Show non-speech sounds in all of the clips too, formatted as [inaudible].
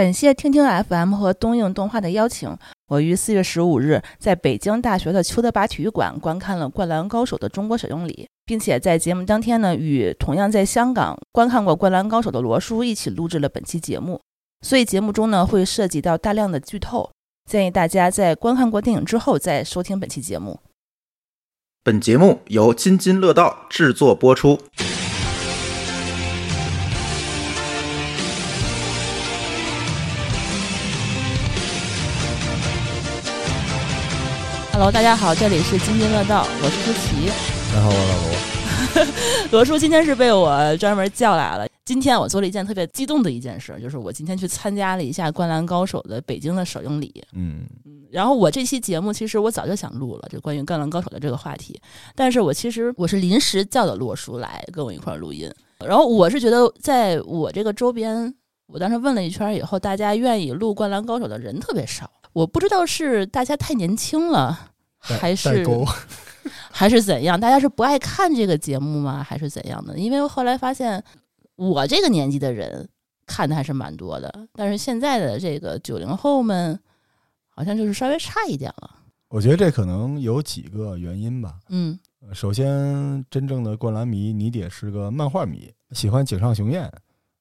感谢听听 FM 和东映动画的邀请，我于四月十五日在北京大学的邱德拔体育馆观看了《灌篮高手》的中国首映礼，并且在节目当天呢，与同样在香港观看过《灌篮高手》的罗叔一起录制了本期节目。所以节目中呢会涉及到大量的剧透，建议大家在观看过电影之后再收听本期节目。本节目由津津乐道制作播出。Hello，大家好，这里是津津乐道，我是舒淇。大家好，我老罗。[laughs] 罗叔今天是被我专门叫来了。今天我做了一件特别激动的一件事，就是我今天去参加了一下《灌篮高手》的北京的首映礼。嗯，然后我这期节目其实我早就想录了，就关于《灌篮高手》的这个话题，但是我其实我是临时叫的罗叔来跟我一块儿录音。然后我是觉得，在我这个周边，我当时问了一圈以后，大家愿意录《灌篮高手》的人特别少。我不知道是大家太年轻了。还是 [laughs] 还是怎样？大家是不爱看这个节目吗？还是怎样的？因为后来发现，我这个年纪的人看的还是蛮多的，但是现在的这个九零后们好像就是稍微差一点了。我觉得这可能有几个原因吧。嗯，首先，真正的灌篮迷，你得是个漫画迷，喜欢井上雄彦，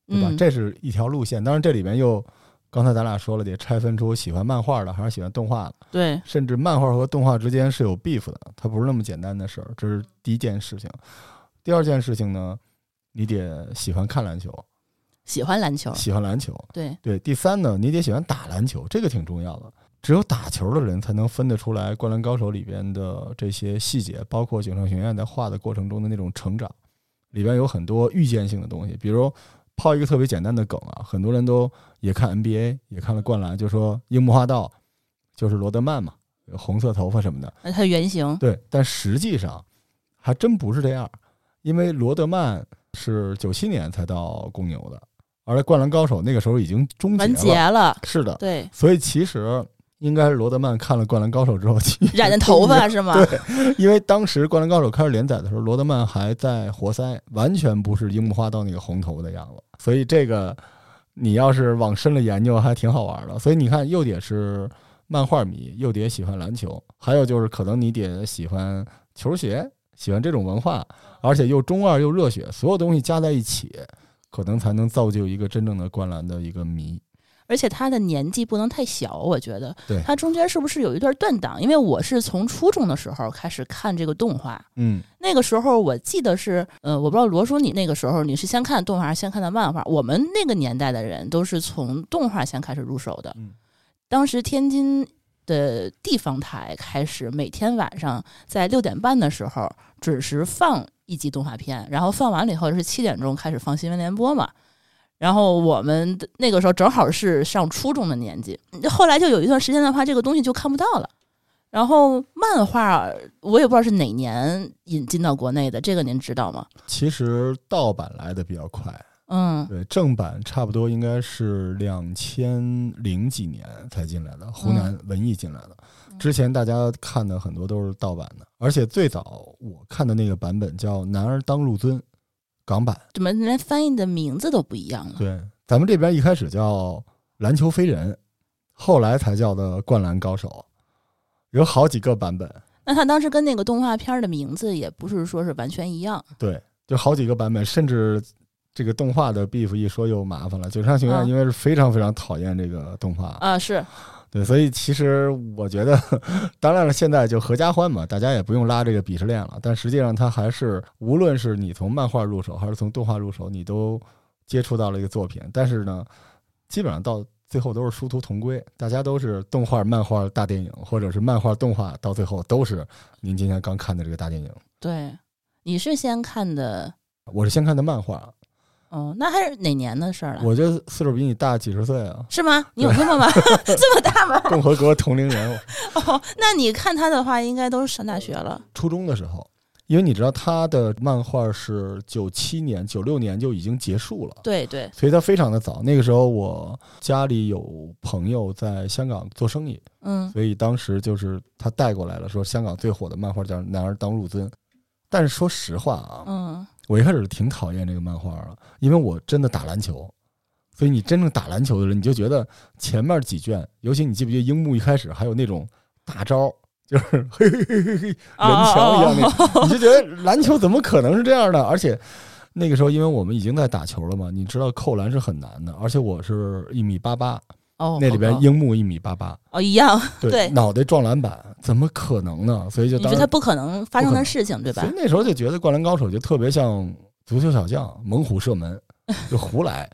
对吧？这是一条路线。当然，这里面又。刚才咱俩说了，得拆分出喜欢漫画的还是喜欢动画的。对，甚至漫画和动画之间是有 beef 的，它不是那么简单的事儿。这是第一件事情。第二件事情呢，你得喜欢看篮球，喜欢篮球，喜欢篮球。对对。第三呢，你得喜欢打篮球，这个挺重要的。只有打球的人才能分得出来《灌篮高手》里边的这些细节，包括井上雄彦在画的过程中的那种成长，里边有很多预见性的东西，比如。抛一个特别简单的梗啊，很多人都也看 NBA，也看了灌篮，就说樱木花道就是罗德曼嘛，红色头发什么的。那他原型对，但实际上还真不是这样，因为罗德曼是九七年才到公牛的，而在灌篮高手那个时候已经终结了。是的，对，所以其实。应该是罗德曼看了《灌篮高手》之后 [laughs] 染的头发是吗？对，因为当时《灌篮高手》开始连载的时候，罗德曼还在活塞，完全不是樱木花道那个红头的样子。所以这个你要是往深了研究，还挺好玩的。所以你看，又得是漫画迷，又得喜欢篮球，还有就是可能你得喜欢球鞋，喜欢这种文化，而且又中二又热血，所有东西加在一起，可能才能造就一个真正的灌篮的一个迷。而且他的年纪不能太小，我觉得。对。他中间是不是有一段断档？因为我是从初中的时候开始看这个动画。嗯。那个时候我记得是，呃，我不知道罗叔你那个时候你是先看动画还是先看的漫画？我们那个年代的人都是从动画先开始入手的。嗯。当时天津的地方台开始每天晚上在六点半的时候准时放一集动画片，然后放完了以后是七点钟开始放新闻联播嘛。然后我们那个时候正好是上初中的年纪，后来就有一段时间的话，这个东西就看不到了。然后漫画我也不知道是哪年引进到国内的，这个您知道吗？其实盗版来的比较快，嗯，对，正版差不多应该是两千零几年才进来的，湖南文艺进来的。之前大家看的很多都是盗版的，而且最早我看的那个版本叫《男儿当入樽》。港版怎么连翻译的名字都不一样了？对，咱们这边一开始叫《篮球飞人》，后来才叫的《灌篮高手》，有好几个版本。那他当时跟那个动画片的名字也不是说是完全一样。对，就好几个版本，甚至这个动画的 beef 一说又麻烦了。九上学院因为是非常非常讨厌这个动画啊，是。对，所以其实我觉得，[laughs] 当然了，现在就合家欢嘛，大家也不用拉这个鄙视链了。但实际上，它还是无论是你从漫画入手，还是从动画入手，你都接触到了一个作品。但是呢，基本上到最后都是殊途同归，大家都是动画、漫画大电影，或者是漫画、动画，到最后都是您今天刚看的这个大电影。对，你是先看的，我是先看的漫画。哦，那还是哪年的事儿了？我觉得岁数比你大几十岁啊？是吗？你有那么吗？[laughs] 这么大吗？共和国同龄人。[laughs] 哦，那你看他的话，应该都是上大学了。初中的时候，因为你知道他的漫画是九七年、九六年就已经结束了。对对。所以他非常的早。那个时候我家里有朋友在香港做生意，嗯，所以当时就是他带过来了，说香港最火的漫画叫《男儿当入樽》。但是说实话啊，嗯。我一开始挺讨厌这个漫画的，因为我真的打篮球，所以你真正打篮球的人，你就觉得前面几卷，尤其你记不记得樱木一开始还有那种大招，就是 [laughs] 嘿嘿嘿嘿嘿人墙一样那，你就觉得篮球怎么可能是这样的？而且那个时候，因为我们已经在打球了嘛，你知道扣篮是很难的，而且我是一米八八，哦，那里边樱木一米八八，哦一样，对，对脑袋撞篮板，怎么可能呢？所以就当时你觉得它不可能发生的事情，对吧所以？那时候就觉得《灌篮高手》就特别像足球小将，猛虎射门，[laughs] 就胡来。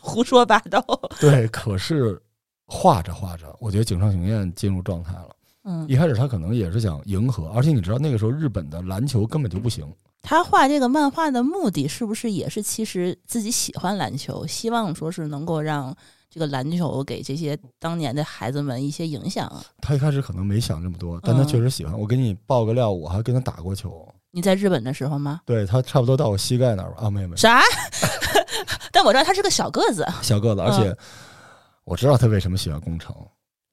胡说八道。对，可是画着画着，我觉得井上雄彦进入状态了。嗯，一开始他可能也是想迎合，而且你知道那个时候日本的篮球根本就不行，他画这个漫画的目的是不是也是其实自己喜欢篮球，希望说是能够让这个篮球给这些当年的孩子们一些影响啊？他一开始可能没想这么多，但他嗯确实喜欢。我给你爆个料，我还跟他打过球，你在日本的时候吗？对他差不多到我膝盖那儿吧。啊，没有没有，啥？[laughs] 但我知道他是个小个子，小个子，而嗯且我知道他为什么喜欢工程，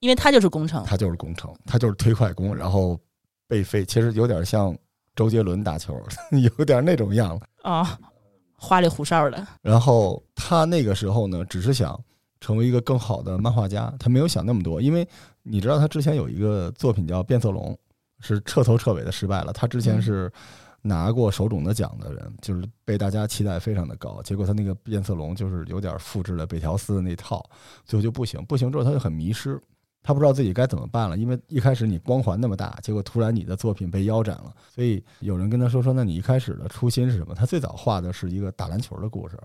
因为他就是工程。他就是工程，他就是推快攻，然后被废，其实有点像周杰伦打球，[laughs] 有点那种样子。啊、花里胡哨的。然后他那个时候呢，只是想成为一个更好的漫画家，他没有想那么多，因为你知道他之前有一个作品叫《变色龙》，是彻头彻尾的失败了。他之前嗯是拿过手冢的奖的人，就是被大家期待非常的高，结果他那个变色龙就是有点复制了北条司的那套，最后就不行，不行之后他就很迷失。他不知道自己该怎么办了，因为一开始你光环那么大，结果突然你的作品被腰斩了，所以有人跟他说说，那你一开始的初心是什么？他最早画的是一个打篮球的故事，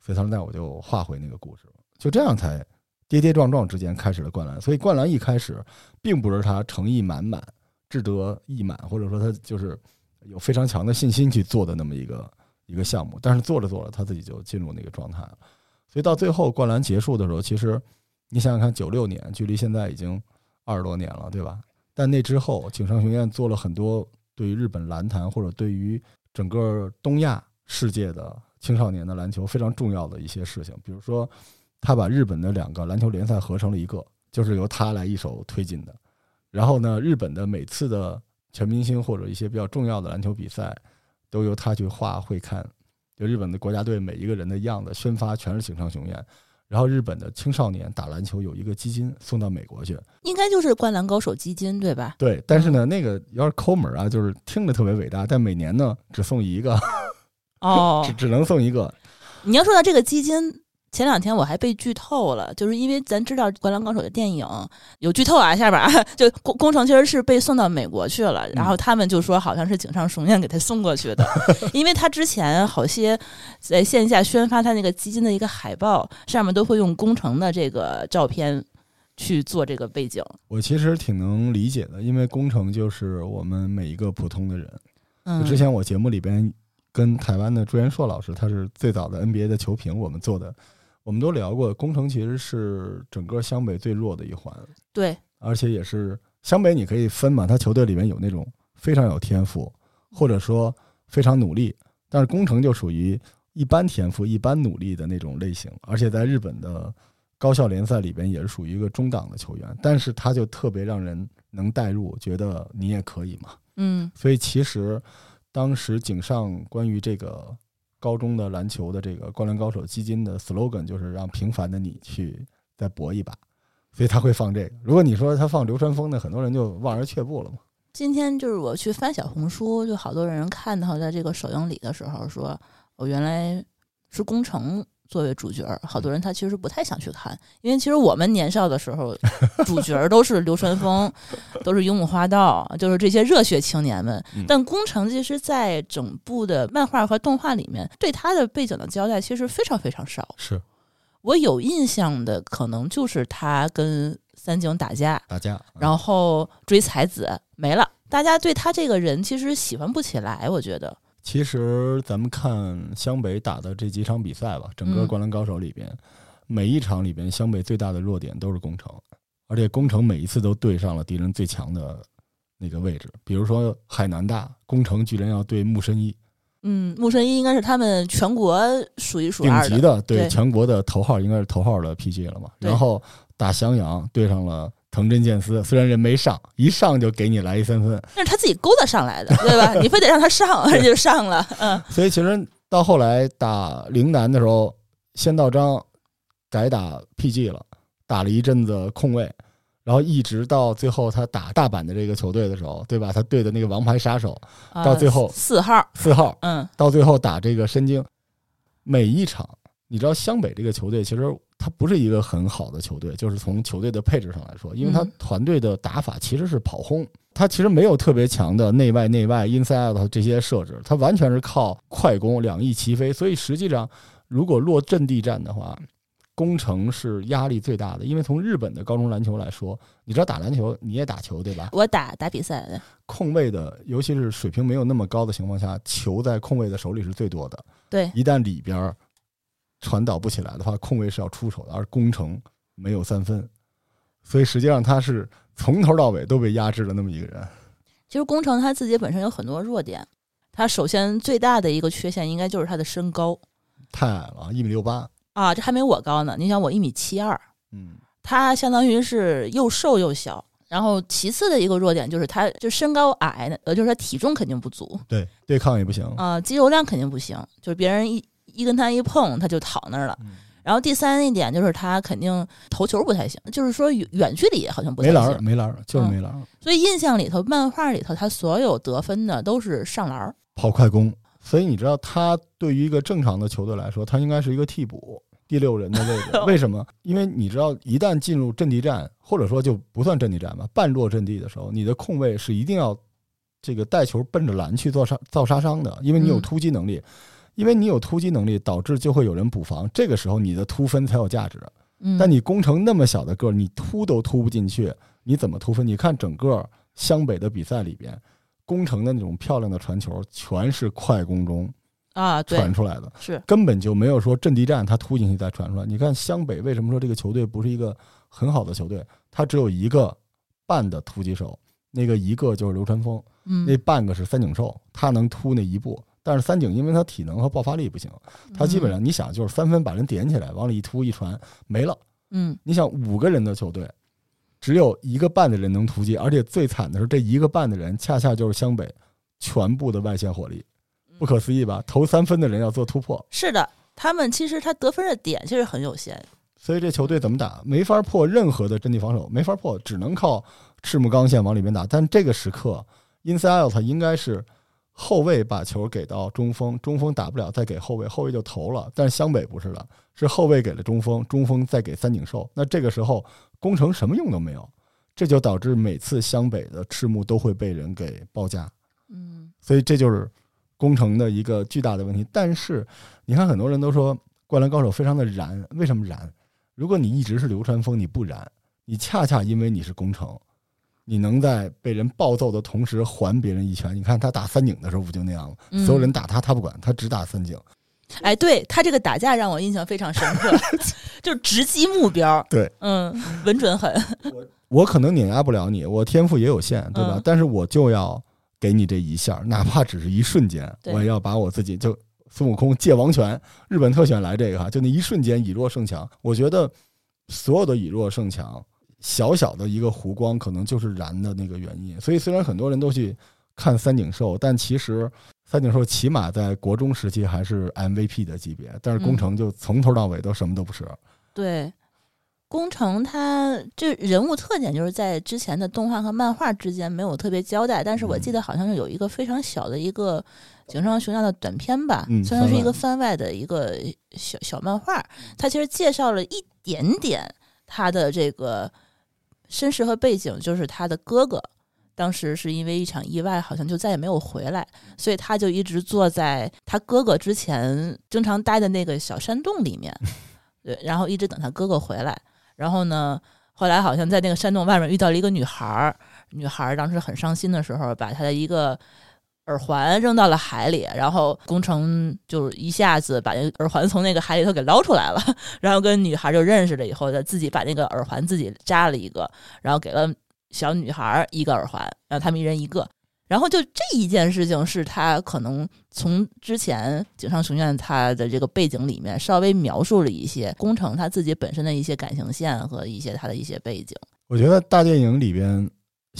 所以他说那我就画回那个故事，就这样才跌跌撞撞之间开始了灌篮。所以灌篮一开始并不是他诚意满满、志得意满，或者说他就是有非常强的信心去做的那么一个一个项目，但是做着做着他自己就进入那个状态了。所以到最后灌篮结束的时候，其实你想想看，九六年距离现在已经二十多年了，对吧？但那之后，井上雄彦做了很多对于日本篮坛或者对于整个东亚世界的青少年的篮球非常重要的一些事情，比如说他把日本的两个篮球联赛合成了一个，就是由他来一手推进的。然后呢，日本的每次的全明星或者一些比较重要的篮球比赛，都由他去画会看。就日本的国家队每一个人的样子宣发全是井上雄彦。然后日本的青少年打篮球有一个基金送到美国去，应该就是灌篮高手基金对吧？对，但是呢，那个有点抠门啊，就是听着特别伟大，但每年呢只送一个，哦 [laughs] 只，只能送一个。你要说到这个基金，前两天我还被剧透了，就是因为咱知道《灌篮高手》的电影有剧透啊，下边啊，[laughs] 就工工程其实是被送到美国去了，然后他们就说好像是井上雄彦给他送过去的，[laughs] 因为他之前好些在线下宣发他那个基金的一个海报，上面都会用工程的这个照片去做这个背景。我其实挺能理解的，因为工程就是我们每一个普通的人。嗯，之前我节目里边跟台湾的朱元硕老师，他是最早的 NBA 的球评，我们做的，我们都聊过，工程其实是整个湘北最弱的一环，对，而且也是湘北你可以分嘛，他球队里面有那种非常有天赋，或者说非常努力，但是工程就属于一般天赋、一般努力的那种类型，而且在日本的高校联赛里边也是属于一个中档的球员，但是他就特别让人能代入，觉得你也可以嘛。嗯。所以其实当时井上关于这个高中的篮球的这个灌篮高手基金的 slogan 就是让平凡的你去再搏一把，所以他会放这个。如果你说他放流川枫呢，很多人就望而却步了嘛。今天就是我去翻小红书，就好多人看到在这个首映礼的时候说，我原来是工程作为主角儿，好多人他其实不太想去看，因为其实我们年少的时候，主角儿都是流川枫，[laughs] 都是樱木花道，就是这些热血青年们嗯。但工程其实，在整部的漫画和动画里面，对他的背景的交代其实非常非常少。是我有印象的，可能就是他跟三井打架，打架，然后追才子没了。大家对他这个人其实喜欢不起来，我觉得。其实咱们看湘北打的这几场比赛吧，整个嗯灌篮高手里边，每一场里边湘北最大的弱点都是工程，而且工程每一次都对上了敌人最强的那个位置，比如说海南大，工程居然要对木申一，嗯，木神一应该是他们全国数一数二顶级的，对全国的头号应该是头号的 PG 了嘛。然后打襄阳对上了藤真健司，虽然人没上，一上就给你来一三分，那是他自己勾搭上来的，对吧？你非得让他上，[laughs] 他就上了。嗯，所以其实到后来打陵南的时候，仙道章改打 PG 了，打了一阵子控卫，然后一直到最后他打大阪的这个球队的时候，对吧？他对的那个王牌杀手啊到最后四号，四号，嗯到最后打这个申京，每一场，你知道湘北这个球队其实它不是一个很好的球队，就是从球队的配置上来说，因为它嗯团队的打法其实是跑轰，他其实没有特别强的内外内外 inside out 这些设置，他完全是靠快攻两翼齐飞，所以实际上如果落阵地战的话。攻城是压力最大的，因为从日本的高中篮球来说，你知道打篮球你也打球对吧？我打打比赛的，控卫的，尤其是水平没有那么高的情况下，球在控卫的手里是最多的。对，一旦里边儿传导不起来的话，控卫是要出手的，而攻城没有三分，所以实际上他是从头到尾都被压制了那么一个人。其实工程他自己本身有很多弱点，他首先最大的一个缺陷应该就是他的身高太矮了，一米六八，啊，这还没我高呢。你想我一米七二，嗯，他相当于是又瘦又小。然后其次的一个弱点就是他就身高矮，呃，就是他体重肯定不足对，对抗也不行。啊、肌肉量肯定不行，就是别人一一跟他一碰，他就躺那儿了。嗯然后第三一点就是他肯定投球不太行，就是说远远距离好像不太没篮儿，行。没篮儿，就是嗯没篮儿，所以印象里头，漫画里头他所有得分的都是上篮儿。跑快攻。所以你知道，他对于一个正常的球队来说，他应该是一个替补。第六人的位置，[laughs] 为什么？因为你知道，一旦进入阵地战，或者说就不算阵地战吧，半落阵地的时候，你的控卫是一定要这个带球奔着篮去做杀造杀伤的，因为你有嗯突击能力，因为你有突击能力，导致就会有人补防，这个时候你的突分才有价值。嗯，但你攻城那么小的个儿，你突都突不进去，你怎么突分？你看整个湘北的比赛里边，攻城的那种漂亮的传球，全是快攻中啊，传出来的，是根本就没有说阵地战他突进去再传出来。你看湘北为什么说这个球队不是一个很好的球队？他只有一个半的突击手，那个一个就是流川枫，嗯，那半个是三井寿，他能突那一步。但是三井因为他体能和爆发力不行，他基本上你想就是三分把人点起来，往里一突一传没了。嗯，你想五个人的球队，只有一个半的人能突击，而且最惨的是这一个半的人恰恰就是湘北全部的外线火力，不可思议吧？投三分的人要做突破，是的，他们其实他得分的点其实很有限。所以这球队怎么打？没法破任何的阵地防守，没法破，只能靠赤木刚宪往里面打。但这个时刻，inside out 应该是后卫把球给到中锋，中锋打不了再给后卫，后卫就投了。但是湘北不是的，是后卫给了中锋，中锋再给三井寿。那这个时候攻城什么用都没有，这就导致每次湘北的赤木都会被人给包夹。嗯所以这就是工程的一个巨大的问题。但是你看，很多人都说《灌篮高手》非常的燃，为什么燃？如果你一直是流川枫，你不燃，你恰恰因为你是工程，你能在被人暴揍的同时还别人一拳。你看他打三井的时候不就那样吗？嗯所有人打他，他不管，他只打三井。哎，对他这个打架让我印象非常深刻，[laughs] 就是直击目标。对，嗯，稳准狠。我可能碾压不了你，我天赋也有限，对吧？嗯但是我就要给你这一下，哪怕只是一瞬间，我也要把我自己就孙悟空借王权，日本特选来这个哈，就那一瞬间以弱胜强。我觉得所有的以弱胜强，小小的一个湖光，可能就是燃的那个原因。所以虽然很多人都去看三井寿，但其实三井寿起码在国中时期还是 MVP 的级别，但是宫城就从头到尾都什么都不是。对，宫城他这人物特点就是在之前的动画和漫画之间没有特别交代，但是我记得好像是有一个非常小的一个井上雄彦的短片吧，嗯算是一个番番外的一个小小漫画，它其实介绍了一点点他的这个身世和背景，就是他的哥哥。当时是因为一场意外，好像就再也没有回来，所以他就一直坐在他哥哥之前经常待的那个小山洞里面，[laughs] 对，然后一直等他哥哥回来。然后呢，后来好像在那个山洞外面遇到了一个女孩儿，女孩儿当时很伤心的时候，把她的一个耳环扔到了海里，然后工程就一下子把那耳环从那个海里头给捞出来了，然后跟女孩就认识了以后，他自己把那个耳环自己扎了一个，然后给了小女孩一个耳环，然后他们一人一个。然后就这一件事情，是他可能从之前井上雄彦他的这个背景里面稍微描述了一些工程他自己本身的一些感情线和一些他的一些背景。我觉得大电影里边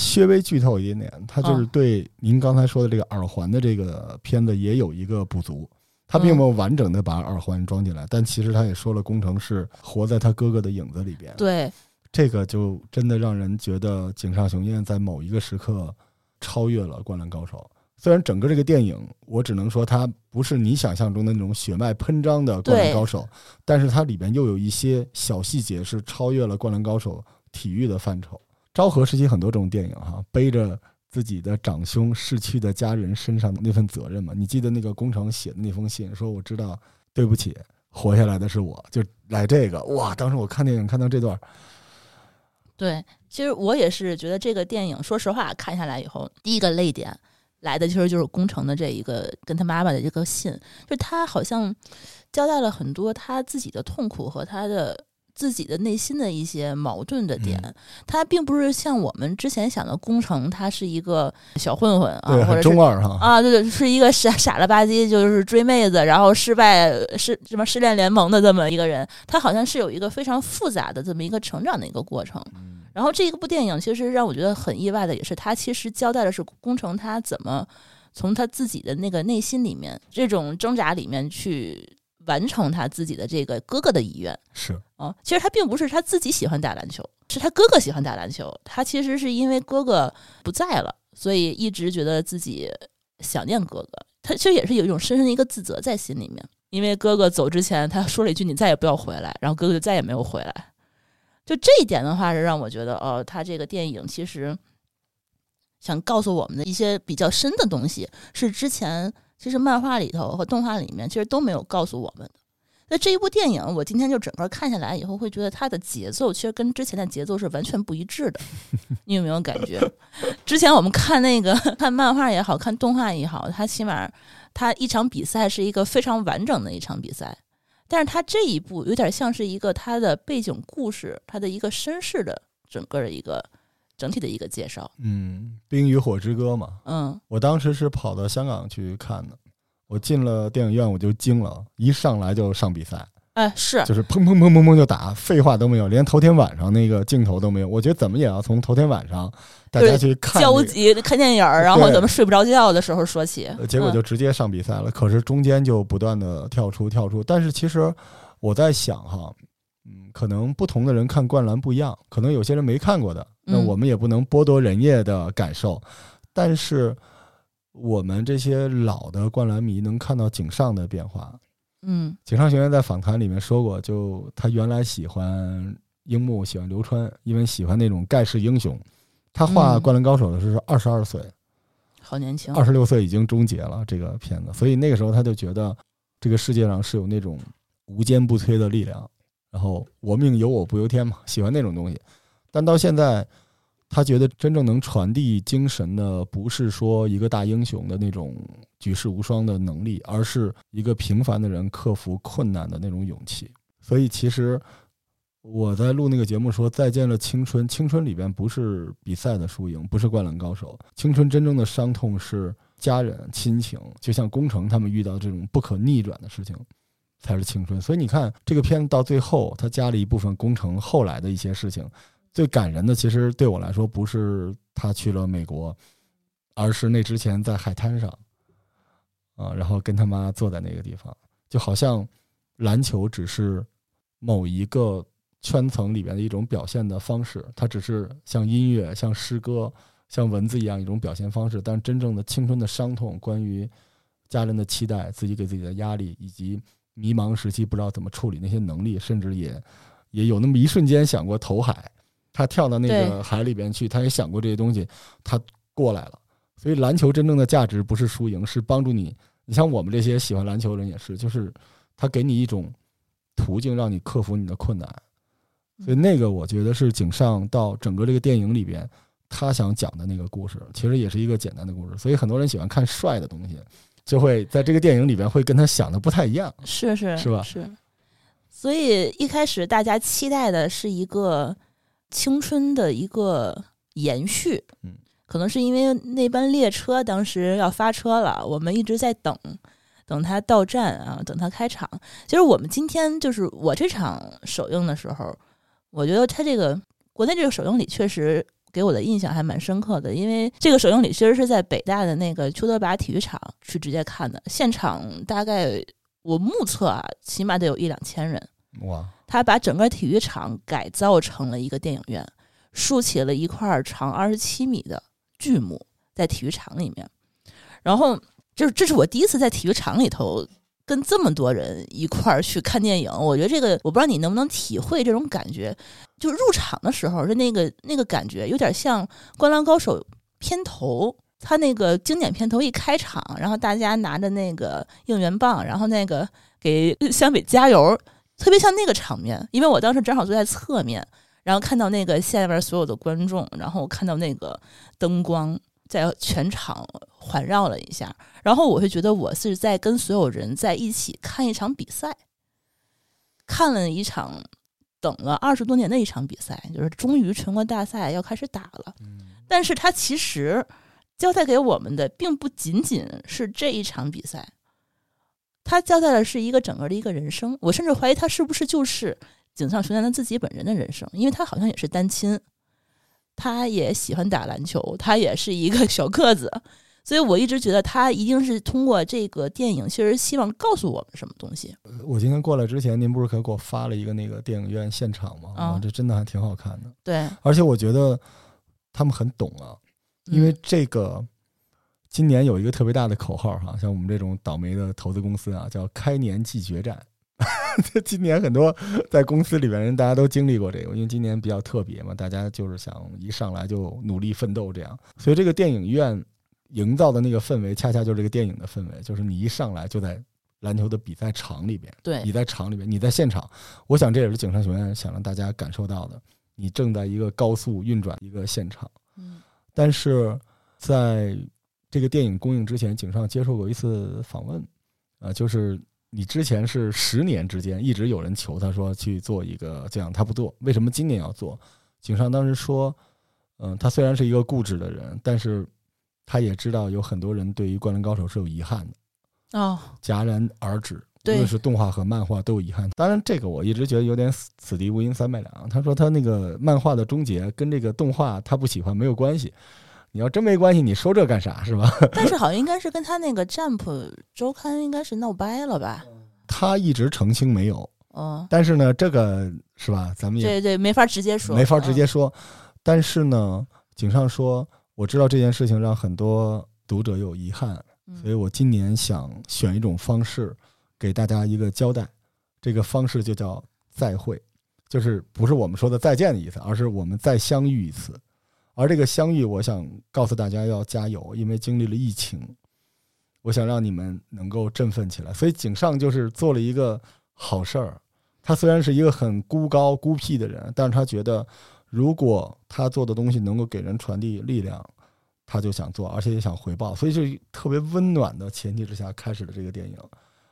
稍微剧透一点点，它就是嗯对您刚才说的这个耳环的这个片子也有一个补足。他并没有完整的把耳环装进来，但其实他也说了，工程是活在他哥哥的影子里边。对，这个就真的让人觉得井上雄彦在某一个时刻超越了《灌篮高手》。虽然整个这个电影，我只能说它不是你想象中的那种血脉喷张的《灌篮高手》，但是它里边又有一些小细节是超越了《灌篮高手》体育的范畴。昭和时期很多这种电影哈，背着自己的长兄逝去的家人身上的那份责任嘛。你记得那个工程写的那封信，说我知道，对不起，活下来的是我，就来这个哇！当时我看电影看到这段，对，其实我也是觉得这个电影，说实话，看下来以后，第一个泪点。来的其实就是工程的这一个跟他妈妈的这个信，就他好像交代了很多他自己的痛苦和他的自己的内心的一些矛盾的点。他并不是像我们之前想的工程，他是一个小混混啊，或者中二哈啊，对对，是一个傻傻了吧唧，就是追妹子然后失败失什么失恋联盟的这么一个人。他好像是有一个非常复杂的这么一个成长的一个过程。然后这一部电影其实让我觉得很意外的，也是他其实交代的是工程他怎么从他自己的那个内心里面这种挣扎里面去完成他自己的这个哥哥的遗愿。是啊，其实他并不是他自己喜欢打篮球，是他哥哥喜欢打篮球。他其实是因为哥哥不在了，所以一直觉得自己想念哥哥。他其实也是有一种深深的一个自责在心里面，因为哥哥走之前他说了一句：“你再也不要回来。”然后哥哥就再也没有回来。就这一点的话，是让我觉得，哦，他这个电影其实想告诉我们的一些比较深的东西，是之前其实漫画里头和动画里面其实都没有告诉我们的。那这一部电影，我今天就整个看下来以后，会觉得它的节奏其实跟之前的节奏是完全不一致的。[laughs] 你有没有感觉？之前我们看那个看漫画也好看动画也好，它起码它一场比赛是一个非常完整的一场比赛。但是它这一部有点像是一个它的背景故事，它的一个身世的整个的一个整体的一个介绍。嗯，《冰与火之歌》嘛。嗯，我当时是跑到香港去看的，我进了电影院我就惊了，一上来就上比赛。哎，是，就是砰砰砰砰砰就打，废话都没有，连头天晚上那个镜头都没有。我觉得怎么也要从头天晚上大家去看焦急看电影，然后怎么睡不着觉的时候说起，结果就直接上比赛了。可是中间就不断的跳出跳出，但是其实我在想哈，嗯，可能不同的人看灌篮不一样，可能有些人没看过的，那我们也不能剥夺人家的感受。但是我们这些老的灌篮迷能看到井上的变化。嗯，井上学员在访谈里面说过，就他原来喜欢樱木，喜欢流川，因为喜欢那种盖世英雄。他画《灌篮高手》的时候是二十二岁，好年轻，二十六岁已经终结了这个片子。所以那个时候他就觉得这个世界上是有那种无坚不摧的力量，然后我命由我不由天嘛，喜欢那种东西。但到现在。他觉得真正能传递精神的，不是说一个大英雄的那种举世无双的能力，而是一个平凡的人克服困难的那种勇气。所以，其实我在录那个节目说《再见了青春》，青春里边不是比赛的输赢，不是灌篮高手，青春真正的伤痛是家人亲情，就像工程他们遇到这种不可逆转的事情，才是青春。所以你看，这个片子到最后，他加了一部分工程后来的一些事情。最感人的，其实对我来说不是他去了美国，而是那之前在海滩上，啊，然后跟他妈坐在那个地方，就好像篮球只是某一个圈层里边的一种表现的方式，它只是像音乐、像诗歌、像文字一样一种表现方式。但真正的青春的伤痛，关于家人的期待、自己给自己的压力，以及迷茫时期不知道怎么处理那些能力，甚至也也有那么一瞬间想过投海。他跳到那个海里边去，他也想过这些东西，他过来了。所以篮球真正的价值不是输赢，是帮助你。你像我们这些喜欢篮球的人也是，就是他给你一种途径，让你克服你的困难。所以那个我觉得是井上到整个这个电影里边，他想讲的那个故事，其实也是一个简单的故事。所以很多人喜欢看帅的东西，就会在这个电影里边会跟他想的不太一样。是是是吧？是。所以一开始大家期待的是一个。青春的一个延续，嗯，可能是因为那班列车当时要发车了，我们一直在等，等它到站啊，等它开场。其实我们今天就是我这场首映的时候，我觉得它这个国内这个首映礼确实给我的印象还蛮深刻的，因为这个首映礼其实是在北大的那个邱德拔体育场去直接看的，现场大概我目测啊，起码得有一两千人。哇，他把整个体育场改造成了一个电影院，竖起了一块长二十七米的巨幕在体育场里面。然后，就是这是我第一次在体育场里头跟这么多人一块儿去看电影。我觉得这个，我不知道你能不能体会这种感觉。就入场的时候，是那个那个感觉，有点像《灌篮高手》片头，他那个经典片头一开场，然后大家拿着那个应援棒，然后那个给湘北加油。特别像那个场面，因为我当时正好坐在侧面，然后看到那个下面所有的观众，然后看到那个灯光在全场环绕了一下，然后我会觉得我是在跟所有人在一起看一场比赛，看了一场等了二十多年的一场比赛，就是终于全国大赛要开始打了。但是他其实交代给我们的并不仅仅是这一场比赛。他交代的是一个整个的一个人生，我甚至怀疑他是不是就是井上雄彦他自己本人的人生，因为他好像也是单亲，他也喜欢打篮球，他也是一个小个子，所以我一直觉得他一定是通过这个电影，其实希望告诉我们什么东西。我今天过来之前，您不是可给我发了一个那个电影院现场吗？啊，这真的还挺好看的。对，而且我觉得他们很懂啊，因为这个。今年有一个特别大的口号哈，像我们这种倒霉的投资公司啊，叫“开年即决战”。[laughs] 今年很多在公司里边人，大家都经历过这个，因为今年比较特别嘛，大家就是想一上来就努力奋斗这样。所以这个电影院营造的那个氛围，恰恰就是这个电影的氛围，就是你一上来就在篮球的比赛场里边，对，你在场里边，你在现场。我想这也是井上学院想让大家感受到的，你正在一个高速运转一个现场。嗯，但是在这个电影公映之前，井上接受过一次访问，啊，就是你之前是十年之间一直有人求他说去做一个这样，他不做，为什么今年要做？井上当时说，嗯，他虽然是一个固执的人，但是他也知道有很多人对于《灌篮高手》是有遗憾的，哦，戛然而止，无论是动画和漫画都有遗憾。当然，这个我一直觉得有点此地无银三百两。他说他那个漫画的终结跟这个动画他不喜欢没有关系。你要真没关系，你说这干啥是吧？但是好像应该是跟他那个《Jump》周刊应该是闹掰了吧？他一直澄清没有。嗯。但是呢，这个是吧？咱们也对对，没法直接说，没法直接说。但是呢，井上说，我知道这件事情让很多读者有遗憾，所以我今年想选一种方式给大家一个交代。这个方式就叫再会，就是不是我们说的再见的意思，而是我们再相遇一次。而这个相遇，我想告诉大家要加油，因为经历了疫情，我想让你们能够振奋起来。所以井上就是做了一个好事儿。他虽然是一个很孤高孤僻的人，但是他觉得如果他做的东西能够给人传递力量，他就想做，而且也想回报。所以是特别温暖的前提之下开始的这个电影。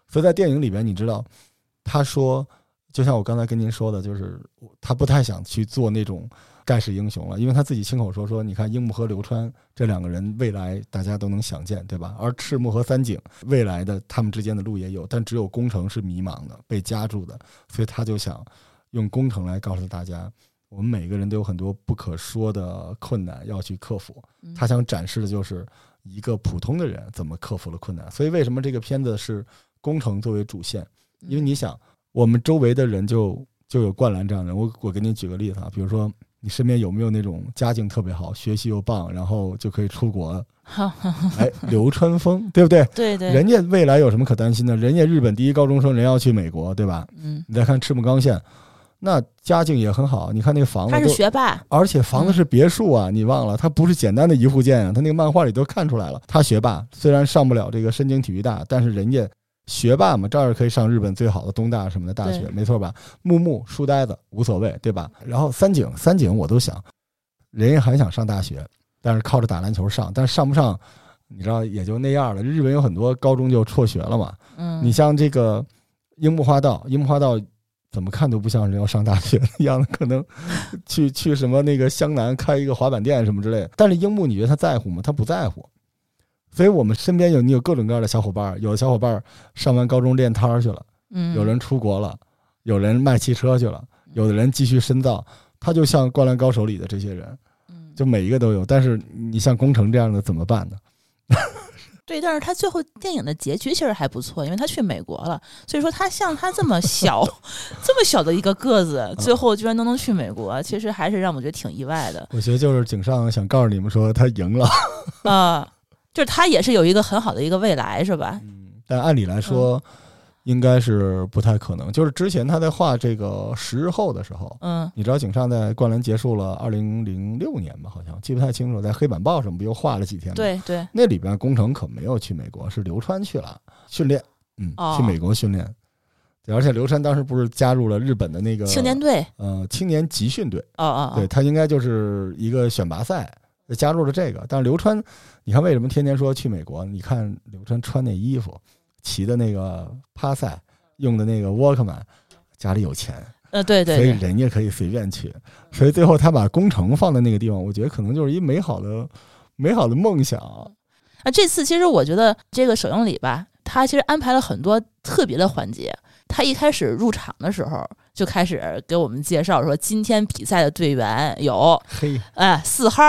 所以在电影里边，你知道，他说，就像我刚才跟您说的，就是他不太想去做那种。盖世英雄了，因为他自己亲口说说，你看樱木和流川这两个人未来大家都能想见，对吧？而赤木和三井未来的他们之间的路也有，但只有工程是迷茫的，被夹住的，所以他就想用工程来告诉大家，我们每个人都有很多不可说的困难要去克服。他想展示的就是一个普通的人怎么克服了困难。所以为什么这个片子是工程作为主线？因为你想，我们周围的人就就有灌篮这样的人。我我给你举个例子啊，比如说。你身边有没有那种家境特别好、学习又棒，然后就可以出国？[laughs] 哎，流川枫，对不对？对对，人家未来有什么可担心的？人家日本第一高中生，人要去美国，对吧？嗯。你再看赤木刚宪，那家境也很好。你看那个房子，他是学霸，而且房子是别墅啊！你忘了，他不是简单的一户建啊！他那个漫画里都看出来了，他学霸，虽然上不了这个深井体育大，但是人家。学霸嘛，照样可以上日本最好的东大什么的大学，没错吧？木木书呆子无所谓，对吧？然后三井，三井我都想，人家还想上大学，但是靠着打篮球上，但是上不上，你知道也就那样了。日本有很多高中就辍学了嘛。嗯，你像这个樱木花道，樱木花道怎么看都不像是要上大学的样子，可能去 [laughs] 去什么那个湘南开一个滑板店什么之类的。但是樱木，你觉得他在乎吗？他不在乎。所以我们身边有你有各种各样的小伙伴，有的小伙伴上完高中练摊儿去了，嗯，有人出国了，有人卖汽车去了，有的人继续深造。他就像《灌篮高手》里的这些人，嗯，就每一个都有。但是你像工程这样的怎么办呢？对，但是他最后电影的结局其实还不错，因为他去美国了。所以说，他像他这么小、[laughs] 这么小的一个个子，最后居然都能去美国，其实还是让我觉得挺意外的。我觉得就是井上想告诉你们说他赢了。啊、就是他也是有一个很好的一个未来，是吧？嗯，但按理来说，应该是不太可能。就是之前他在画这个十日后的时候，嗯你知道井上在灌篮结束了二零零六年吧？好像记不太清楚，在黑板报上不又画了几天吗？，对对，那里边工程可没有去美国，是流川去了训练，嗯，哦去美国训练。对而且流川当时不是加入了日本的那个青年队，呃青年集训队，哦哦，哦对，他应该就是一个选拔赛加入了这个。但是流川，你看为什么天天说去美国？你看流川穿那衣服，骑的那个帕赛，用的那个沃克曼，家里有钱，呃，对对所以，人家可以随便去。所以最后他把工程放在那个地方，我觉得可能就是一美好的美好的梦想。那这次其实我觉得这个首映礼吧，他其实安排了很多特别的环节。他一开始入场的时候就开始给我们介绍说，今天比赛的队员有 [laughs] 嘿，哎四号、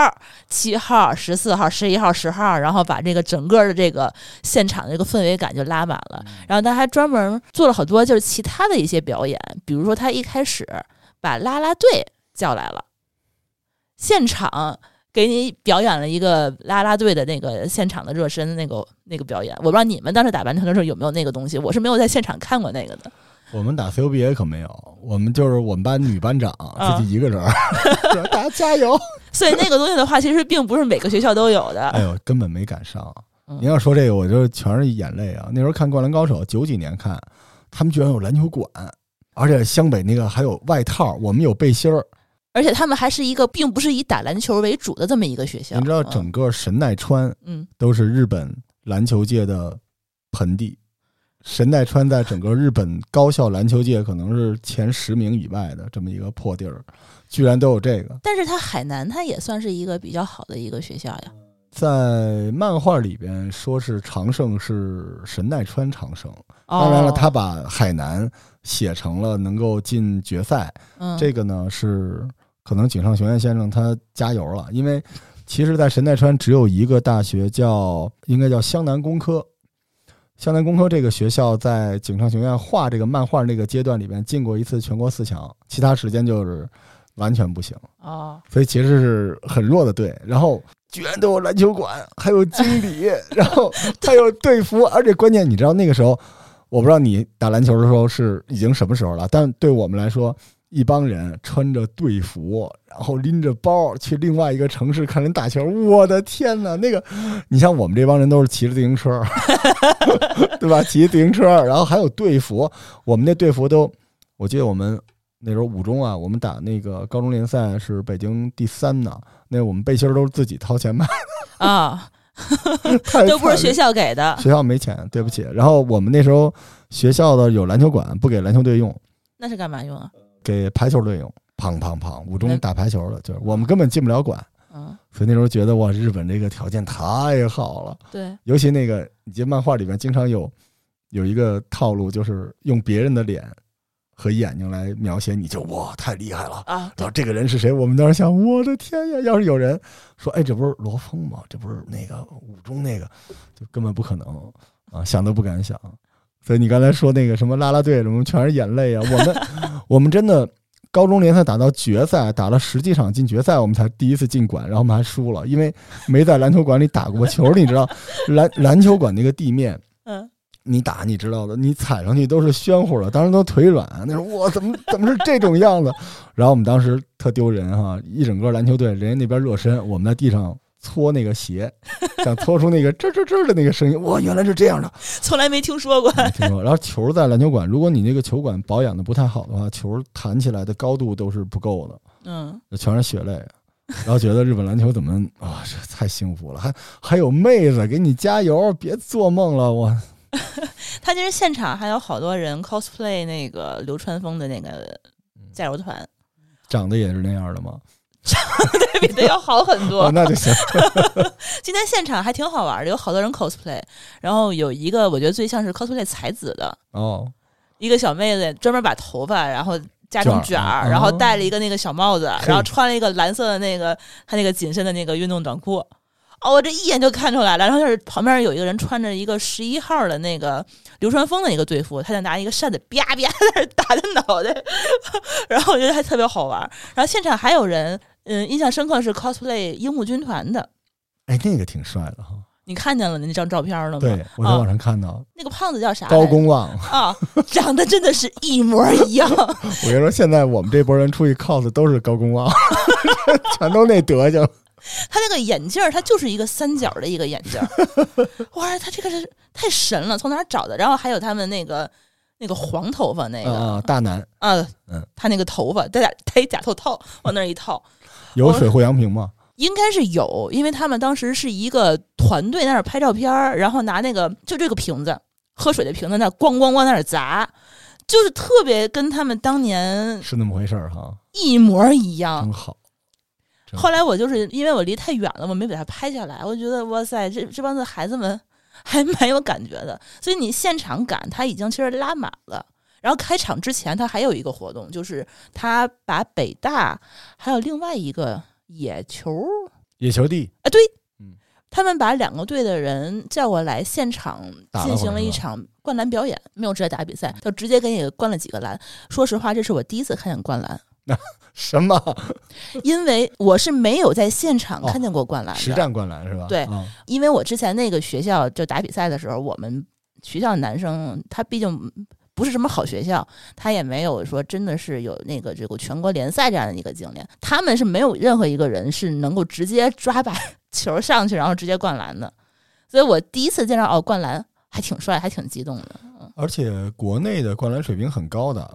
七号、十四号、十一号、十号，然后把这个整个的这个现场的这个氛围感就拉满了。然后他还专门做了好多就是其他的一些表演，比如说他一开始把啦啦队叫来了，现场给你表演了一个啦啦队的那个现场的热身那个那个表演。我不知道你们当时打篮球的时候有没有那个东西，我是没有在现场看过那个的。我们打 CUBA 可没有，我们就是我们班女班长啊自己一个人大家加油。[laughs] 所以那个东西的话，其实并不是每个学校都有的。哎呦，根本没赶上。嗯您要说这个，我就全是眼泪啊！那时候看《灌篮高手》，九几年看，他们居然有篮球馆，而且湘北那个还有外套，我们有背心儿。而且他们还是一个并不是以打篮球为主的这么一个学校。你知道，嗯整个神奈川嗯都是日本篮球界的盆地。神奈川在整个日本高校篮球界可能是前十名以外的这么一个破地儿，居然都有这个。但是它海南它也算是一个比较好的一个学校呀。在漫画里边说是长胜是神奈川长胜，哦当然了，他把海南写成了能够进决赛，嗯这个呢是可能井上雄彦先生他加油了，因为其实，在神奈川只有一个大学叫应该叫湘南工科。湘南工科这个学校在井上雄彦画这个漫画那个阶段里边进过一次全国四强，其他时间就是完全不行，啊所以其实是很弱的队。然后居然都有篮球馆，还有经理，[laughs] 然后还有队服，而且关键你知道那个时候，我不知道你打篮球的时候是已经什么时候了，但对我们来说，一帮人穿着队服，然后拎着包去另外一个城市看人打球，我的天哪！那个，你像我们这帮人都是骑着自行车，[laughs] 对吧？骑自行车，然后还有队服，我们那队服都，我记得我们那时候五中啊，我们打那个高中联赛是北京第三呢，那我们背心都是自己掏钱买，啊，[laughs] 太都不是学校给的，学校没钱，对不起。然后我们那时候学校的有篮球馆，不给篮球队用，那是干嘛用啊？给排球队用。砰砰砰！五中打排球的，就是我们根本进不了馆，嗯，所以那时候觉得哇，日本这个条件太好了。对，尤其那个，你这漫画里面经常有有一个套路，就是用别人的脸和眼睛来描写你，就哇太厉害了。啊，然后这个人是谁？我们当时想，我的天呀！要是有人说，哎，这不是罗峰吗？这不是那个五中那个，就根本不可能啊，想都不敢想。所以你刚才说那个什么啦啦队，什么全是眼泪啊！我们 [laughs] 我们真的高中联赛打到决赛，打了十几场进决赛，我们才第一次进馆，然后我们还输了，因为没在篮球馆里打过球。你知道，[laughs] 篮篮球馆那个地面，嗯，你打你知道的，你踩上去都是暄乎的，当时都腿软。那时候我怎么怎么是这种样子？然后我们当时特丢人哈，一整个篮球队，人家那边热身，我们在地上搓那个鞋，[laughs] 想搓出那个吱吱吱的那个声音。哇，原来是这样的，从来没听说过。没听说。然后球在篮球馆，如果你那个球馆保养的不太好的话，球弹起来的高度都是不够的，嗯，全是血泪。然后觉得日本篮球怎么啊，这太幸福了，还还有妹子给你加油，别做梦了，我 [laughs] 他其实现场还有好多人 cosplay 那个流川枫的那个加油团，长得也是那样的吗？对比的要好很多哦，。那就行。[laughs] 今天现场还挺好玩的，有好多人 cosplay，然后有一个我觉得最像是 cosplay 才子的哦，一个小妹子，专门把头发然后加成卷然后哦戴了一个那个小帽子，嘿然后穿了一个蓝色的那个她那个紧身的那个运动短裤。哦，我这一眼就看出来了。然后就是旁边有一个人穿着一个十一号的那个流川枫的一个队服，他就拿一个扇子啪啪在那打他脑袋，[laughs] 然后我觉得还特别好玩。然后现场还有人，嗯，印象深刻是 cosplay 樱木军团的，哎，那个挺帅的哈。你看见了那张照片了吗？对，我在网上看到那个胖子叫啥？高公望啊，长得真的是一模一样。[laughs] 我跟你说，现在我们这波人出去 cos 都是高公望，[laughs] 全都那德行。他那个眼镜儿，他就是一个三角的一个眼镜儿。[laughs] 哇，他这个是太神了，从哪儿找的？然后还有他们那个那个黄头发那个大男啊，嗯，他那个头发戴戴一假头套往那儿一套，有水户洋平吗？应该是有，因为他们当时是一个团队在那儿拍照片儿，然后拿那个就这个瓶子喝水的瓶子那咣咣咣在那儿砸，就是特别跟他们当年是那么回事儿哈，一模一样，真好。后来我就是因为我离太远了，我没把它拍下来。我觉得哇塞，这这帮子孩子们还蛮有感觉的。所以你现场感他已经其实拉满了。然后开场之前他还有一个活动，就是他把北大还有另外一个。野球，野球地啊，对，嗯，他们把两个队的人叫过来，现场进行了一场灌篮表演，没有直接打比赛，就直接给你灌了几个篮。说实话，这是我第一次看见灌篮。[laughs] 什么？因为我是没有在现场看见过灌篮，实战灌篮是吧？对，因为我之前那个学校就打比赛的时候，我们学校男生他毕竟。不是什么好学校，他也没有说真的是有那个这个全国联赛这样的一个经验。他们是没有任何一个人是能够直接抓把 [laughs] 球上去，然后直接灌篮的。所以我第一次见到哦，灌篮还挺帅，还挺激动的。而且国内的灌篮水平很高的，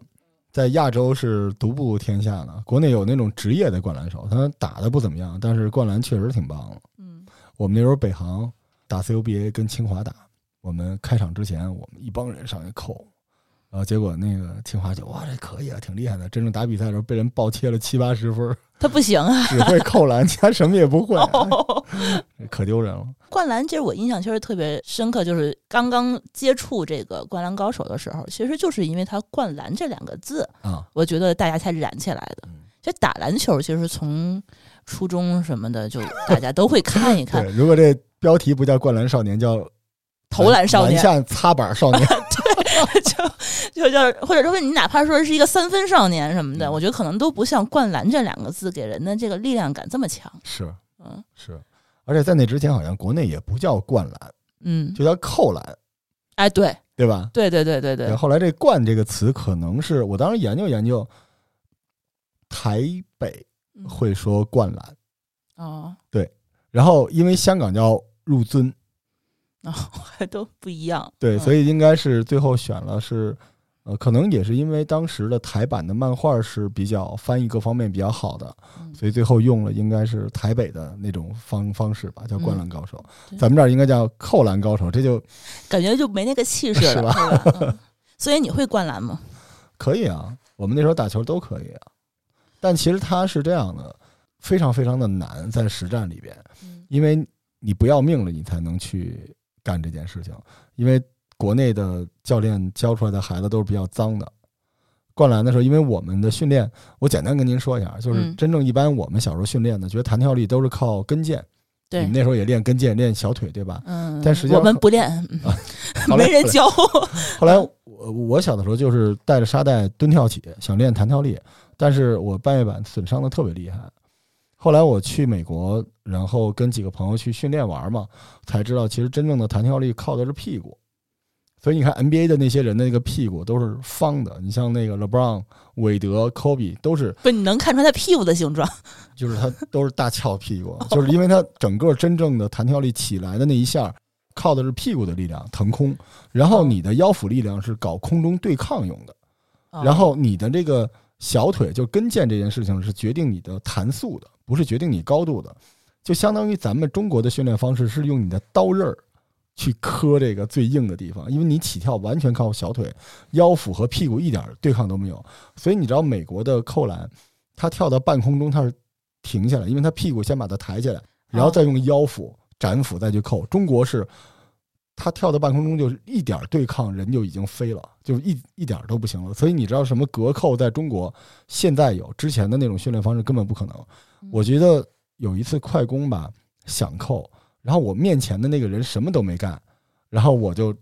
在亚洲是独步天下的。国内有那种职业的灌篮手，他打的不怎么样，但是灌篮确实挺棒的。嗯，我们那时候北航打 CUBA 跟清华打，我们开场之前，我们一帮人上去扣。然后结果那个清华就哇，这可以啊，挺厉害的。真正打比赛的时候被人暴切了七八十分，[laughs] 他不行啊，只会扣篮，其他什么也不会，可丢人了。[laughs] 灌篮其实我印象确实特别深刻，就是刚刚接触这个灌篮高手的时候，其实就是因为他“灌篮”这两个字啊，我觉得大家才燃起来的。就打篮球，其实从初中什么的，就大家都会看一 [laughs] 看。如果这标题不叫“灌篮少年”，叫“投篮少年”，下擦板少年。[laughs] 就就叫，或者说你哪怕说是一个三分少年什么的，我觉得可能都不像“灌篮”这两个字给人的这个力量感这么强。是，嗯，是，而且在那之前，好像国内也不叫灌篮，嗯，就叫扣篮。哎，对，对吧？对对对对对。后来这“灌”这个词，可能是我当时研究研究，台北会说“灌篮”。哦，对。然后因为香港叫“入樽”。哦，还都不一样。对，所以应该是最后选了是，呃，可能也是因为当时的台版的漫画是比较翻译各方面比较好的，所以最后用了应该是台北的那种方方式吧，叫灌篮高手。咱们这儿应该叫扣篮高手，这就感觉就没那个气势了，是吧？所以你会灌篮吗？[laughs] 可以啊，我们那时候打球都可以啊。但其实它是这样的，非常非常的难在实战里边，因为你不要命了，你才能去。干这件事情，因为国内的教练教出来的孩子都是比较脏的。灌篮的时候，因为我们的训练，我简单跟您说一下，就是真正一般我们小时候训练的，觉得弹跳力都是靠跟腱。对，你们那时候也练跟腱、练小腿，对吧？嗯。但实际上我们不练，没人教。后来我我小的时候就是带着沙袋蹲跳起，想练弹跳力，但是我半月板损伤的特别厉害。后来我去美国，然后跟几个朋友去训练玩嘛，才知道其实真正的弹跳力靠的是屁股。所以你看 NBA 的那些人的那个屁股都是方的，你像那个 LeBron、韦德、Kobe 都是不，你能看出他屁股的形状，[laughs] 就是他都是大翘屁股，就是因为他整个真正的弹跳力起来的那一下，靠的是屁股的力量腾空，然后你的腰腹力量是搞空中对抗用的，然后你的这个小腿就跟腱这件事情是决定你的弹速的。不是决定你高度的，就相当于咱们中国的训练方式是用你的刀刃儿去磕这个最硬的地方，因为你起跳完全靠小腿、腰腹和屁股一点对抗都没有。所以你知道美国的扣篮，他跳到半空中他是停下来，因为他屁股先把它抬起来，然后再用腰腹展腹再去扣。中国是。他跳到半空中就是一点对抗，人就已经飞了，就一一点都不行了。所以你知道什么隔扣在中国现在有，之前的那种训练方式根本不可能。我觉得有一次快攻吧，想扣，然后我面前的那个人什么都没干，然后我就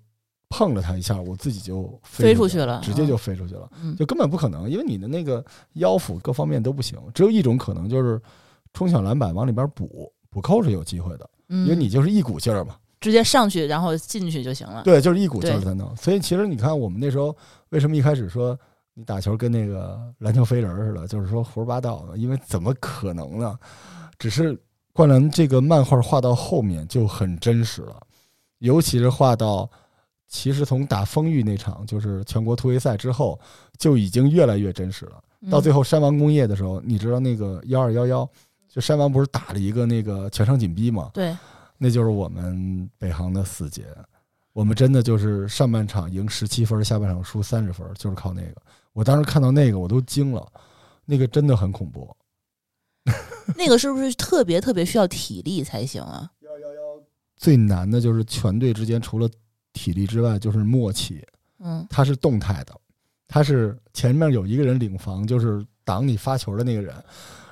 碰了他一下，我自己就飞出出去了直接就飞出去了，嗯。就根本不可能，因为你的那个腰腹各方面都不行，只有一种可能就是冲抢篮板往里边补补扣是有机会的，嗯，因为你就是一股劲儿嘛，直接上去然后进去就行了。对，就是一股劲儿对在弄。所以其实你看，我们那时候为什么一开始说你打球跟那个篮球飞人似的，就是说胡说八道呢？因为怎么可能呢？只是灌篮这个漫画画到后面就很真实了，尤其是画到其实从打丰裕那场就是全国突围赛之后，就已经越来越真实了。到最后，后山王工业的时候，你知道那个幺二幺幺，就山王不是打了一个那个全场紧逼吗？对，那就是我们北航的死结。我们真的就是上半场赢十七分，下半场输三十分，就是靠那个。我当时看到那个我都惊了，那个真的很恐怖。那个是不是特别特别需要体力才行啊？最难的就是全队之间除了体力之外，就是默契。嗯它是动态的，它是前面有一个人领防，就是挡你发球的那个人，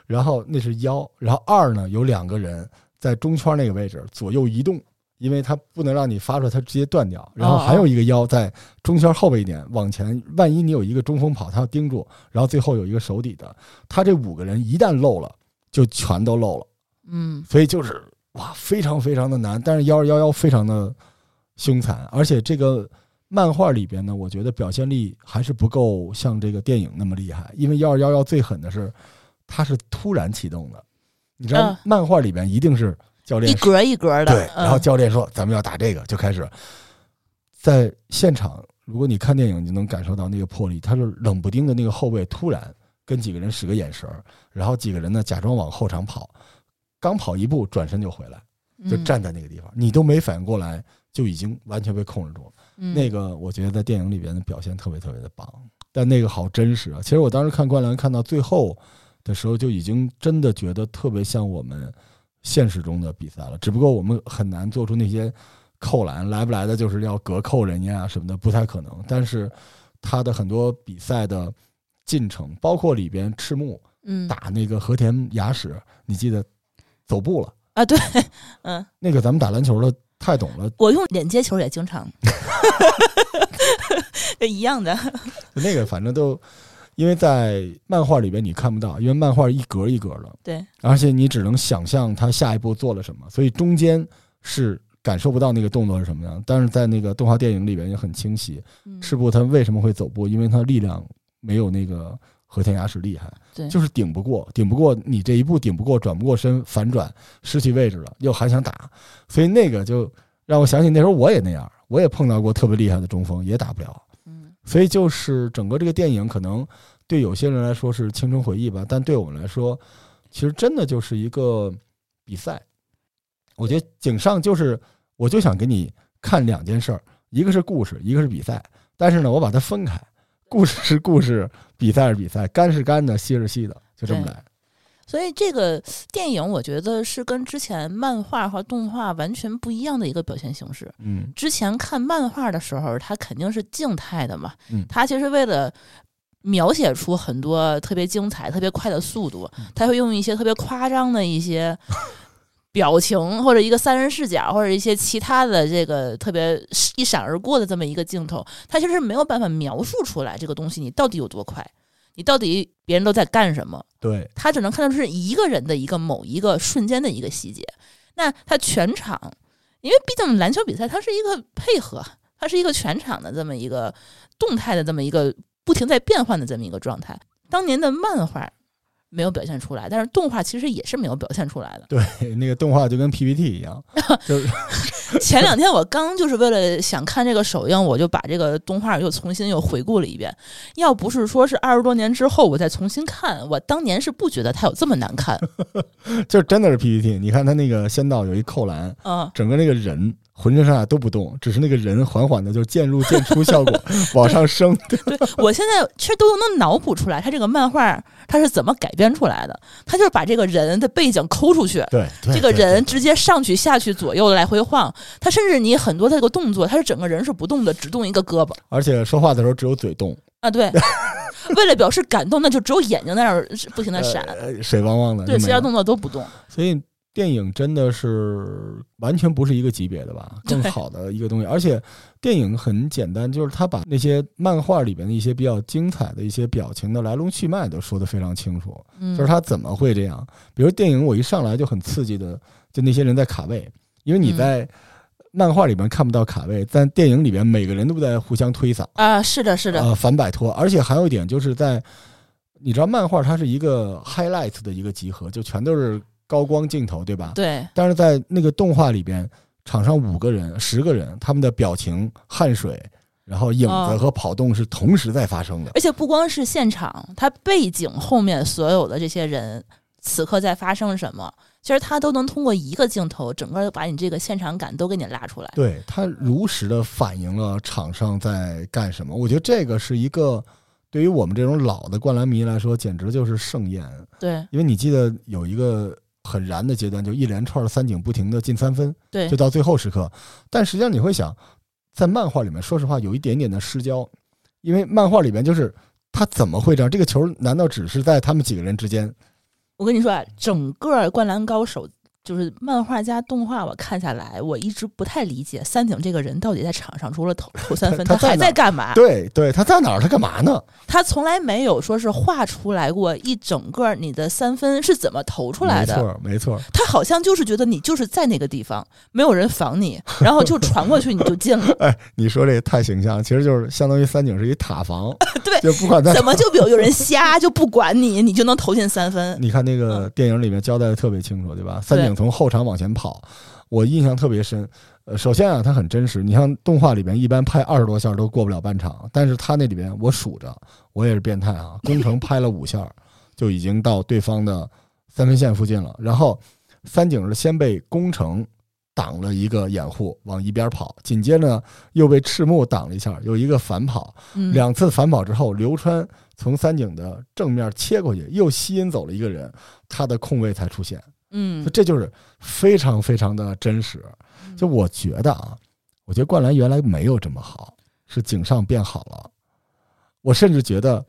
然后那是幺，然后二呢有两个人在中圈那个位置左右移动，因为它不能让你发出来，它直接断掉。然后还有一个腰在中圈后边一点往前，万一你有一个中锋跑，他要盯住，然后最后有一个手底的，他这五个人一旦漏了，就全都漏了。嗯所以就是哇，非常非常的难。但是幺二幺幺非常的凶残，而且这个漫画里边呢，我觉得表现力还是不够像这个电影那么厉害。因为幺二幺幺最狠的是，它是突然启动的，你知道嗯，漫画里边一定是教练一格一格的，对，然后嗯教练说咱们要打这个，就开始在现场。如果你看电影，你就能感受到那个魄力。他是冷不丁的那个后卫突然跟几个人使个眼神，然后几个人呢假装往后场跑，刚跑一步转身就回来，就嗯站在那个地方，你都没反应过来，就已经完全被控制住了。嗯那个我觉得在电影里边的表现特别特别的棒，但那个好真实啊！其实我当时看《灌篮》看到最后的时候，就已经真的觉得特别像我们现实中的比赛了，只不过我们很难做出那些扣篮，来不来的就是要隔扣人家啊什么的，不太可能。但是他的很多比赛的进程，包括里边赤木嗯。打那个和田雅史，你记得走步了，啊对，[laughs] 嗯，那个咱们打篮球的太懂了，我用脸接球也经常，[laughs] [laughs] 一样的，那个反正都，因为在漫画里边你看不到，因为漫画一格一格的，对，而且你只能想象他下一步做了什么，所以中间是感受不到那个动作是什么样。但是在那个动画电影里边也很清晰，嗯。赤部他为什么会走步，因为他力量没有那个和田雅史厉害，对。就是顶不过，顶不过你这一步顶不过，转不过身，反转失去位置了，又还想打，所以那个就让我想起那时候我也那样，我也碰到过特别厉害的中锋，也打不了。嗯。所以就是整个这个电影，可能对有些人来说是青春回忆吧，但对我们来说，其实真的就是一个比赛。我觉得井上就是，我就想给你看两件事儿，一个是故事，一个是比赛。但是呢，我把它分开，故事是故事，比赛是比赛，干是干的，稀是稀的，就这么来。所以这个电影我觉得是跟之前漫画和动画完全不一样的一个表现形式。嗯之前看漫画的时候，它肯定是静态的嘛，嗯它其实为了描写出很多特别精彩、特别快的速度，他会用一些特别夸张的一些表情，或者一个三人视角，或者一些其他的这个特别一闪而过的这么一个镜头，他其实没有办法描述出来这个东西你到底有多快，你到底别人都在干什么。对，他只能看到是一个人的一个某一个瞬间的一个细节。那他全场，因为毕竟篮球比赛它是一个配合，它是一个全场的这么一个动态的这么一个不停在变换的这么一个状态。当年的漫画没有表现出来，但是动画其实也是没有表现出来的。对，那个动画就跟 PPT 一样，[laughs] 就是前两天我刚就是为了想看这个首映，我就把这个动画又重新又回顾了一遍。要不是说是二十多年之后我再重新看，我当年是不觉得它有这么难看。[laughs] 就真的是 PPT。你看他那个仙道有一扣篮，嗯，整个那个人浑身上下都不动，只是那个人缓缓的就渐入渐出效果 [laughs] 往上升。对对我现在其实都能脑补出来，他这个漫画他是怎么改编出来的。他就是把这个人的背景抠出去，对，对这个人直接上去下去左右来回晃。他甚至你很多的这个动作，他是整个人是不动的，只动一个胳膊而且说话的时候只有嘴动，啊。对，[laughs] 为了表示感动，那就只有眼睛在那儿不停的闪。呃水汪汪的。对，其他动作都不动。所以电影真的是完全不是一个级别的吧，更好的一个东西。而且电影很简单，就是他把那些漫画里边的一些比较精彩的一些表情的来龙去脉都说得非常清楚，嗯，就是他怎么会这样。比如电影我一上来就很刺激的，就那些人在卡位，因为你在漫画里边看不到卡位，但电影里边每个人都在互相推搡啊，是的，是的，呃，反摆脱。而且还有一点就是在，你知道漫画它是一个 highlight 的一个集合，就全都是高光镜头，对吧？对，但是在那个动画里边，场上五个人、十个人，他们的表情、汗水，然后影子和跑动是同时在发生的。而且不光是现场，它背景后面所有的这些人此刻在发生什么，其实他都能通过一个镜头，整个把你这个现场感都给你拉出来。对，它如实的反映了场上在干什么。我觉得这个是一个对于我们这种老的灌篮迷来说，简直就是盛宴。对，因为你记得有一个很燃的阶段，就一连串的三井不停的进三分，对就，到最后时刻。但实际上你会想，在漫画里面，说实话有一点点的失焦，因为漫画里面就是他怎么会这样？这个球难道只是在他们几个人之间？我跟你说啊，整个《灌篮高手》就是漫画加动画，我看下来，我一直不太理解三井这个人到底在场上除了投投 [laughs] 三分，他还在干嘛？对对，他在哪儿？他干嘛呢？他从来没有说是画出来过一整个你的三分是怎么投出来的。没错，没错。他好像就是觉得你就是在那个地方，没有人防你，然后就传过去你就进了。[laughs] 哎，你说这太形象，其实就是相当于三井是一塔防，[laughs] 对，就不管在怎么就有有人瞎就不管你，你就能投进三分？你看那个电影里面交代的特别清楚，对吧？三井从后场往前跑，我印象特别深。呃，首先啊，它很真实。你像动画里边一般拍二十多下都过不了半场，但是他那里边我数着，我也是变态啊，工程拍了五下就已经到对方的三分线附近了。然后三井是先被工程挡了一个掩护，往一边跑，紧接着呢又被赤木挡了一下，有一个反跑。嗯，两次反跑之后，流川从三井的正面切过去，又吸引走了一个人，他的空位才出现。嗯，这就是非常非常的真实。就我觉得啊，我觉得灌篮原来没有这么好，是井上变好了。我甚至觉得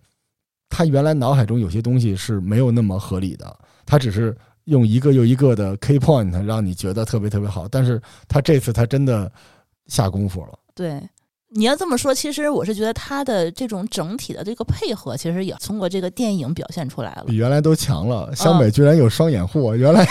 他原来脑海中有些东西是没有那么合理的，他只是用一个又一个的 key point 让你觉得特别特别好。但是他这次他真的下功夫了。对。你要这么说，其实我是觉得他的这种整体的这个配合，其实也通过这个电影表现出来了比。原来都强了。湘北居然有双掩护，原来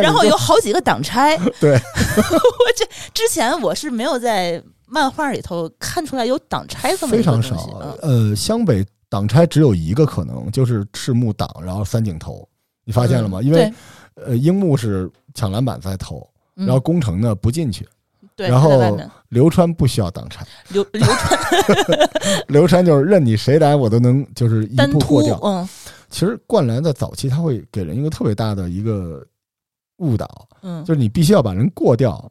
然后有好几个挡拆，[laughs] 对 [laughs] 我这之前我是没有在漫画里头看出来有挡拆这么一非常少。嗯呃，湘北挡拆只有一个可能，就是赤木挡，然后三井投。你发现了吗？嗯因为呃，樱木是抢篮板在投，然后宫城呢不进去，嗯对，然后他在外面流川不需要挡拆，流流川 [laughs] [laughs] 流川就是任你谁来我都能就是一步过掉。，嗯其实灌篮在早期他会给人一个特别大的一个误导，嗯，就是你必须要把人过掉。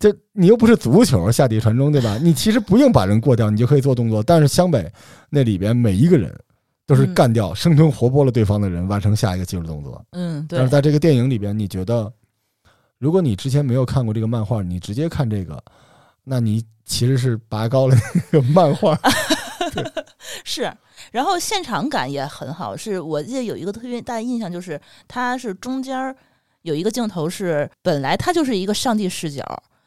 这你又不是足球下底传中，对吧？[laughs] 你其实不用把人过掉，你就可以做动作。但是湘北那里边每一个人都是嗯干掉、生吞活剥了对方的人，完成下一个技术动作。嗯，对但是，在这个电影里边，你觉得，如果你之前没有看过这个漫画，你直接看这个，那你其实是拔高了那个漫画。[laughs] 是，然后现场感也很好。是我记得有一个特别大的印象，就是它是中间儿有一个镜头是本来它就是一个上帝视角，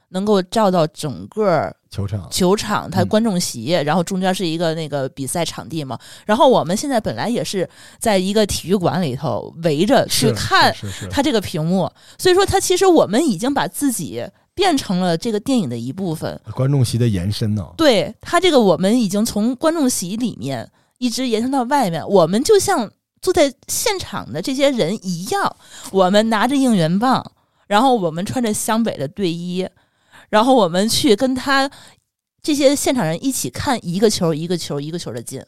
能够照到整个球场球场，它嗯观众席，然后中间是一个那个比赛场地嘛。然后我们现在本来也是在一个体育馆里头围着去看它这个屏幕，所以说它其实我们已经把自己变成了这个电影的一部分。观众席的延伸呢。对它这个，我们已经从观众席里面一直延伸到外面，我们就像坐在现场的这些人一样，我们拿着应援棒，然后我们穿着湘北的队衣，然后我们去跟他这些现场人一起看一个球一个球一个球的进，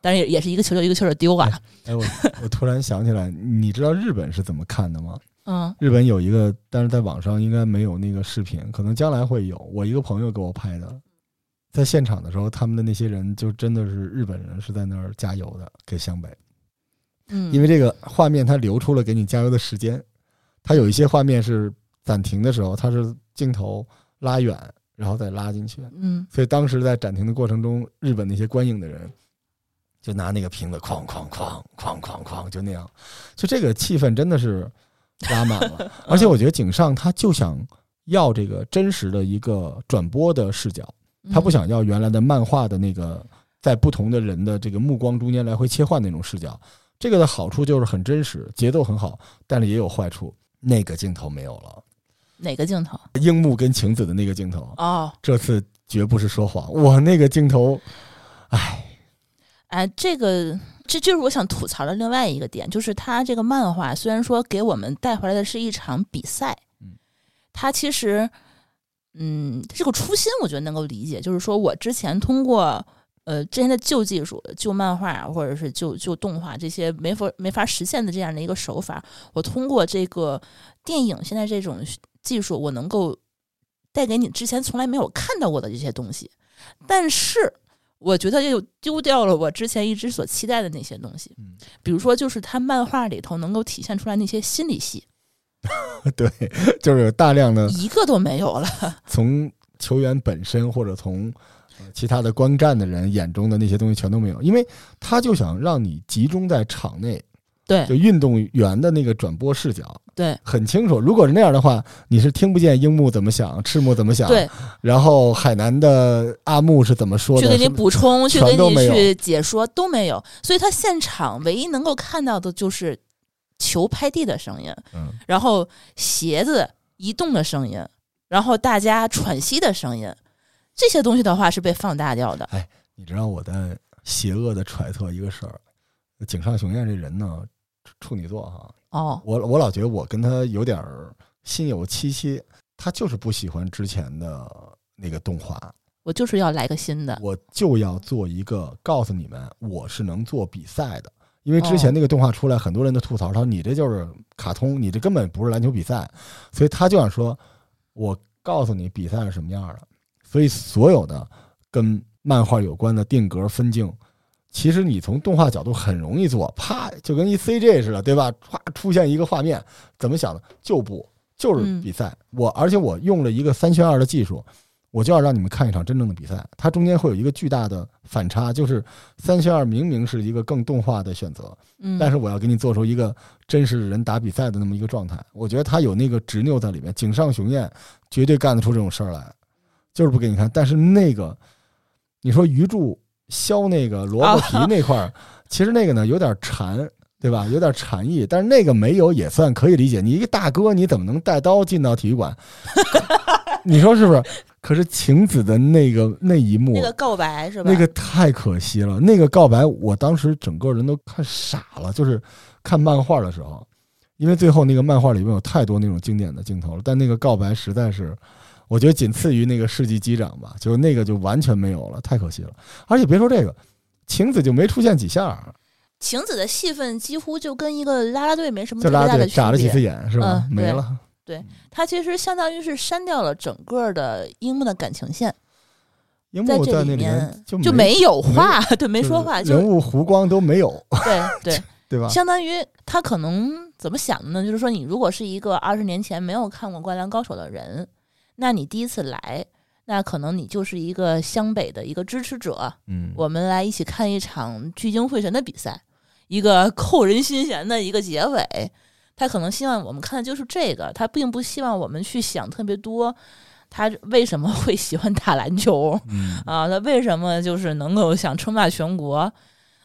但是也也是一个球球一个球的丢啊，哎，我 [laughs] 我突然想起来，你知道日本是怎么看的吗？嗯日本有一个，但是在网上应该没有那个视频，可能将来会有。我一个朋友给我拍的，在现场的时候，他们的那些人就真的是日本人，是在那儿加油的，给湘北。嗯，因为这个画面它留出了给你加油的时间，它有一些画面是暂停的时候，它是镜头拉远，然后再拉进去，嗯所以当时在暂停的过程中，日本那些观影的人就拿那个瓶子哐哐哐哐哐哐，就那样，就这个气氛真的是拉满了。[laughs] 而且我觉得井上他就想要这个真实的一个转播的视角，他不嗯想要原来的漫画的那个在不同的人的这个目光中间来回切换那种视角。这个的好处就是很真实，节奏很好，但是也有坏处，那个镜头没有了。哪个镜头？樱木跟晴子的那个镜头，哦，这次绝不是说谎，我那个镜头，唉，哎，这个这就是我想吐槽的另外一个点，就是他这个漫画虽然说给我们带回来的是一场比赛，嗯，它其实，嗯，这个初心我觉得能够理解，就是说我之前通过呃之前的旧技术、旧漫画或者是旧旧动画这些没法没法实现的这样的一个手法，我通过这个电影现在这种技术，我能够带给你之前从来没有看到过的这些东西，但是。我觉得又丢掉了我之前一直所期待的那些东西，嗯比如说就是他漫画里头能够体现出来那些心理戏，[laughs] 对，就是有大量的一个都没有了。[laughs] 从球员本身或者从呃其他的观战的人眼中的那些东西全都没有，因为他就想让你集中在场内，对。就运动员的那个转播视角对。很清楚。如果是那样的话，你是听不见樱木怎么想，赤木怎么想，对，然后海南的阿木是怎么说的，去给你补充，去给你去解说都没有，所以他现场唯一能够看到的就是球拍地的声音，嗯，然后鞋子移动的声音，然后大家喘息的声音，这些东西的话是被放大掉的。哎你知道我在邪恶的揣测一个事儿，井上雄彦这人呢，处女座哈，哦，我我老觉得我跟他有点儿心有戚戚，他就是不喜欢之前的那个动画，我就是要来个新的。我就要做一个告诉你们我是能做比赛的。因为之前那个动画出来，很多人都吐槽，他说你这就是卡通，你这根本不是篮球比赛，所以他就想说，我告诉你比赛是什么样的。所以所有的跟漫画有关的定格分镜，其实你从动画角度很容易做，啪就跟一 CG 似的，对吧？唰出现一个画面，怎么想的？就不就是比赛。我而且我用了一个三选二的技术，我就要让你们看一场真正的比赛。它中间会有一个巨大的反差，就是三选二明明是一个更动画的选择，嗯，但是我要给你做出一个真实的人打比赛的那么一个状态。我觉得他有那个执拗在里面，井上雄彦绝对干得出这种事儿来，就是不给你看。但是那个，你说鱼柱削那个萝卜皮那块儿，其实那个呢有点馋，对吧？有点禅意，但是那个没有也算可以理解。你一个大哥，你怎么能带刀进到体育馆？[laughs] 你说是不是？可是晴子的那个那一幕，那个告白是吧？那个太可惜了。那个告白，我当时整个人都看傻了。就是看漫画的时候，因为最后那个漫画里面有太多那种经典的镜头了，但那个告白实在是，我觉得仅次于那个世纪机长吧，就那个就完全没有了，太可惜了。而且别说这个，晴子就没出现几下，晴子的戏份几乎就跟一个啦啦队没什么就拉特别大的区队眨了几次别。眼是吧？没了。对他其实相当于是删掉了整个的樱木的感情线，樱木在那里面就没有话，[laughs] 对，没说话，就人物弧光都没有，对对，[laughs] 对吧？相当于他可能怎么想的呢？就是说，你如果是一个二十年前没有看过《灌篮高手》的人，那你第一次来，那可能你就是一个湘北的一个支持者，嗯，我们来一起看一场聚精会神的比赛，一个扣人心弦的一个结尾。他可能希望我们看的就是这个，他并不希望我们去想特别多。他为什么会喜欢打篮球嗯啊？他为什么就是能够想称霸全国？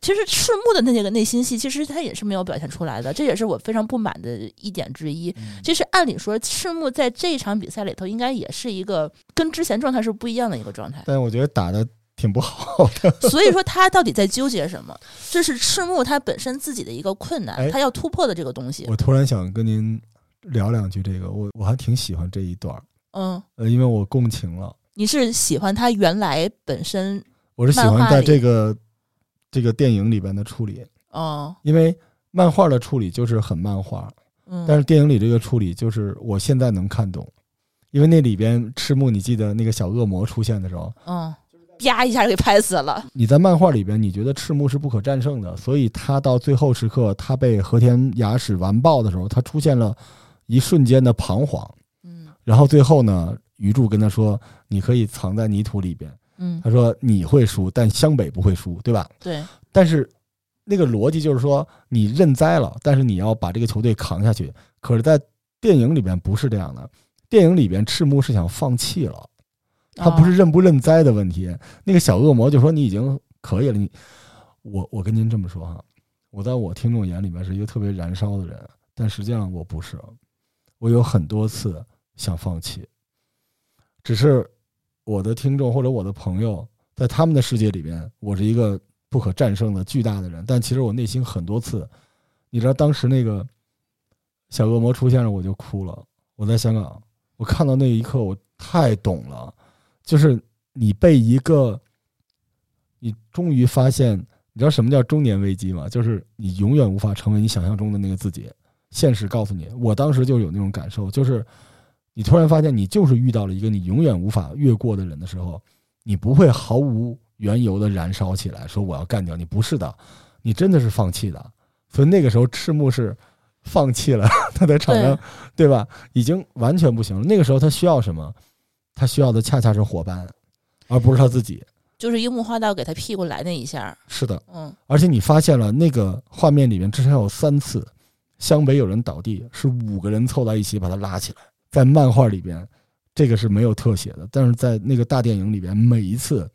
其实赤木的那个内心戏，其实他也是没有表现出来的，这也是我非常不满的一点之一。嗯其实按理说，赤木在这一场比赛里头，应该也是一个跟之前状态是不一样的一个状态。但我觉得打的挺不好的。所以说他到底在纠结什么？这是赤木他本身自己的一个困难，哎他要突破的这个东西。我突然想跟您聊两句这个，我我还挺喜欢这一段儿，嗯，呃，因为我共情了，你是喜欢他原来本身？我是喜欢在这个这个电影里边的处理，哦，因为漫画的处理就是很漫画，嗯，但是电影里这个处理就是我现在能看懂，因为那里边赤木，你记得那个小恶魔出现的时候，嗯，啪一下给拍死了。你在漫画里边，你觉得赤木是不可战胜的，所以他到最后时刻，他被和田雅史完爆的时候，他出现了一瞬间的彷徨。嗯然后最后呢，鱼柱跟他说：“你可以藏在泥土里边。”嗯，他说：“你会输，但湘北不会输，对吧对，？”但是那个逻辑就是说，你认栽了，但是你要把这个球队扛下去。可是，在电影里边不是这样的，电影里边赤木是想放弃了，他不是认不认栽的问题。那个小恶魔就说：“你已经可以了。”你，我我跟您这么说哈，我在我听众眼里面是一个特别燃烧的人，但实际上我不是，我有很多次想放弃，只是我的听众或者我的朋友在他们的世界里边，我是一个。不可战胜的巨大的人，但其实我内心很多次，你知道，当时那个小恶魔出现了，我就哭了。我在香港，我看到那一刻，我太懂了。就是你被一个，你终于发现，你知道什么叫中年危机吗？就是你永远无法成为你想象中的那个自己。现实告诉你，我当时就有那种感受，就是你突然发现，你就是遇到了一个你永远无法越过的人的时候，你不会毫无。缘由的燃烧起来，说我要干掉你，不是的，你真的是放弃的。所以那个时候赤木是放弃了，他在场上，对吧？已经完全不行了。那个时候他需要什么？他需要的恰恰是伙伴，而不是他自己。就是樱木花道给他屁股来那一下。是的，嗯。而且你发现了那个画面里面至少有三次，湘北有人倒地，是五个人凑在一起把他拉起来。在漫画里边，这个是没有特写的，但是在那个大电影里边，每一次。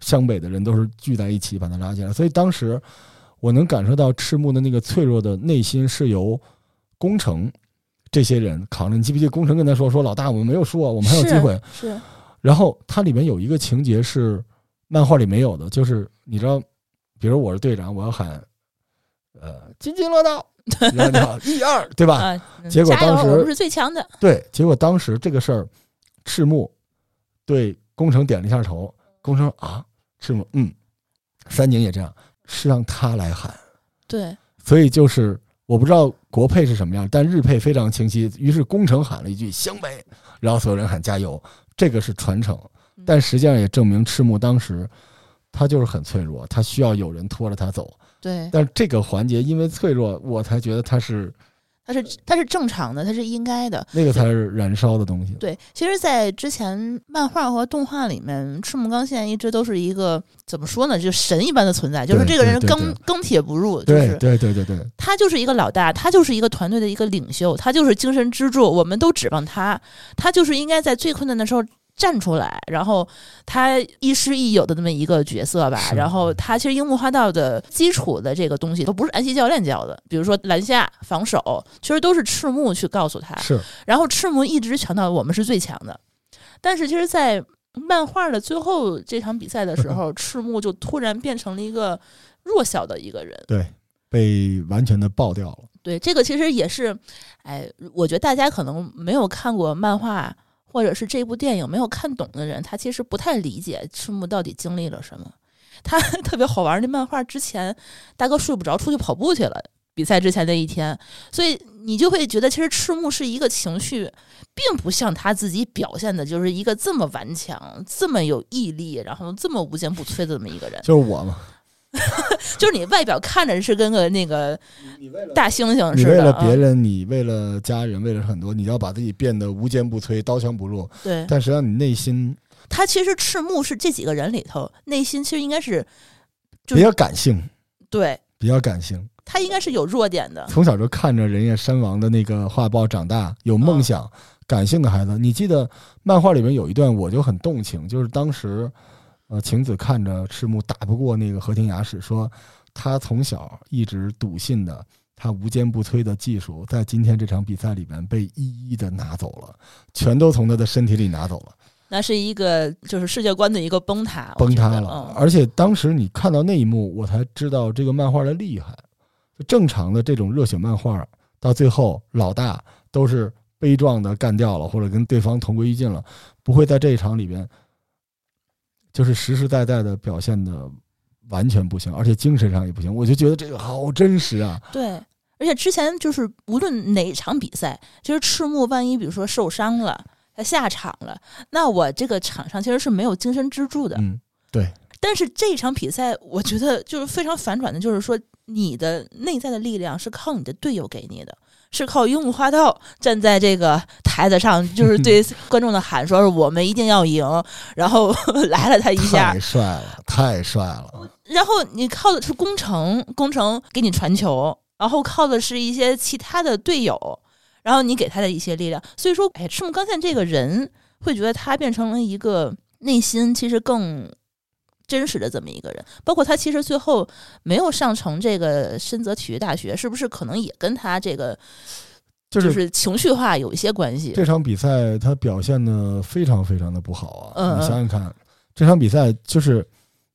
湘北的人都是聚在一起把他拉起来，所以当时我能感受到赤木的那个脆弱的内心是由工程这些人扛着。你记不记得工程跟他说：“说老大，我们没有输啊，我们还有机会。”是。然后它里面有一个情节是漫画里没有的，就是你知道，比如我是队长，我要喊呃“津津乐道”，你好，一二，[laughs] 对吧？结果当时我们是最强的。对，结果当时这个事儿，赤木对工程点了一下头，工程啊。赤木？嗯，三井也这样，是让他来喊。对，所以就是我不知道国配是什么样，但日配非常清晰。于是宫城喊了一句“湘北”，然后所有人喊加油，这个是传承。但实际上也证明赤木当时他就是很脆弱，他需要有人拖着他走。对，但这个环节因为脆弱，我才觉得他是。它是它是正常的，它是应该的，那个才是燃烧的东西。对，其实，在之前漫画和动画里面，赤木刚宪一直都是一个怎么说呢，就神一般的存在，就是这个人钢钢铁不入，就是对对对对，他就是一个老大，他就是一个团队的一个领袖，他就是精神支柱，我们都指望他，他就是应该在最困难的时候。站出来，然后他亦师亦友的那么一个角色吧。然后他其实樱木花道的基础的这个东西都不是安西教练教的，比如说篮下防守，其实都是赤木去告诉他。是。然后赤木一直强调我们是最强的，但是其实，在漫画的最后这场比赛的时候，[laughs] 赤木就突然变成了一个弱小的一个人。对，被完全的爆掉了。对，这个其实也是，哎，我觉得大家可能没有看过漫画。或者是这部电影没有看懂的人，他其实不太理解赤木到底经历了什么。他 [laughs] 特别好玩的漫画之前，大哥睡不着，出去跑步去了。比赛之前那一天，所以你就会觉得，其实赤木是一个情绪，并不像他自己表现的，就是一个这么顽强、这么有毅力，然后这么无坚不摧的这么一个人。就是我嘛。[laughs] 就是你外表看着是跟个那个大猩猩似的，你为了别人，你为了家人，为了很多，你要把自己变得无坚不摧、刀枪不入。对，但实际上你内心，他其实赤木是这几个人里头内心其实应该是比较感性，对，比较感性。他应该是有弱点的，从小就看着人家山王的那个画报长大，有梦想、感性的孩子。你记得漫画里面有一段，我就很动情，就是当时。呃，晴子看着赤木打不过那个和田雅史，说他从小一直笃信的他无坚不摧的技术，在今天这场比赛里面被一一的拿走了，全都从他的身体里拿走了。那是一个就是世界观的一个崩塌，崩塌了。而且当时你看到那一幕，我才知道这个漫画的厉害。正常的这种热血漫画，到最后老大都是悲壮的干掉了，或者跟对方同归于尽了，不会在这一场里边。就是实实在在的表现的完全不行，而且精神上也不行，我就觉得这个好真实啊。对，而且之前就是无论哪场比赛，其实赤木万一比如说受伤了，他下场了，那我这个场上其实是没有精神支柱的。嗯，对。但是这场比赛，我觉得就是非常反转的，就是说你的内在的力量是靠你的队友给你的。是靠樱木花道站在这个台子上，就 [laughs] 是对观众的喊说：“是我们一定要赢。”然后 [laughs] 来了他一下太，帅了，太帅了。然后你靠的是工程，工程给你传球，然后靠的是一些其他的队友，然后你给他的一些力量。所以说，哎，赤木刚宪这个人会觉得他变成了一个内心其实更真实的这么一个人。包括他其实最后没有上成这个深泽体育大学，是不是可能也跟他这个就就是是情绪化有一些关系？这场比赛他表现的非常非常的不好啊！你想想看，这场比赛就是，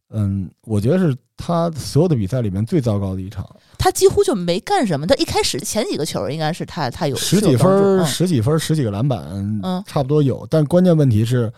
嗯，我觉得是他所有的比赛里面最糟糕的一场，他几乎就没干什么。他一开始前几个球应该是他他有十几分十几分、十几个篮板，嗯差不多有。但关键问题是，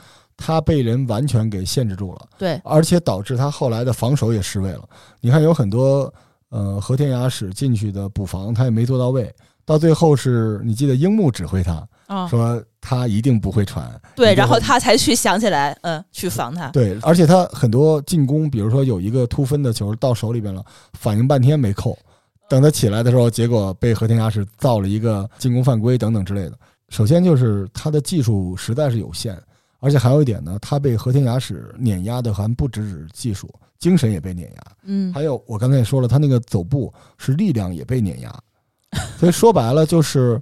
他被人完全给限制住了，对，而且导致他后来的防守也失位了。你看，有很多呃和田雅史进去的补防，他也没做到位。到最后是你记得樱木指挥他啊、说他一定不会传，对，然后他才去想起来，嗯，去防他。对，而且他很多进攻，比如说有一个突分的球到手里边了，反应半天没扣，等他起来的时候，结果被和田雅史造了一个进攻犯规等等之类的。首先就是他的技术实在是有限，而且还有一点呢，他被和田雅史碾压的还不只是技术，精神也被碾压。嗯，还有我刚才也说了，他那个走步是力量也被碾压，[laughs] 所以说白了就是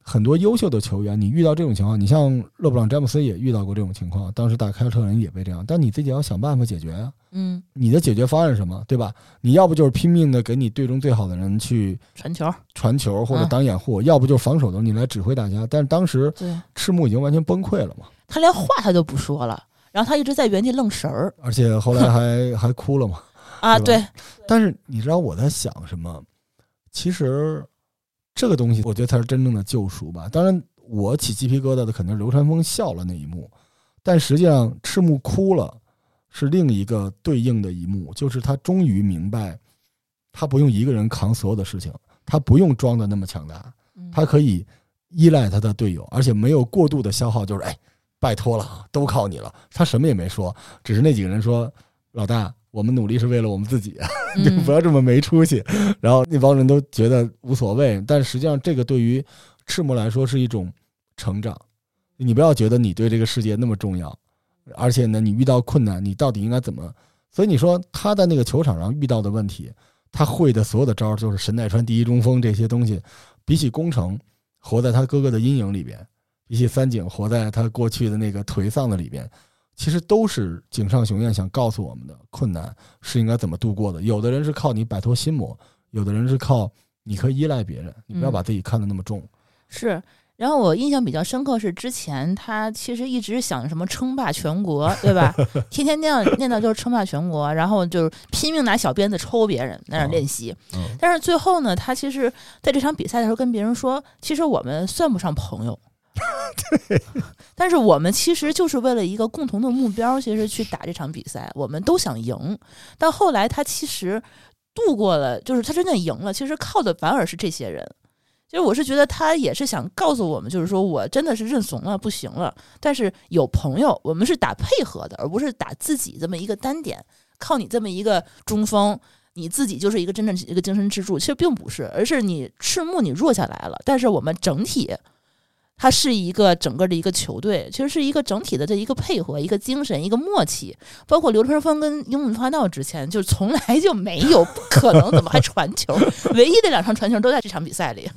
很多优秀的球员，你遇到这种情况，你像勒布朗詹姆斯也遇到过这种情况，当时打凯尔特人也被这样，但你自己要想办法解决啊。嗯，你的解决方案是什么，对吧？你要不就是拼命的给你队中最好的人去传球，传球或者嗯。当掩护，要不就是防守的你来指挥大家。但是当时赤木已经完全崩溃了嘛，他连话他都不说了，然后他一直在原地愣神儿而且后来还 [laughs] 还哭了嘛。啊，对，但是你知道我在想什么？其实这个东西，我觉得才是真正的救赎吧。当然，我起鸡皮疙瘩的肯定是流川枫笑了那一幕，但实际上赤木哭了是另一个对应的一幕，就是他终于明白，他不用一个人扛所有的事情，他不用装的那么强大，嗯他可以依赖他的队友，而且没有过度的消耗，就是哎，拜托了啊，都靠你了。他什么也没说，只是那几个人说：“老大，我们努力是为了我们自己，[laughs] 就嗯不要这么没出息。”然后那帮人都觉得无所谓，但实际上这个对于赤木来说是一种成长。你不要觉得你对这个世界那么重要，而且呢，你遇到困难，你到底应该怎么？所以你说他在那个球场上遇到的问题，他会的所有的招儿就是神奈川第一中锋这些东西，比起宫城活在他哥哥的阴影里边，比起三井活在他过去的那个颓丧的里边，其实都是井上雄彦想告诉我们的困难是应该怎么度过的。有的人是靠你摆脱心魔，有的人是靠你可以依赖别人，你不要嗯把自己看得那么重。是。然后我印象比较深刻是之前他其实一直想什么称霸全国，对吧？[laughs] 天天念叨念叨就是称霸全国，然后就是拼命拿小鞭子抽别人，在那儿练习。嗯，但是最后呢，他其实在这场比赛的时候跟别人说，其实我们算不上朋友。对 [laughs] 但是我们其实就是为了一个共同的目标，其实去打这场比赛，我们都想赢。但后来他其实度过了，就是他真正赢了，其实靠的反而是这些人。其实我是觉得他也是想告诉我们，就是说我真的是认怂了，不行了。但是有朋友，我们是打配合的，而不是打自己这么一个单点。靠你这么一个中锋，你自己就是一个真正一个精神支柱。其实并不是，而是你赤木你弱下来了，但是我们整体。它是一个整个的一个球队，其实是一个整体的这一个配合、一个精神、一个默契。包括刘春峰跟樱木花道之前，就从来就没有，不可能，怎么还传球？[laughs] 唯一的两场传球都在这场比赛里。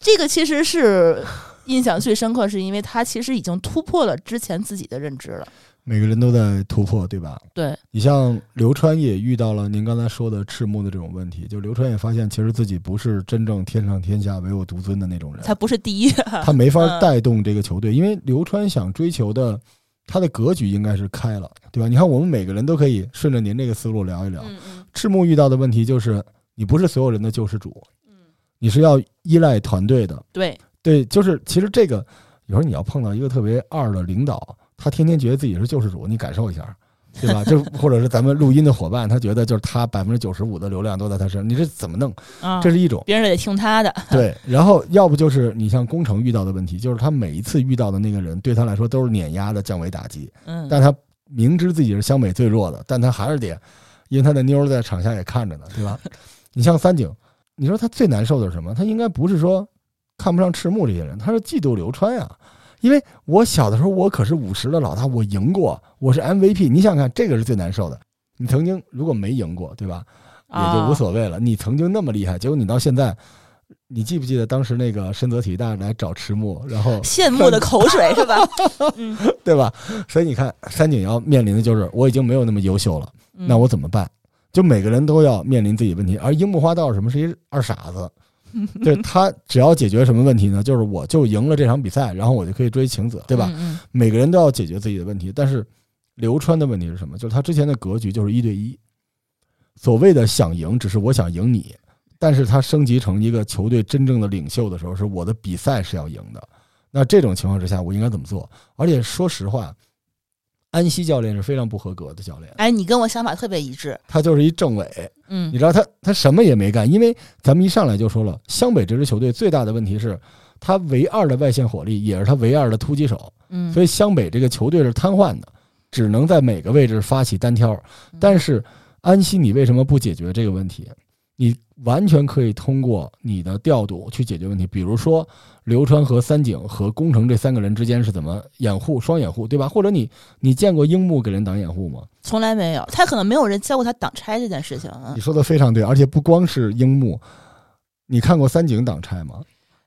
这个其实是印象最深刻，是因为他其实已经突破了之前自己的认知了。每个人都在突破，对吧？对，你像刘川也遇到了您刚才说的赤木的这种问题，就刘川也发现其实自己不是真正天上天下唯我独尊的那种人，他不是第一，[laughs] 他没法带动这个球队，因为刘川想追求的，他的格局应该是开了，对吧？你看我们每个人都可以顺着您这个思路聊一聊。嗯嗯赤木遇到的问题就是，你不是所有人的救世主，嗯，你是要依赖团队的。对，对，就是其实这个有时候你要碰到一个特别二的领导，他天天觉得自己是救世主，你感受一下，对吧？[laughs] 就或者是咱们录音的伙伴，他觉得就是他百分之九十五的流量都在他身上，你这怎么弄？啊，这是一种。别人得听他的，对，然后要不就是你像工程遇到的问题，就是他每一次遇到的那个人对他来说都是碾压的降维打击，嗯，但他明知自己是湘北最弱的，但他还是得，因为他的妞儿在场下也看着呢，对吧？[laughs] 你像三井，你说他最难受的是什么？他应该不是说看不上赤木这些人，他是嫉妒流川呀。因为我小的时候，我可是五十的老大，我赢过，我是 MVP。你想想看，这个是最难受的。你曾经如果没赢过，对吧？也就无所谓了。你曾经那么厉害，结果你到现在，你记不记得当时那个深泽体大来找赤木，然后羡慕的口水是吧？[laughs] 嗯，对吧？所以你看，三井要面临的就是我已经没有那么优秀了，那我怎么办？就每个人都要面临自己问题。而樱木花道什么？是一二傻子。[laughs] 对他只要解决什么问题呢？就是我就赢了这场比赛，然后我就可以追晴子，对吧？每个人都要解决自己的问题。但是刘川的问题是什么？就是他之前的格局就是一对一，所谓的想赢只是我想赢你，但是他升级成一个球队真正的领袖的时候，是我的比赛是要赢的。那这种情况之下，我应该怎么做？而且说实话。安西教练是非常不合格的教练。哎，你跟我想法特别一致。他就是一政委，嗯，你知道他他什么也没干，因为咱们一上来就说了，湘北这支球队最大的问题是，他唯二的外线火力也是他唯二的突击手，嗯，所以湘北这个球队是瘫痪的，只能在每个位置发起单挑。但是安西，你为什么不解决这个问题？你完全可以通过你的调度去解决问题，比如说流川和三井和宫城这三个人之间是怎么掩护双掩护，对吧？或者你你见过樱木给人挡掩护吗？从来没有，他可能没有人教过他挡拆这件事情。你说的非常对，而且不光是樱木，你看过三井挡拆吗？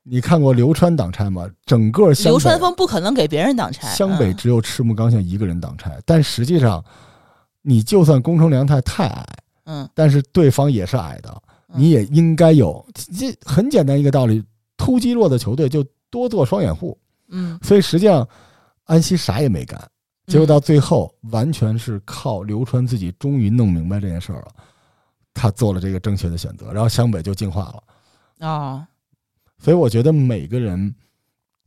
你看过流川挡拆吗？整个流川枫不可能给别人挡拆，湘北只有赤木刚宪一个人挡拆，但实际上你就算宫城良太太矮。嗯，但是对方也是矮的，你也应该有这很简单一个道理：突击弱的球队就多做双掩护。嗯，所以实际上安西啥也没干，结果到最后完全是靠刘川自己终于弄明白这件事儿了，他做了这个正确的选择，然后湘北就进化了。啊，所以我觉得每个人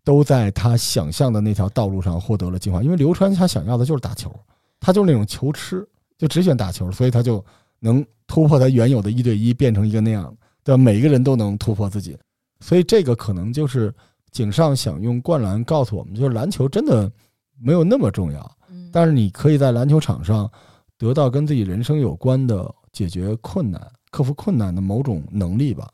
都在他想象的那条道路上获得了进化，因为刘川他想要的就是打球，他就是那种球痴，就只选打球，所以他就。能突破他原有的一对一，变成一个那样的，每一个人都能突破自己，所以这个可能就是井上想用灌篮告诉我们，就是篮球真的没有那么重要，但是你可以在篮球场上得到跟自己人生有关的解决困难、克服困难的某种能力吧。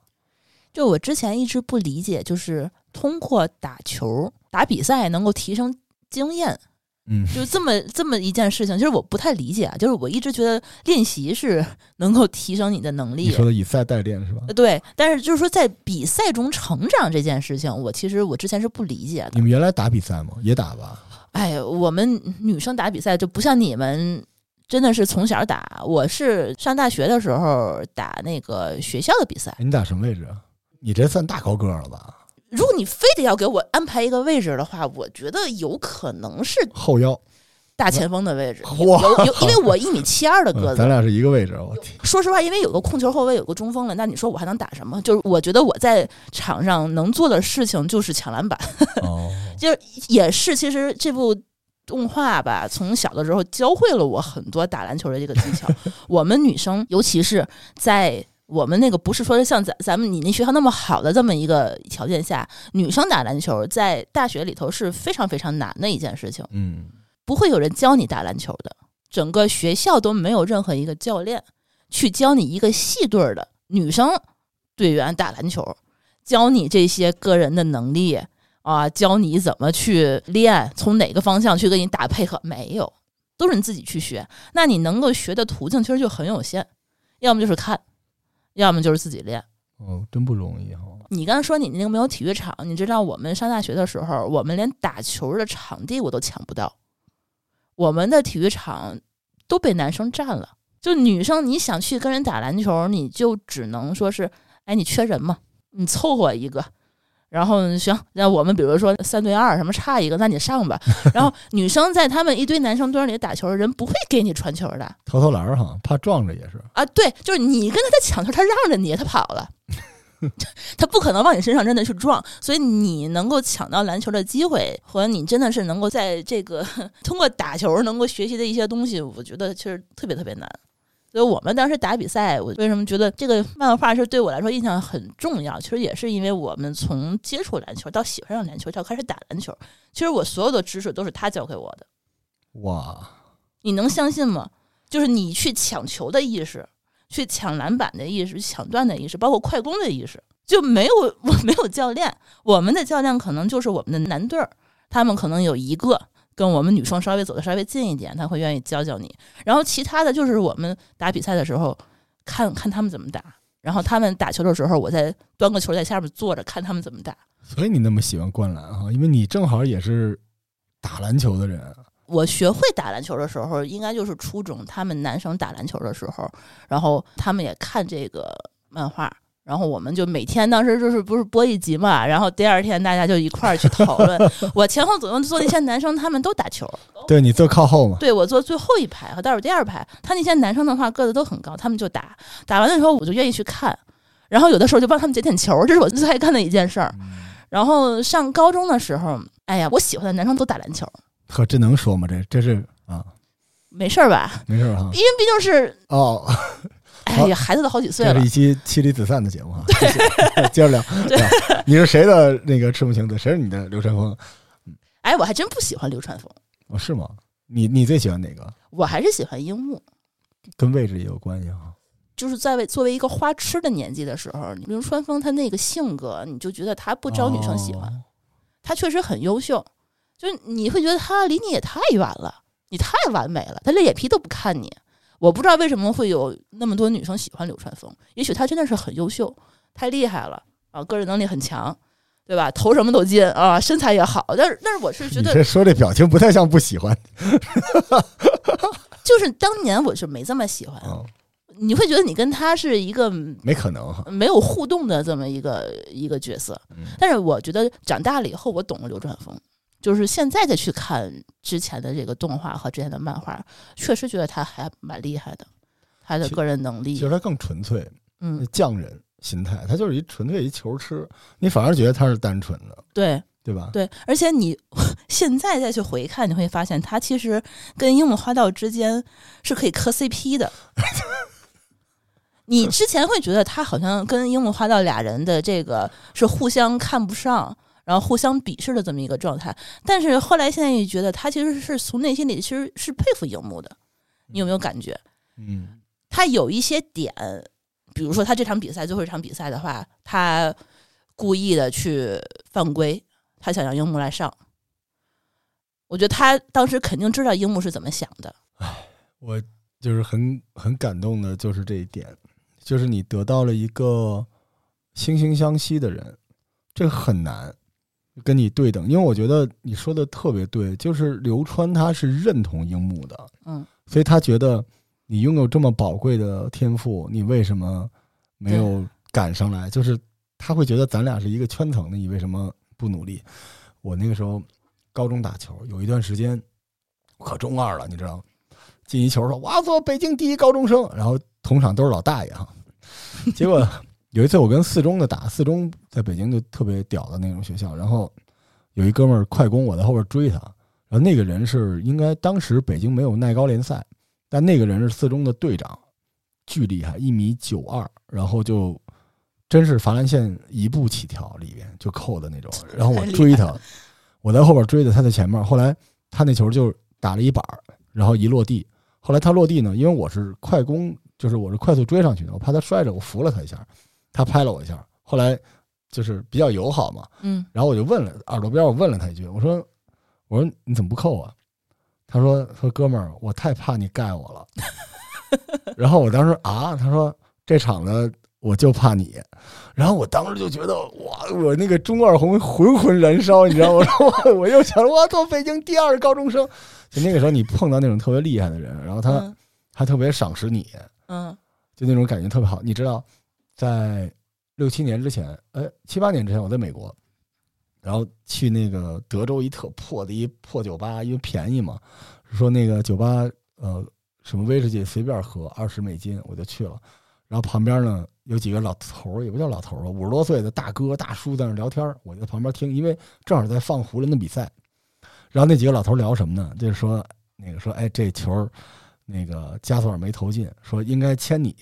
就我之前一直不理解，就是通过打球、打比赛能够提升经验。嗯，就这么这么一件事情，就是我不太理解啊。就是我一直觉得练习是 [laughs] 能够提升你的能力。你说的以赛代练是吧？对，但是就是说在比赛中成长这件事情，我其实我之前是不理解的。你们原来打比赛吗？也打吧？哎，我们女生打比赛就不像你们，真的是从小打。我是上大学的时候打那个学校的比赛。你打什么位置啊？你这算大高个了吧？如果你非得要给我安排一个位置的话，我觉得有可能是后腰大前锋的位置。有有，因为我一米七二的个子，[laughs] 咱俩是一个位置。我天，说实话，因为有个控球后卫，有个中锋了，那你说我还能打什么？就是我觉得我在场上能做的事情就是抢篮板。哦，[laughs] 就是也是，其实这部动画吧，从小的时候教会了我很多打篮球的这个技巧。[laughs] 我们女生，尤其是在。我们那个不是说像咱咱们你那学校那么好的这么一个条件下，女生打篮球在大学里头是非常非常难的一件事情。嗯，不会有人教你打篮球的，整个学校都没有任何一个教练去教你一个系队的女生队员打篮球，教你这些个人的能力啊，教你怎么去练，从哪个方向去跟你打配合，没有，都是你自己去学。那你能够学的途径其实就很有限，要么就是看。要么就是自己练，哦，真不容易哈。你刚才说你那个没有体育场，你知道我们上大学的时候，我们连打球的场地我都抢不到，我们的体育场都被男生占了。就女生你想去跟人打篮球，你就只能说是，哎，你缺人吗？你凑合一个。然后行，那我们比如说三对二，什么差一个，那你上吧。[laughs] 然后女生在他们一堆男生堆里打球，人不会给你传球的，投投篮哈，怕撞着也是啊。对，就是你跟他在抢球，他让着你，他跑了，[laughs] 他不可能往你身上真的去撞。所以你能够抢到篮球的机会，和你真的是能够在这个通过打球能够学习的一些东西，我觉得其实特别特别难。所以我们当时打比赛，我为什么觉得这个漫画是对我来说印象很重要？其实也是因为我们从接触篮球到喜欢上篮球到开始打篮球，其实我所有的知识都是他教给我的。哇，你能相信吗？就是你去抢球的意识，去抢篮板的意识、抢断的意识，包括快攻的意识，就没有 [laughs] 我没有教练，我们的教练可能就是我们的男队儿，他们可能有一个跟我们女生稍微走的稍微近一点，他会愿意教教你，然后其他的就是我们打比赛的时候看看他们怎么打，然后他们打球的时候，我再端个球在下面坐着看他们怎么打。所以你那么喜欢灌篮哈，因为你正好也是打篮球的人。我学会打篮球的时候，应该就是初中，他们男生打篮球的时候，然后他们也看这个漫画，然后我们就每天当时就是不是播一集嘛，然后第二天大家就一块儿去讨论。[laughs] 我前后左右坐那些男生，他们都打球，[laughs] 对你坐靠后嘛，对我坐最后一排和倒数第二排。他那些男生的话个子都很高，他们就打，打完的时候我就愿意去看，然后有的时候就帮他们捡捡球，这是我最爱干的一件事儿。然后上高中的时候，哎呀，我喜欢的男生都打篮球。呵，这能说吗？这这是啊，没事儿吧？没事儿哈因。为毕竟是，哦，[laughs] 哎呀，孩子都好几岁了这是一，期妻离子散的节目哈。[laughs] 接着聊。你是谁的那个赤木晴子？谁是你的流川枫？哎，我还真不喜欢流川枫，哦，是吗？你你最喜欢哪个？我还是喜欢樱木。跟位置也有关系哈。就是在为作为一个花痴的年纪的时候，流川枫他那个性格，你就觉得他不招女生喜欢。哦他确实很优秀，就是你会觉得他离你也太远了，你太完美了，他连眼皮都不看你。我不知道为什么会有那么多女生喜欢流川枫，也许他真的是很优秀，太厉害了啊，个人能力很强，对吧？投什么都进啊，身材也好。但是，但是我是觉得，你这说这表情不太像不喜欢 [laughs] 就是当年我是没这么喜欢，啊，你会觉得你跟他是一个没可能哈。没有互动的这么一个一个角色。嗯但是我觉得长大了以后，我懂了流川枫，就是现在再去看之前的这个动画和之前的漫画，确实觉得他还蛮厉害的，他的个人能力其实，他更纯粹，嗯，匠人心态，他就是一纯粹一球痴，你反而觉得他是单纯的，对对吧？对，而且你 [laughs] 现在再去回看，你会发现他其实跟樱木花道之间是可以磕 CP 的。[laughs] 你之前会觉得他好像跟樱木花道俩人的这个是互相看不上，然后互相鄙视的这么一个状态，但是后来现在也觉得他其实是从内心里其实是佩服樱木的，你有没有感觉？嗯，他有一些点，比如说他这场比赛最后一场比赛的话，他故意的去犯规，他想让樱木来上。我觉得他当时肯定知道樱木是怎么想的，[sighs] 我就是很很感动的，就是这一点，就是你得到了一个惺惺相惜的人，这很难跟你对等，因为我觉得你说的特别对，就是刘川他是认同樱木的，嗯，所以他觉得你拥有这么宝贵的天赋，你为什么没有赶上来？就是他会觉得咱俩是一个圈层的，你为什么不努力？我那个时候高中打球，有一段时间我可中二了，你知道吗？进一球说我要做北京第一高中生，然后同场都是老大爷哈。结果有一次我跟四中的打，四中在北京就特别屌的那种学校，然后有一哥们儿快攻，我在后边追他，然后那个人是应该当时北京没有耐高联赛，但那个人是四中的队长，巨厉害，一米九二，然后就真是罚篮线一步起跳里边就扣的那种，然后我追他，我在后边追的，他在前面，后来他那球就打了一板儿，然后一落地，后来他落地呢，因为我是快攻，就是我是快速追上去的，我怕他摔着，我扶了他一下，他拍了我一下，后来就是比较友好嘛，嗯，然后我就问了耳朵边，我问了他一句，我说我说你怎么不扣啊？他说说哥们儿，我太怕你盖我了。[laughs] 然后我当时啊，他说这场子我就怕你。然后我当时就觉得哇，我那个中二红浑浑燃烧，你知道吗？[laughs] 我我又想我做北京第二高中生。就那个时候你碰到那种特别厉害的人，然后他嗯还特别赏识你，嗯就那种感觉特别好。你知道，在六七年之前，呃，七八年之前，我在美国，然后去那个德州一特破的一破酒吧，因为便宜嘛，说那个酒吧呃什么威士忌随便喝二十美金，我就去了。然后旁边呢有几个老头儿，也不叫老头儿吧，五十多岁的大哥大叔在那聊天，我就在旁边听，因为正好在放湖人的比赛。然后那几个老头聊什么呢？就是说那个说，哎，这球那个加索尔没投进，说应该签你。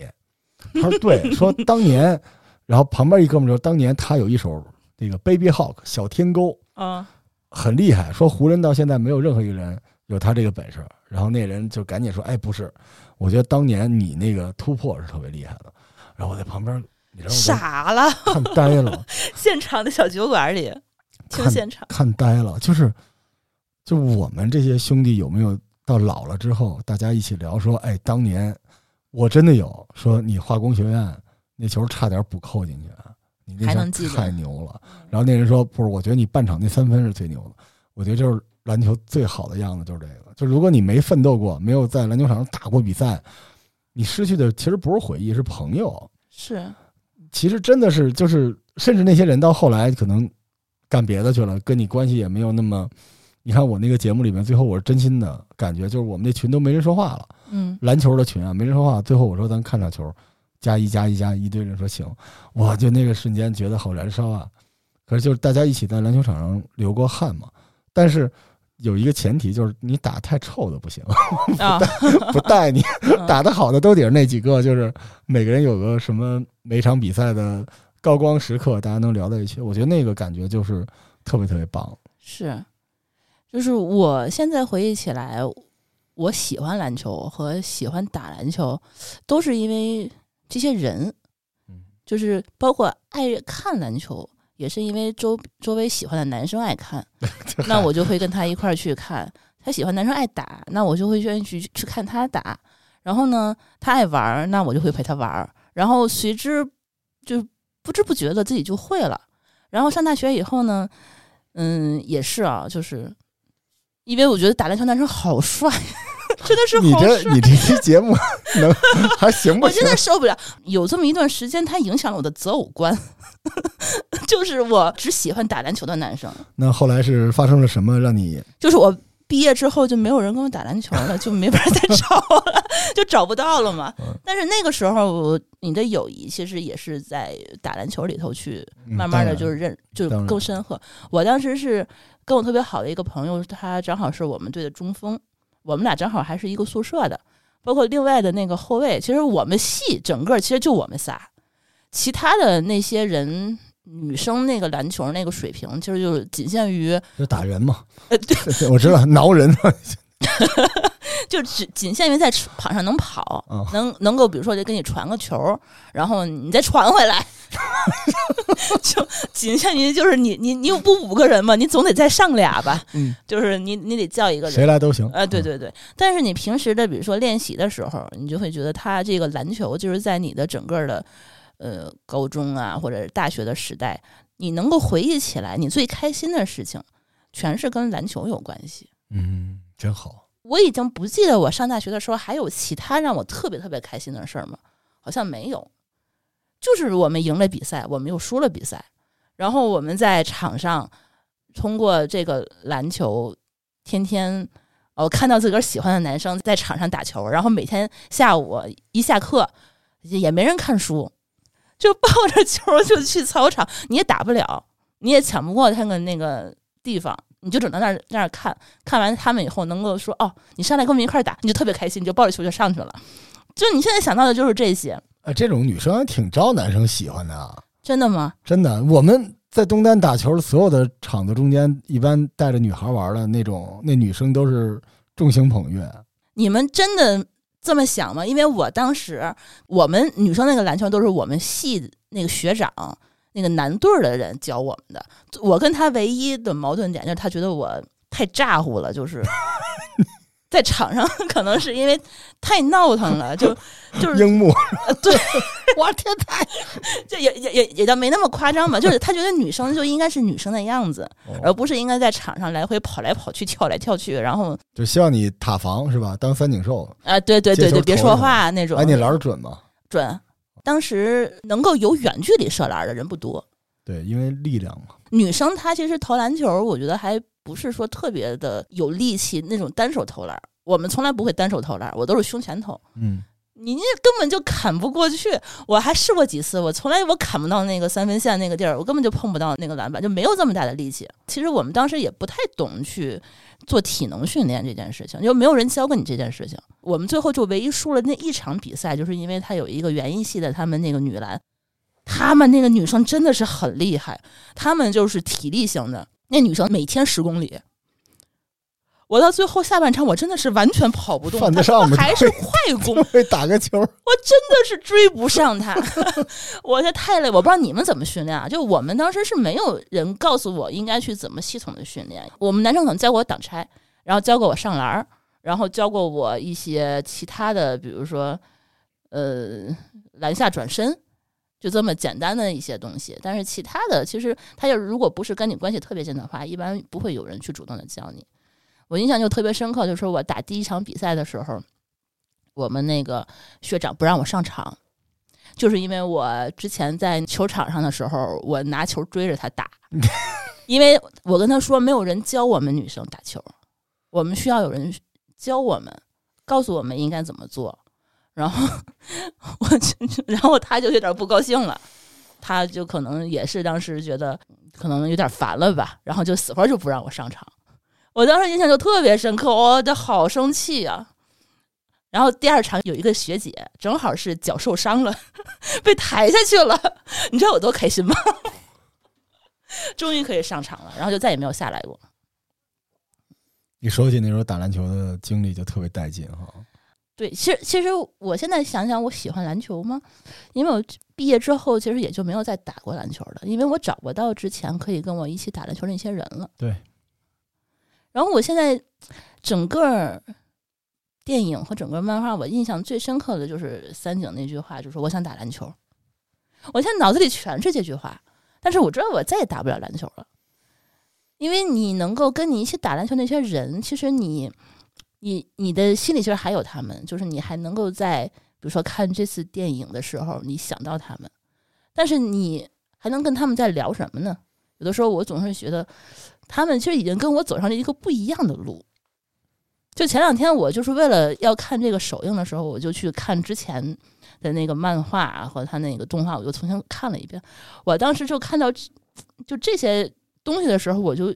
[laughs] 他说对，说当年，然后旁边一哥们儿说，当年他有一首那个 Baby Hawk 小天钩啊很厉害，说湖人到现在没有任何一个人有他这个本事。然后那人就赶紧说：“哎，不是，我觉得当年你那个突破是特别厉害的。”然后我在旁边，你知道吗？傻了，看呆了，[laughs] 现场的小酒馆里听看现场，看呆了，就是，就我们这些兄弟有没有到老了之后，大家一起聊说，哎，当年我真的有说你化工学院那球差点补扣进去，你那球太牛了。然后那人说，不是，我觉得你半场那三分是最牛的。我觉得就是篮球最好的样子就是这个，就如果你没奋斗过，没有在篮球场上打过比赛，你失去的其实不是回忆，是朋友。是其实真的是就是，甚至那些人到后来可能干别的去了，跟你关系也没有那么。你看我那个节目里面，最后我是真心的感觉，就是我们那群都没人说话了，嗯，篮球的群啊，没人说话。最后我说咱看场球，加一加一加一，堆人说行，我就那个瞬间觉得好燃烧啊！可是就是大家一起在篮球场上流过汗嘛，但是有一个前提就是你打太臭的不行，啊，[laughs] 不带你嗯 [laughs] 打得好的都得是那几个，就是每个人有个什么每场比赛的高光时刻，大家能聊在一起。我觉得那个感觉就是特别特别棒。是，就是我现在回忆起来，我喜欢篮球和喜欢打篮球，都是因为这些人，嗯，就是包括爱看篮球，也是因为周周围喜欢的男生爱看，[laughs] 那我就会跟他一块儿去看。他喜欢男生爱打，那我就会愿意去去看他打。然后呢，他爱玩儿，那我就会陪他玩儿。然后随之就不知不觉的自己就会了。然后上大学以后呢，嗯，也是啊，就是因为我觉得打篮球男生好帅，真的是你。这你这期节目 [laughs] 能还行不行我真？的受不了，有这么一段时间，它影响了我的择偶观，[laughs] 就是我只喜欢打篮球的男生，[laughs] 那后来是发生了什么让你就是我毕业之后就没有人跟我打篮球了，就没法再找了，就找不到了嘛嗯。但是那个时候，你的友谊其实也是在打篮球里头去嗯慢慢的就是认，就更深刻。我当时是跟我特别好的一个朋友，他正好是我们队的中锋，我们俩正好还是一个宿舍的，包括另外的那个后卫。其实我们系整个其实就我们仨，其他的那些人。女生那个篮球那个水平，其实就是仅限于，就打人嘛？呃，对，[laughs] 我知道挠人嘛。[laughs] 就只仅限于在场上能跑，哦能能够比如说就给你传个球，然后你再传回来，[laughs] 就仅限于就是你你你有不五个人嘛，你总得再上俩吧，嗯，就是你你得叫一个人谁。来都行。呃，对嗯，对对，但是你平时的，比如说练习的时候，你就会觉得他这个篮球就是在你的整个的，呃，高中啊或者大学的时代，你能够回忆起来，你最开心的事情，全是跟篮球有关系。嗯，真好。我已经不记得我上大学的时候还有其他让我特别特别开心的事儿吗？好像没有，就是我们赢了比赛，我们又输了比赛，然后我们在场上通过这个篮球，天天哦看到自个儿喜欢的男生在场上打球，然后每天下午一下课也没人看书，就抱着球就去操场，你也打不了，你也抢不过他们那个地方，你就只能在那儿在那儿看，看完他们以后能够说哦，你上来跟我们一块儿打，你就特别开心，你就抱着球就上去了。就你现在想到的就是这些，哎，这种女生还挺招男生喜欢的啊。真的吗？真的，我们在东单打球，所有的场子中间，一般带着女孩玩的那种，那女生都是众星捧月。你们真的这么想吗？因为我当时我们女生那个篮球都是我们系那个学长那个男队儿的人教我们的。我跟他唯一的矛盾点就是他觉得我太咋呼了，就是 [laughs] 在场上可能是因为太闹腾了，就 [laughs] 就是樱木，呃对，[laughs] 我天太就也也也也倒没那么夸张吧，就是他觉得女生就应该是女生的样子，而不是应该在场上来回跑来跑去、跳来跳去，然后就希望你塔防是吧？当三井寿，啊，对对对对，别说话那种。哎，你篮儿准吗？准。当时能够有远距离射篮的人不多，对，因为力量嘛。女生她其实投篮球，我觉得还不是说特别的有力气那种单手投篮。我们从来不会单手投篮，我都是胸前投。嗯，你那根本就砍不过去。我还试过几次，我从来我砍不到那个三分线那个地儿，我根本就碰不到那个篮板，就没有这么大的力气。其实我们当时也不太懂去做体能训练这件事情，就没有人教过你这件事情。我们最后就唯一输了那一场比赛，就是因为他有一个园艺系的，他们那个女篮，他们那个女生真的是很厉害，她们就是体力型的，那女生每天十公里。我到最后下半场，我真的是完全跑不动，犯得上还是快攻，[laughs] 打个球，我真的是追不上他，[laughs] 我这太累。我不知道你们怎么训练啊？就我们当时是没有人告诉我应该去怎么系统的训练。我们男生可能教过我挡拆，然后教过我上篮儿，然后教过我一些其他的，比如说呃篮下转身，就这么简单的一些东西。但是其他的，其实他要如果不是跟你关系特别近的话，一般不会有人去主动的教你。我印象就特别深刻，就是我打第一场比赛的时候，我们那个学长不让我上场，就是因为我之前在球场上的时候，我拿球追着他打，[laughs] 因为我跟他说没有人教我们女生打球，我们需要有人教我们，告诉我们应该怎么做。然后我就，然后他就有点不高兴了，他就可能也是当时觉得可能有点烦了吧，然后就死活就不让我上场。我当时印象就特别深刻，我就好生气啊！然后第二场有一个学姐，正好是脚受伤了，[laughs] 被抬下去了，[laughs] 你知道我多开心吗？[laughs] 终于可以上场了，然后就再也没有下来过。你说起那时候打篮球的经历，就特别带劲哈。对，其实其实我现在想想，我喜欢篮球吗？因为我毕业之后，其实也就没有再打过篮球了，因为我找不到之前可以跟我一起打篮球的那些人了。对。然后我现在整个电影和整个漫画，我印象最深刻的就是三井那句话，就是我想打篮球。我现在脑子里全是这句话，但是我知道我再也打不了篮球了，因为你能够跟你一起打篮球那些人，其实你你你的心里其实还有他们，就是你还能够在比如说看这次电影的时候，你想到他们，但是你还能跟他们在聊什么呢？有的时候我总是觉得。他们其实已经跟我走上了一个不一样的路。就前两天，我就是为了要看这个首映的时候，我就去看之前的那个漫画和他那个动画，我就重新看了一遍。我当时就看到就这些东西的时候，我就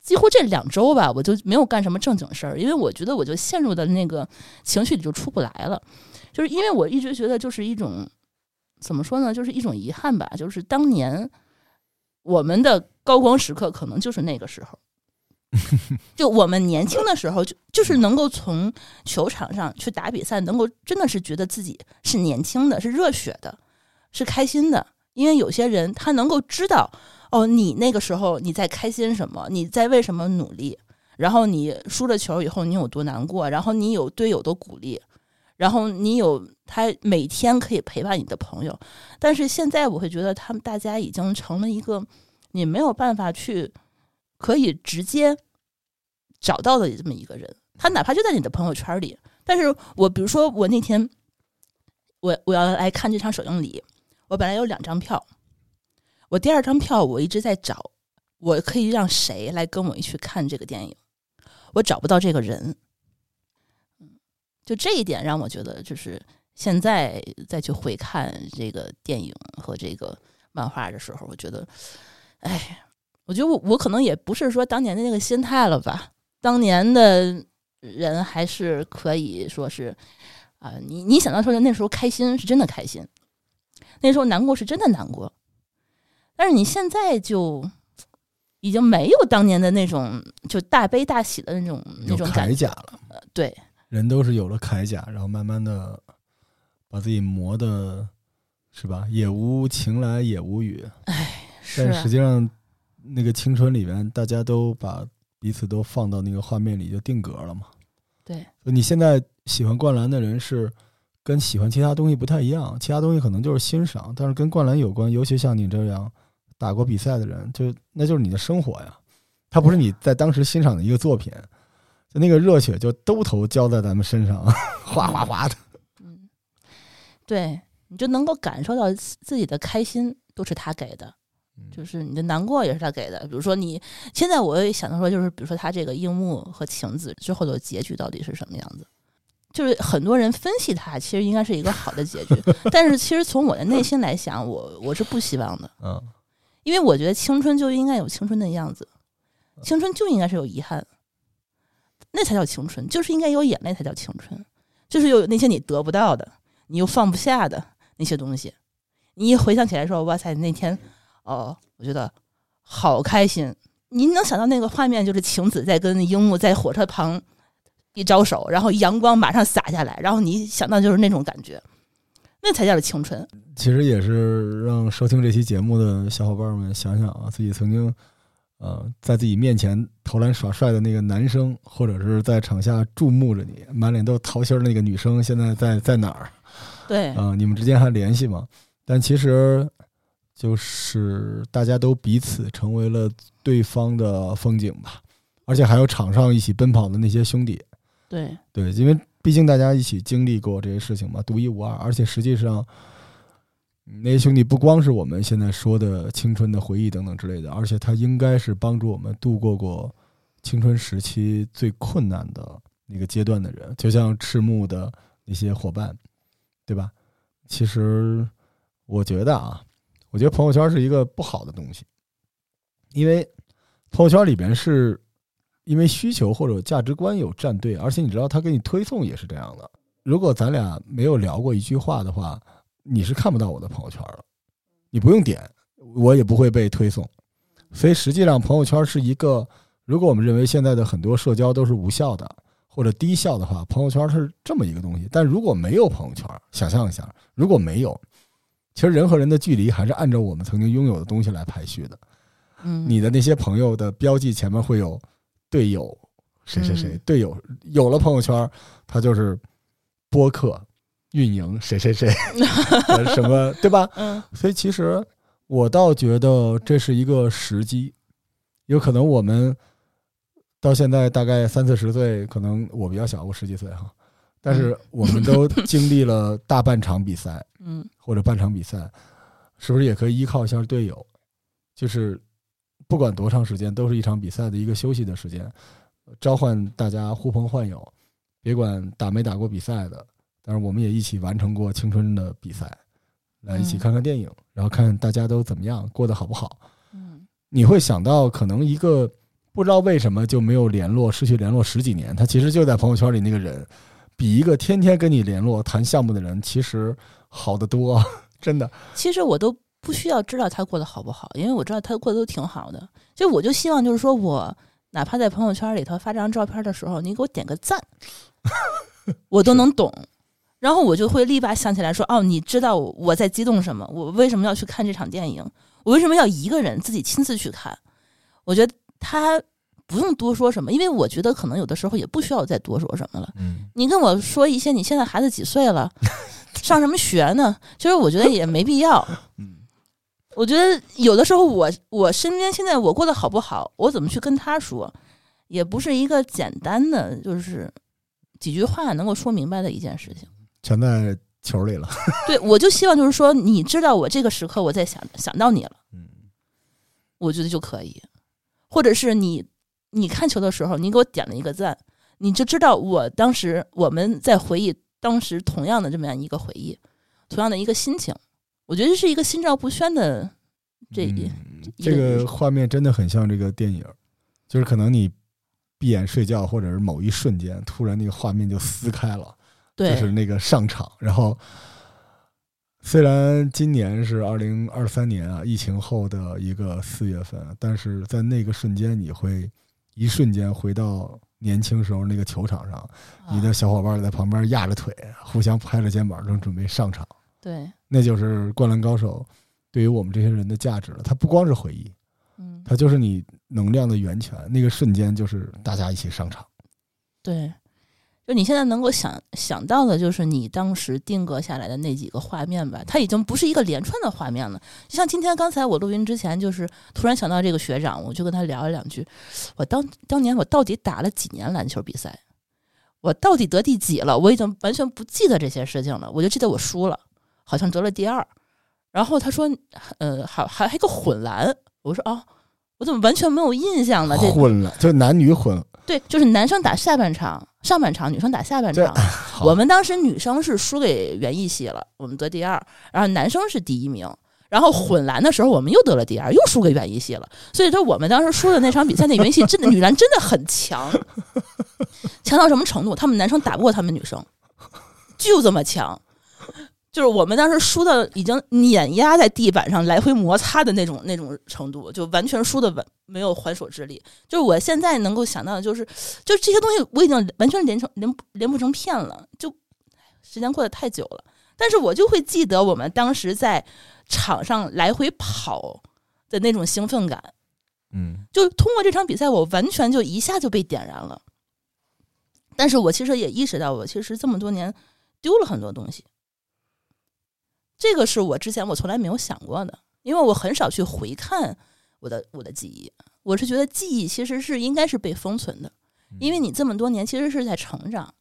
几乎这两周吧，我就没有干什么正经事儿，因为我觉得我就陷入的那个情绪里就出不来了。就是因为我一直觉得，就是一种怎么说呢，就是一种遗憾吧，就是当年我们的。高光时刻可能就是那个时候，[laughs] 就我们年轻的时候，就就是能够从球场上去打比赛，能够真的是觉得自己是年轻的，是热血的，是开心的。因为有些人他能够知道，哦，你那个时候你在开心什么，你在为什么努力，然后你输了球以后你有多难过，然后你有队友的鼓励，然后你有他每天可以陪伴你的朋友。但是现在我会觉得，他们大家已经成了一个。你没有办法去可以直接找到的这么一个人，他哪怕就在你的朋友圈里。但是我比如说，我那天我我要来看这场首映礼，我本来有两张票，我第二张票我一直在找，我可以让谁来跟我一起看这个电影，我找不到这个人。嗯就这一点让我觉得，就是现在再去回看这个电影和这个漫画的时候，我觉得。哎，我觉得我我可能也不是说当年的那个心态了吧。当年的人还是可以说是啊，你你想到说那时候开心是真的开心，那时候难过是真的难过。但是你现在就已经没有当年的那种就大悲大喜的那种那种铠甲了。对，人都是有了铠甲，然后慢慢的把自己磨的，是吧？也无情来也无语。哎。但实际上，那个青春里边，大家都把彼此都放到那个画面里就定格了嘛。对，你现在喜欢灌篮的人是跟喜欢其他东西不太一样，其他东西可能就是欣赏，但是跟灌篮有关，尤其像你这样打过比赛的人，就那就是你的生活呀。它不是你在当时欣赏的一个作品，就那个热血就兜头浇在咱们身上，哗哗哗的。嗯，对，你就能够感受到自己的开心都是他给的。就是你的难过也是他给的，比如说你现在我也想到说，就是比如说他这个樱木和晴子之后的结局到底是什么样子？就是很多人分析他其实应该是一个好的结局，[laughs] 但是其实从我的内心来想，我我是不希望的。嗯，因为我觉得青春就应该有青春的样子，青春就应该是有遗憾，那才叫青春，就是应该有眼泪才叫青春，就是有那些你得不到的，你又放不下的那些东西，你一回想起来说，哇塞，那天。哦，我觉得好开心，您能想到那个画面，就是晴子在跟樱木在火车旁一招手，然后阳光马上洒下来，然后你想到就是那种感觉，那才叫青春。其实也是让收听这期节目的小伙伴们想想啊，自己曾经呃在自己面前投篮耍帅的那个男生，或者是在场下注目着你，满脸都桃心的那个女生，现在在在哪儿？对，啊、你们之间还联系吗？但其实就是大家都彼此成为了对方的风景吧，而且还有场上一起奔跑的那些兄弟。对，对，因为毕竟大家一起经历过这些事情嘛，独一无二。而且实际上，嗯那些兄弟不光是我们现在说的青春的回忆等等之类的，而且他应该是帮助我们度过过青春时期最困难的那个阶段的人，就像赤木的那些伙伴，对吧？其实我觉得啊，我觉得朋友圈是一个不好的东西，因为朋友圈里边是因为需求或者价值观有站队，而且你知道他给你推送也是这样的。如果咱俩没有聊过一句话的话，你是看不到我的朋友圈的，你不用点，我也不会被推送。所以实际上，朋友圈是一个，如果我们认为现在的很多社交都是无效的或者低效的话，朋友圈是这么一个东西。但如果没有朋友圈，想象一下，如果没有，其实人和人的距离还是按照我们曾经拥有的东西来排序的。嗯，你的那些朋友的标记前面会有队友谁谁谁嗯，队友有了朋友圈，他就是播客运营谁谁谁，呃 [laughs] 什么对吧？嗯所以其实我倒觉得这是一个时机，有可能我们到现在大概三四十岁，可能我比较小，我十几岁哈，但是我们都经历了大半场比赛，[laughs] 嗯或者半场比赛，是不是也可以依靠一下队友？就是不管多长时间，都是一场比赛的一个休息的时间，召唤大家呼朋唤友，别管打没打过比赛的，但是我们也一起完成过青春的比赛，来一起嗯看看电影，然后看大家都怎么样，过得好不好。嗯你会想到，可能一个不知道为什么就没有联络、失去联络十几年，他其实就在朋友圈里那个人，比一个天天跟你联络谈项目的人，其实好得多，[laughs] 真的。其实我都不需要知道他过得好不好，因为我知道他过得都挺好的。就我就希望就是说我哪怕在朋友圈里头发这张照片的时候，你给我点个赞，[laughs] 我都能懂。然后我就会立马想起来说，哦，你知道我在激动什么？我为什么要去看这场电影？我为什么要一个人自己亲自去看？我觉得他不用多说什么，因为我觉得可能有的时候也不需要再多说什么了。嗯，你跟我说一些你现在孩子几岁了，[laughs] 上什么学呢？其实我觉得也没必要。嗯，我觉得有的时候我我身边现在我过得好不好，我怎么去跟他说，也不是一个简单的就是几句话能够说明白的一件事情。全在球里了。[laughs] 对我就希望就是说，你知道我这个时刻我在想想到你了，嗯，我觉得就可以，或者是你你看球的时候，你给我点了一个赞，你就知道我当时我们在回忆当时同样的这么样一个回忆，同样的一个心情。我觉得这是一个心照不宣的这一、嗯这个画面真的很像这个电影，就是可能你闭眼睡觉，或者是某一瞬间，突然那个画面就撕开了。对，就是那个上场，然后虽然今年是二零二三年啊，疫情后的一个四月份，但是在那个瞬间，你会一瞬间回到年轻时候那个球场上，你的啊小伙伴在旁边压着腿，互相拍着肩膀，正准备上场，对，那就是《灌篮高手》对于我们这些人的价值了。它不光是回忆，嗯，它就是你能量的源泉。那个瞬间就是大家一起上场。对。就你现在能够想想到的，就是你当时定格下来的那几个画面吧，它已经不是一个连串的画面了。就像今天刚才我录音之前，就是突然想到这个学长，我就跟他聊了两句。我当当年我到底打了几年篮球比赛？我到底得第几了？我已经完全不记得这些事情了，我就记得我输了，好像得了第二。然后他说，呃，还还还有个混篮。我说哦，我怎么完全没有印象了？这混了，就男女混。对，就是男生打下半场，上半场女生打下半场。[laughs] 我们当时女生是输给园艺系了，我们得第二，然后男生是第一名。然后混篮的时候，我们又得了第二，又输给园艺系了。所以说，我们当时输的那场比赛，那园艺系真的女篮真的很强，[laughs] 强到什么程度？他们男生打不过他们女生，就这么强。就是我们当时输的已经碾压在地板上，来回摩擦的那种那种程度，就完全输的完没有还手之力。就是我现在能够想到的，就是就这些东西我已经完全连成连连不成片了，就时间过得太久了。但是我就会记得我们当时在场上来回跑的那种兴奋感，嗯就通过这场比赛，我完全就一下就被点燃了。但是我其实也意识到，我其实这么多年丢了很多东西。这个是我之前我从来没有想过的，因为我很少去回看我的我的记忆。我是觉得记忆其实是应该是被封存的，因为你这么多年其实是在成长，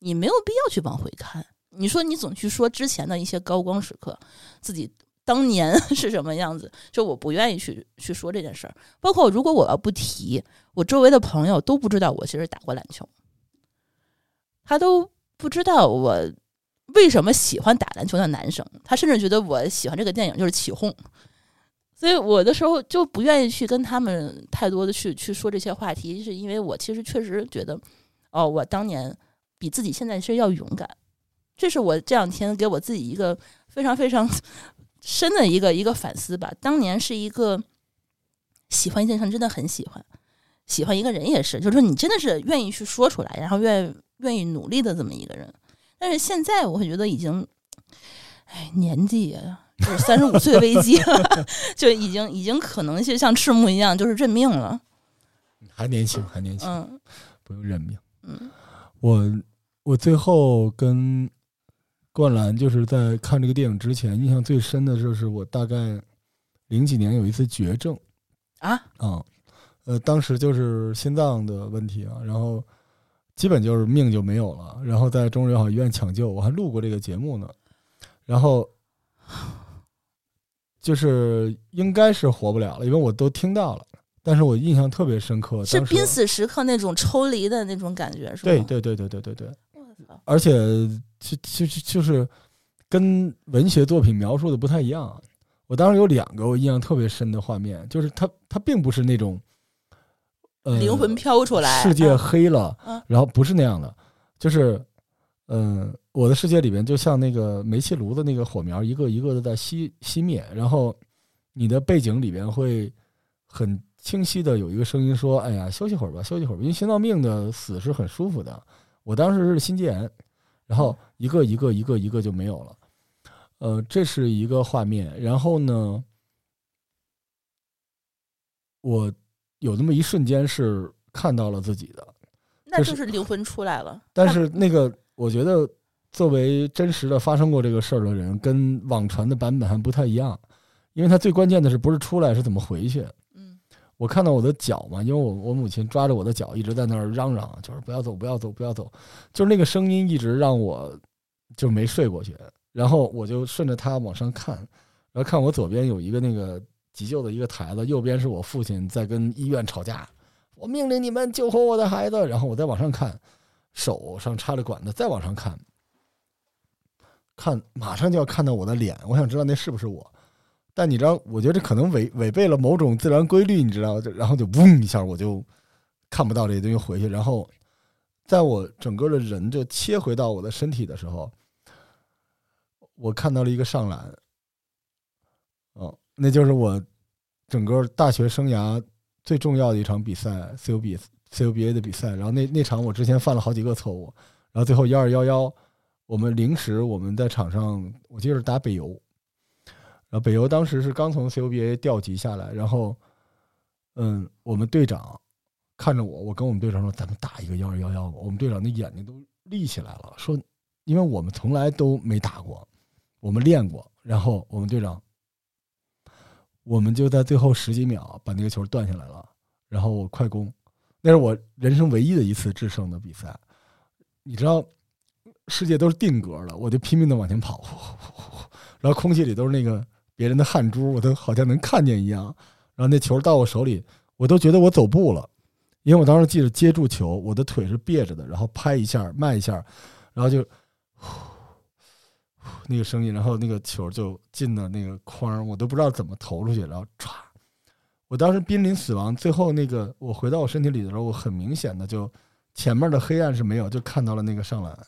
你没有必要去往回看。你说你总去说之前的一些高光时刻，自己当年 [laughs] 是什么样子，就我不愿意去去说这件事儿。包括如果我要不提，我周围的朋友都不知道我其实打过篮球，他都不知道我为什么喜欢打篮球的男生，他甚至觉得我喜欢这个电影就是起哄。所以我的时候就不愿意去跟他们太多的去去说这些话题，是因为我其实确实觉得，哦，我当年比自己现在是要勇敢，这是我这两天给我自己一个非常非常深的一个一个反思吧。当年是一个喜欢一件事真的很喜欢，喜欢一个人也是，就是说你真的是愿意去说出来，然后愿愿意努力的这么一个人。但是现在我会觉得已经，哎，年纪呀。就是三十五岁危机了，[laughs] 就已经已经可能就像赤木一样，就是认命了。还年轻，还年轻，嗯不用认命。嗯我我最后跟灌篮就是在看这个电影之前，印象最深的就是我大概零几年有一次绝症啊，啊，呃，当时就是心脏的问题啊，然后基本就是命就没有了，然后在中日友好医院抢救，我还录过这个节目呢，然后就是应该是活不了了，因为我都听到了，但是我印象特别深刻，是濒死时刻那种抽离的那种感觉，是吧？对对对对对对对，而且就就就就是跟文学作品描述的不太一样。我当时有两个我印象特别深的画面，就是它它并不是那种呃灵魂飘出来，世界啊黑了，嗯然后不是那样的，就是嗯、呃我的世界里边就像那个煤气炉的那个火苗一个一个的在熄熄灭，然后你的背景里边会很清晰的有一个声音说：“哎呀，休息会儿吧，休息会儿吧。”因为心脏病的死是很舒服的。我当时是心肌炎，然后一个一个一个一个就没有了。呃，这是一个画面。然后呢，我有那么一瞬间是看到了自己的，那就就是是灵魂出来了。但是那个我觉得作为真实的发生过这个事儿的人，跟网传的版本还不太一样，因为他最关键的是不是出来是怎么回去。嗯我看到我的脚嘛，因为我我母亲抓着我的脚一直在那儿嚷嚷，就是不要走，不要走，不要走，就是那个声音一直让我就没睡过去。然后我就顺着它往上看，然后看我左边有一个那个急救的一个台子，右边是我父亲在跟医院吵架，我命令你们救活我的孩子。然后我再往上看，手上插着管子，再往上看，看马上就要看到我的脸，我想知道那是不是我。但你知道，我觉得这可能违违背了某种自然规律，你知道，就然后就嗡一下，我就看不到这些东西回去。然后，在我整个的人就切回到我的身体的时候，我看到了一个上篮，那就是我整个大学生涯最重要的一场比赛，CUB CUBA 的比赛。然后那那场我之前犯了好几个错误，然后最后幺二幺幺，我们临时我们在场上，我记得是打北邮。然后北邮当时是刚从 CUBA 调集下来，然后，嗯，我们队长看着我，我跟我们队长说：“咱们打一个幺二幺幺吧。”我们队长的眼睛都立起来了，说：“因为我们从来都没打过，我们练过。”然后我们队长，我们就在最后十几秒把那个球断下来了，然后我快攻，那是我人生唯一的一次制胜的比赛。你知道，世界都是定格的，我就拼命的往前跑，然后空气里都是那个别人的汗珠，我都好像能看见一样。然后那球到我手里，我都觉得我走步了，因为我当时记着接住球，我的腿是别着的，然后拍一下，迈一下，然后就那个声音，然后那个球就进了那个框，我都不知道怎么投出去，然后歘，我当时濒临死亡，最后那个我回到我身体里的时候，我很明显的就前面的黑暗是没有，就看到了那个上篮，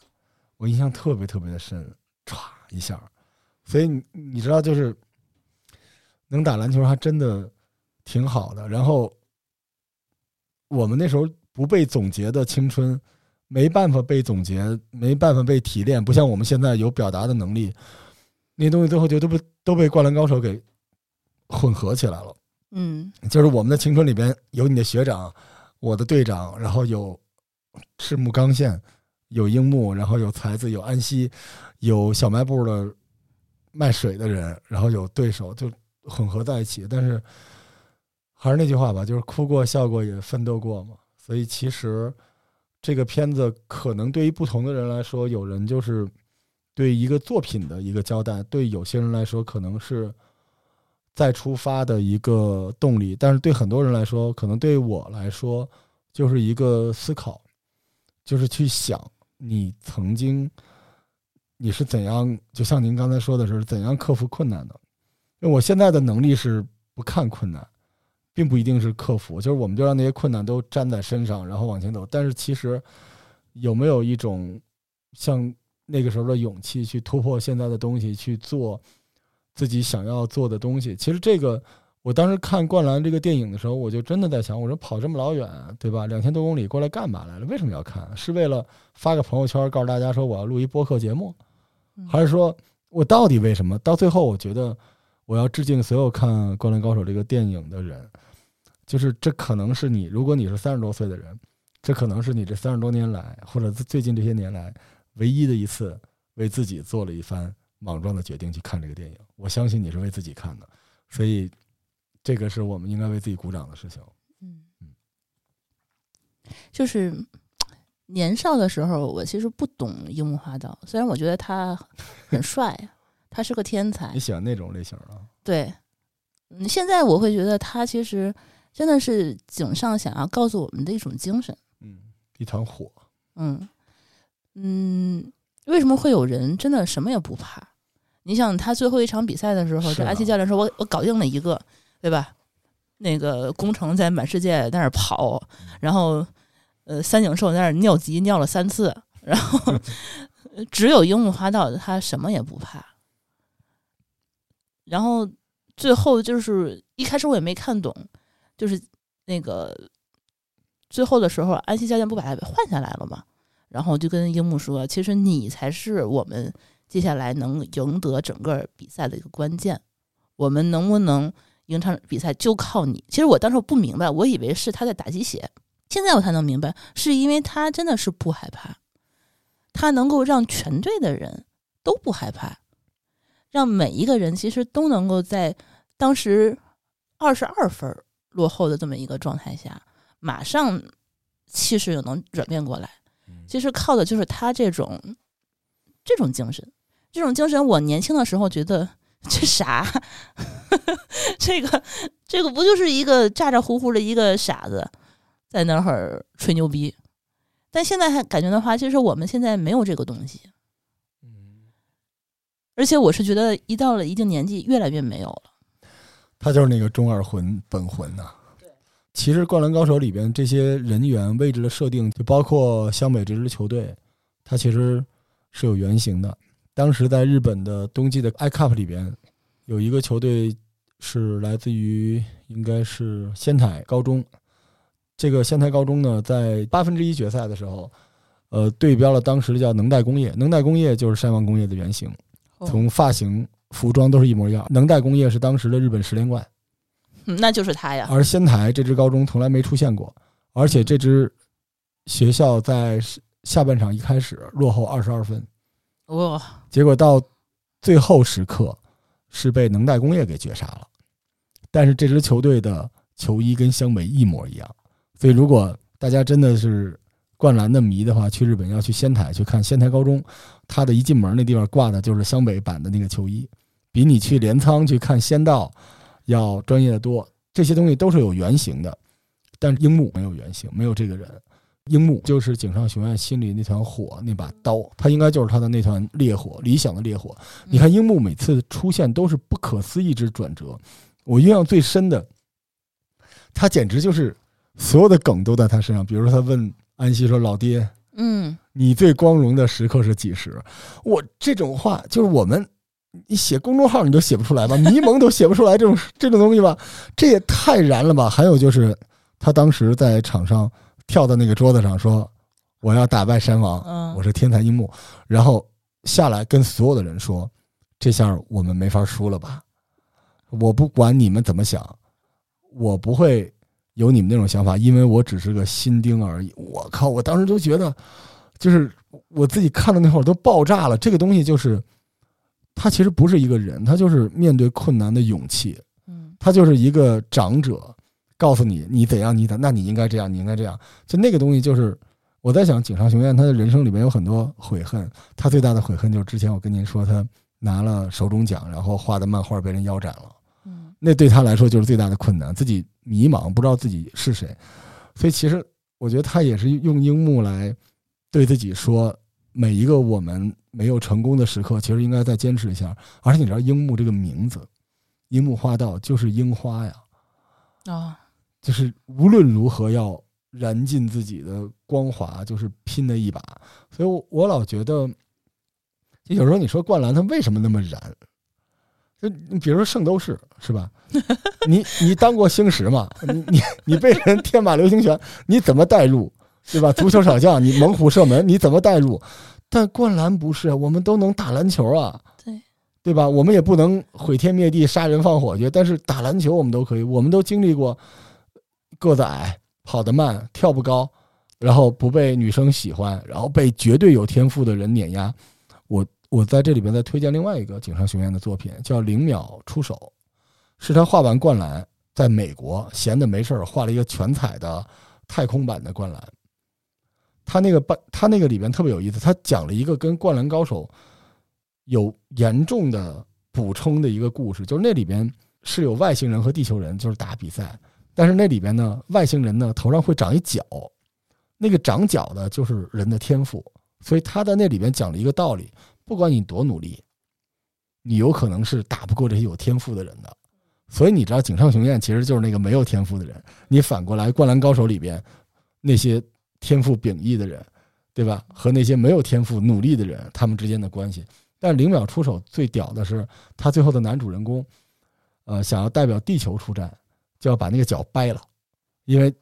我印象特别特别的深，歘一下。所以你你知道，就是能打篮球还真的挺好的。然后我们那时候不被总结的青春，没办法被总结，没办法被提炼，不像我们现在有表达的能力，那些东西最后就都被都被灌篮高手给混合起来了。嗯就是我们的青春里边有你的学长，我的队长，然后有赤木刚宪，有樱木，然后有才子，有安西，有小卖部的卖水的人，然后有对手，就混合在一起。但是还是那句话吧，就是哭过、笑过，也奋斗过嘛。所以其实这个片子可能对于不同的人来说，有人就是对一个作品的一个交代；对有些人来说，可能是。再出发的一个动力，但是对很多人来说，可能对我来说，就是一个思考，就是去想你曾经你是怎样，就像您刚才说的是怎样克服困难的。因为我现在的能力是不看困难，并不一定是克服，就是我们就让那些困难都粘在身上，然后往前走。但是其实有没有一种像那个时候的勇气，去突破现在的东西，去做？自己想要做的东西，其实这个，我当时看《灌篮》这个电影的时候，我就真的在想，我说跑这么老远，对吧？两千多公里过来干嘛来了？为什么要看？是为了发个朋友圈告诉大家说我要录一播客节目，还是说我到底为什么？到最后，我觉得我要致敬所有看《灌篮高手》这个电影的人，就是这可能是你，如果你是三十多岁的人，这可能是你这三十多年来或者最近这些年来唯一的一次为自己做了一番。莽撞的决定去看这个电影，我相信你是为自己看的，所以这个是我们应该为自己鼓掌的事情。嗯嗯，就是年少的时候，我其实不懂樱木花道，虽然我觉得他很帅，他是个天才。你喜欢那种类型啊？对，嗯，现在我会觉得他其实真的是井上想要告诉我们的一种精神。嗯，一团火。嗯嗯。为什么会有人真的什么也不怕？你想他最后一场比赛的时候，这阿奇教练说：“我我搞定了一个，对吧？那个工程在满世界在那儿跑，然后呃三井寿在那儿尿急尿了三次，然后 [laughs] 只有樱木花道他什么也不怕。然后最后就是一开始我也没看懂，就是那个最后的时候，安西教练不把他换下来了吗？”然后就跟樱木说：“其实你才是我们接下来能赢得整个比赛的一个关键。我们能不能赢场比赛就靠你。其实我当时我不明白，我以为是他在打鸡血。现在我才能明白，是因为他真的是不害怕，他能够让全队的人都不害怕，让每一个人其实都能够在当时二十二分落后的这么一个状态下，马上气势又能转变过来。”其实靠的就是他这种这种精神，这种精神。我年轻的时候觉得这啥，[laughs] 这个这个不就是一个咋咋呼呼的一个傻子在那儿吹牛逼？但现在还感觉的话，其实我们现在没有这个东西。嗯，而且我是觉得一到了一定年纪，越来越没有了。他就是那个中二魂本魂呐。其实《灌篮高手》里边这些人员位置的设定，就包括湘北这支球队，它其实是有原型的。当时在日本的冬季的 i Cup 里边，有一个球队是来自于应该是仙台高中。这个仙台高中呢，在八分之一决赛的时候，呃，对标了当时叫能代工业。能代工业就是山王工业的原型，从发型、服装都是一模一样。能代工业是当时的日本十连冠。那就是他呀。而仙台这支高中从来没出现过，而且这支学校在下半场一开始落后二十二分，哇！结果到最后时刻是被能代工业给绝杀了。但是这支球队的球衣跟湘北一模一样，所以如果大家真的是灌篮的迷的话，去日本要去仙台去看仙台高中，他的一进门那地方挂的就是湘北版的那个球衣，比你去镰仓去看仙道。要专业的多，这些东西都是有原型的，但樱木没有原型，没有这个人。樱木就是井上雄彦心里那团火，那把刀，他应该就是他的那团烈火，理想的烈火。你看樱木每次出现都是不可思议之转折，我印象最深的，他简直就是所有的梗都在他身上。比如说他问安西说：“老爹，嗯，你最光荣的时刻是几时？”我这种话就是我们你写公众号你都写不出来吧？迷蒙都写不出来这种这种东西吧？这也太燃了吧！还有就是，他当时在场上跳到那个桌子上说：“我要打败山王，嗯我是天才樱木。”然后下来跟所有的人说：“这下我们没法输了吧？我不管你们怎么想，我不会有你们那种想法，因为我只是个新丁而已。”我靠！我当时都觉得，就是我自己看到那会儿都爆炸了。这个东西就是，他其实不是一个人，他就是面对困难的勇气，嗯他就是一个长者，告诉你你怎样，你怎，那你应该这样，你应该这样。就那个东西，就是我在想，井上雄彦他的人生里面有很多悔恨，他最大的悔恨就是之前我跟您说，他拿了手中奖，然后画的漫画被人腰斩了。嗯那对他来说就是最大的困难，自己迷茫，不知道自己是谁。所以其实我觉得他也是用樱木来对自己说，每一个我们没有成功的时刻，其实应该再坚持一下。而且你知道樱木这个名字，樱木花道就是樱花呀，啊就是无论如何要燃尽自己的光华，就是拼的一把。所以我我老觉得，就有时候你说灌篮他为什么那么燃？就你比如说圣斗士是吧？你你当过星矢嘛？你你你被人天马流星拳，你怎么带入？对吧？足球小将，你猛虎射门，你怎么带入？但灌篮不是，我们都能打篮球啊，对对吧？我们也不能毁天灭地、杀人放火去，但是打篮球我们都可以，我们都经历过个子矮、跑得慢、跳不高，然后不被女生喜欢，然后被绝对有天赋的人碾压。我我在这里边再推荐另外一个井上雄彦的作品，叫《零秒出手》，是他画完灌篮，在美国闲的没事儿画了一个全彩的太空版的灌篮。他那个半，他那个里边特别有意思，他讲了一个跟《灌篮高手》有严重的补充的一个故事，就是那里边是有外星人和地球人就是打比赛，但是那里边呢，外星人呢头上会长一角，那个长角的就是人的天赋，所以他在那里边讲了一个道理：不管你多努力，你有可能是打不过这些有天赋的人的。所以你知道，井上雄彦其实就是那个没有天赋的人。你反过来，《灌篮高手》里边那些天赋秉异的人，对吧？和那些没有天赋努力的人，他们之间的关系。但零秒出手最屌的是，他最后的男主人公，呃，想要代表地球出战，就要把那个脚掰了，因为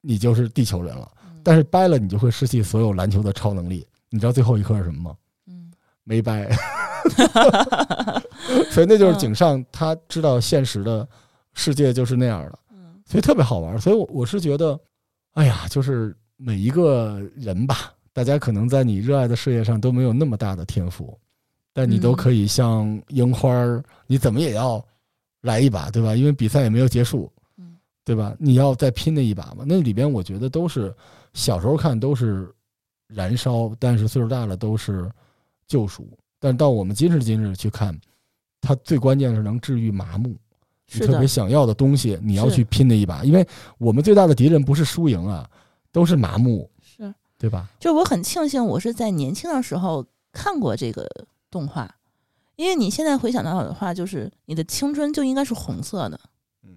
你就是地球人了。但是掰了，你就会失去所有篮球的超能力。你知道最后一刻是什么吗？嗯没掰。[laughs] 所以那就是井上，他知道现实的世界就是那样的，嗯所以特别好玩。所以我我是觉得，哎呀，就是每一个人吧，大家可能在你热爱的事业上都没有那么大的天赋，但你都嗯可以像樱花儿，你怎么也要来一把，对吧？因为比赛也没有结束，嗯对吧？你要再拼那一把嘛。那里边我觉得都是小时候看都是燃烧，但是岁数大了都是救赎。但到我们今时今日去看，它最关键是能治愈麻木。你特别想要的东西，你要去拼那一把，因为我们最大的敌人不是输赢啊，都是麻木，是，对吧？就我很庆幸我是在年轻的时候看过这个动画，因为你现在回想到的话，就是你的青春就应该是红色的。嗯，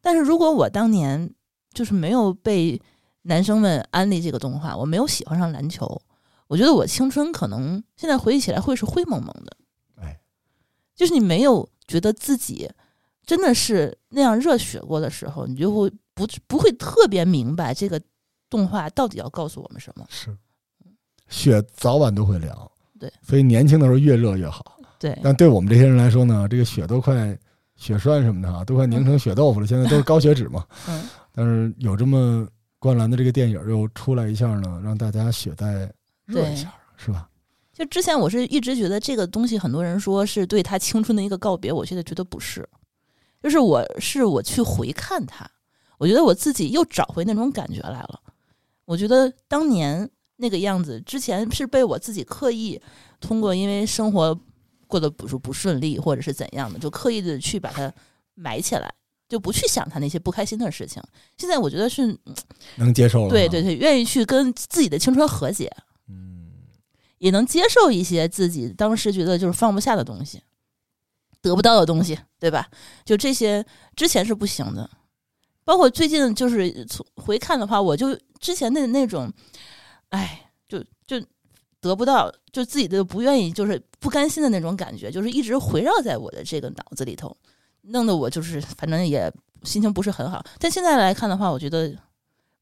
但是如果我当年就是没有被男生们安利这个动画，我没有喜欢上篮球，我觉得我青春可能现在回忆起来会是灰蒙蒙的。哎，就是你没有觉得自己真的是那样热血过的时候，你就会不不会特别明白这个动画到底要告诉我们什么。是，雪早晚都会凉，对，所以年轻的时候越热越好。对，但对我们这些人来说呢，这个雪都快血栓什么的啊，都快凝成血豆腐了。现在都是高血脂嘛。[laughs] 嗯，但是有这么灌篮的这个电影又出来一下呢，让大家血再热一下，是吧？就之前我是一直觉得这个东西，很多人说是对他青春的一个告别，我现在觉得不是，就是我是我去回看它，我觉得我自己又找回那种感觉来了。我觉得当年那个样子，之前是被我自己刻意通过因为生活过得不是不顺利，或者是怎样的，就刻意的去把它埋起来，就不去想他那些不开心的事情。现在我觉得是能接受了。对对，对，愿意去跟自己的青春和解。嗯，也能接受一些自己当时觉得就是放不下的东西，得不到的东西，对吧？就这些之前是不行的，包括最近就是从回看的话，我就之前的那种，哎，就就得不到，就自己的不愿意，就是不甘心的那种感觉，就是一直围绕在我的这个脑子里头，弄得我就是反正也心情不是很好。但现在来看的话，我觉得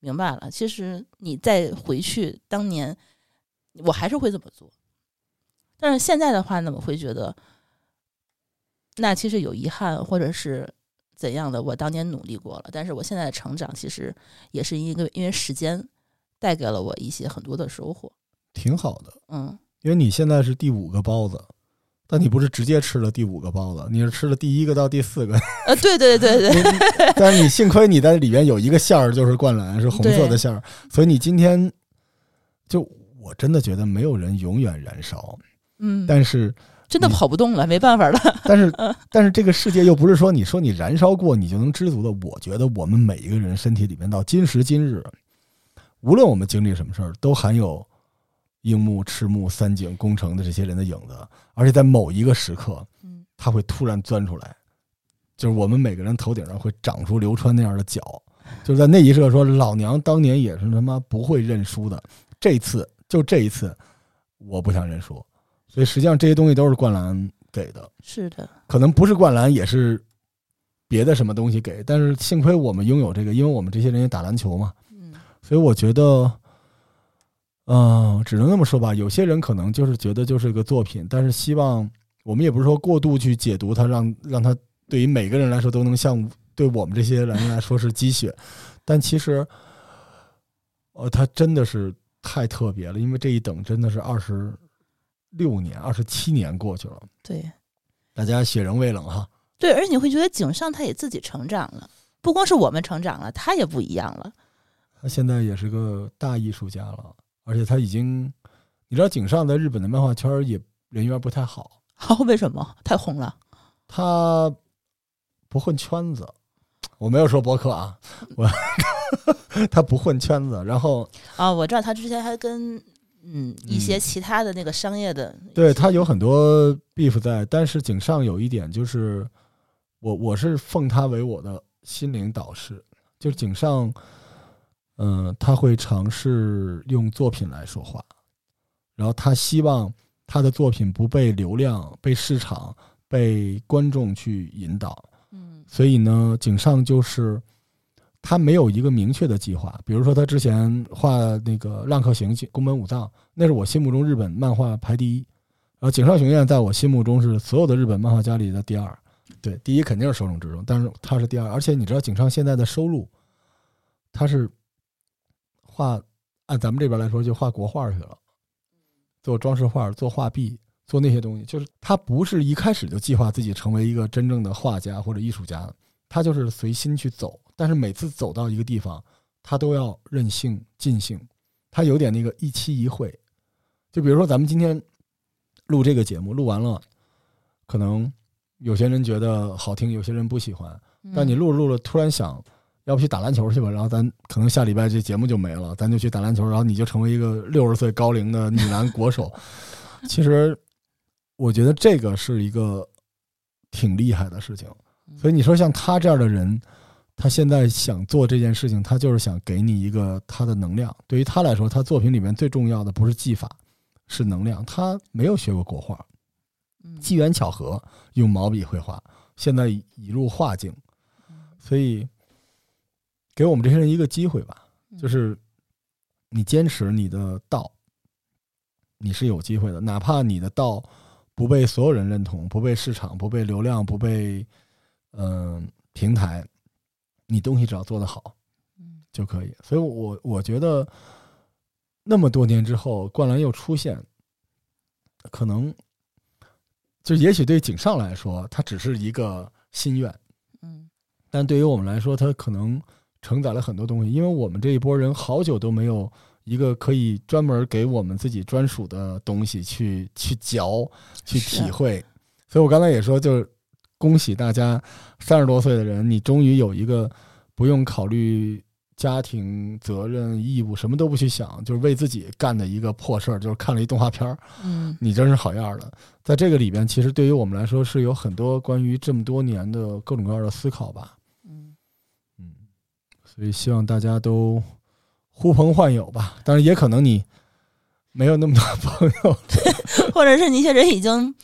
明白了，其实你再回去当年，我还是会这么做。但是现在的话呢，我会觉得，那其实有遗憾，或者是怎样的，我当年努力过了，但是我现在的成长其实也是一个因为时间带给了我一些很多的收获。挺好的，嗯，因为你现在是第五个包子，但你不是直接吃了第五个包子，你是吃了第一个到第四个。[laughs] 呃，对对对对，但是你幸亏你在里边有一个馅儿，就是灌篮，是红色的馅儿，所以你今天就我真的觉得没有人永远燃烧，嗯，但是真的跑不动了，没办法了。[laughs] 但是但是这个世界又不是说你说你燃烧过你就能知足的，我觉得我们每一个人身体里面到今时今日，无论我们经历什么事儿，都含有。樱木、赤木、三井、宫城的这些人的影子，而且在某一个时刻，嗯，他会突然钻出来，就是我们每个人头顶上会长出流川那样的角，就是在那一刻说，老娘当年也是他妈不会认输的，这次就这一次，我不想认输，所以实际上这些东西都是灌篮给的，是的，可能不是灌篮，也是别的什么东西给，但是幸亏我们拥有这个，因为我们这些人也打篮球嘛，嗯，所以我觉得。嗯，只能那么说吧。有些人可能就是觉得就是个作品，但是希望我们也不是说过度去解读它，让让它对于每个人来说都能像对我们这些人来说是鸡血。但其实，呃，它真的是太特别了，因为这一等真的是二十六年、二十七年过去了。对，大家血仍未冷哈。对，而且你会觉得井上他也自己成长了，不光是我们成长了，他也不一样了。他现在也是个大艺术家了。而且他已经，你知道井上在日本的漫画圈也人缘不太好。[laughs] 好，为什么？太红了。他不混圈子，我没有说博客啊，[laughs] 我 [laughs] 他不混圈子。然后啊，我知道他之前还跟嗯一些其他的那个商业的，对他有很多 beef 在。但是井上有一点就是，我我是奉他为我的心灵导师，就是井上。嗯，他会尝试用作品来说话，然后他希望他的作品不被流量、被市场、被观众去引导。嗯，所以呢，井上就是他没有一个明确的计划。比如说，他之前画那个《浪客行》宫本武藏，那是我心目中日本漫画排第一。然后，井上雄彦在我心目中是所有的日本漫画家里的第二。对，第一肯定是手冢治虫，但是他是第二。而且你知道，井上现在的收入，他是。画，按咱们这边来说，就画国画去了，做装饰画、做画壁、做那些东西。就是他不是一开始就计划自己成为一个真正的画家或者艺术家，他就是随心去走。但是每次走到一个地方，他都要任性尽兴。他有点那个一期一会。就比如说咱们今天录这个节目，录完了，可能有些人觉得好听，有些人不喜欢。但你录着录着，突然想。要不去打篮球去吧，然后咱可能下礼拜这节目就没了，咱就去打篮球，然后你就成为一个六十岁高龄的女篮国手。其实，我觉得这个是一个挺厉害的事情。所以你说像他这样的人，他现在想做这件事情，他就是想给你一个他的能量。对于他来说，他作品里面最重要的不是技法，是能量。他没有学过国画，机缘巧合用毛笔绘画，现在已入画境，所以。给我们这些人一个机会吧，就是你坚持你的道，你是有机会的。哪怕你的道不被所有人认同，不被市场、不被流量、不被嗯平台，你东西只要做得好，就可以。所以，我我觉得那么多年之后，灌篮又出现，可能就也许对井上来说，它只是一个心愿，嗯，但对于我们来说，它可能。承载了很多东西，因为我们这一波人好久都没有一个可以专门给我们自己专属的东西去去嚼、去体会。所以我刚才也说，就是恭喜大家三十多岁的人，你终于有一个不用考虑家庭责任义务，什么都不去想，就是为自己干的一个破事儿，就是看了一动画片儿。嗯，你真是好样的。在这个里边，其实对于我们来说，是有很多关于这么多年的各种各样的思考吧。嗯所以希望大家都呼朋唤友吧，当然也可能你没有那么多朋友 [laughs] 或者是你确实已经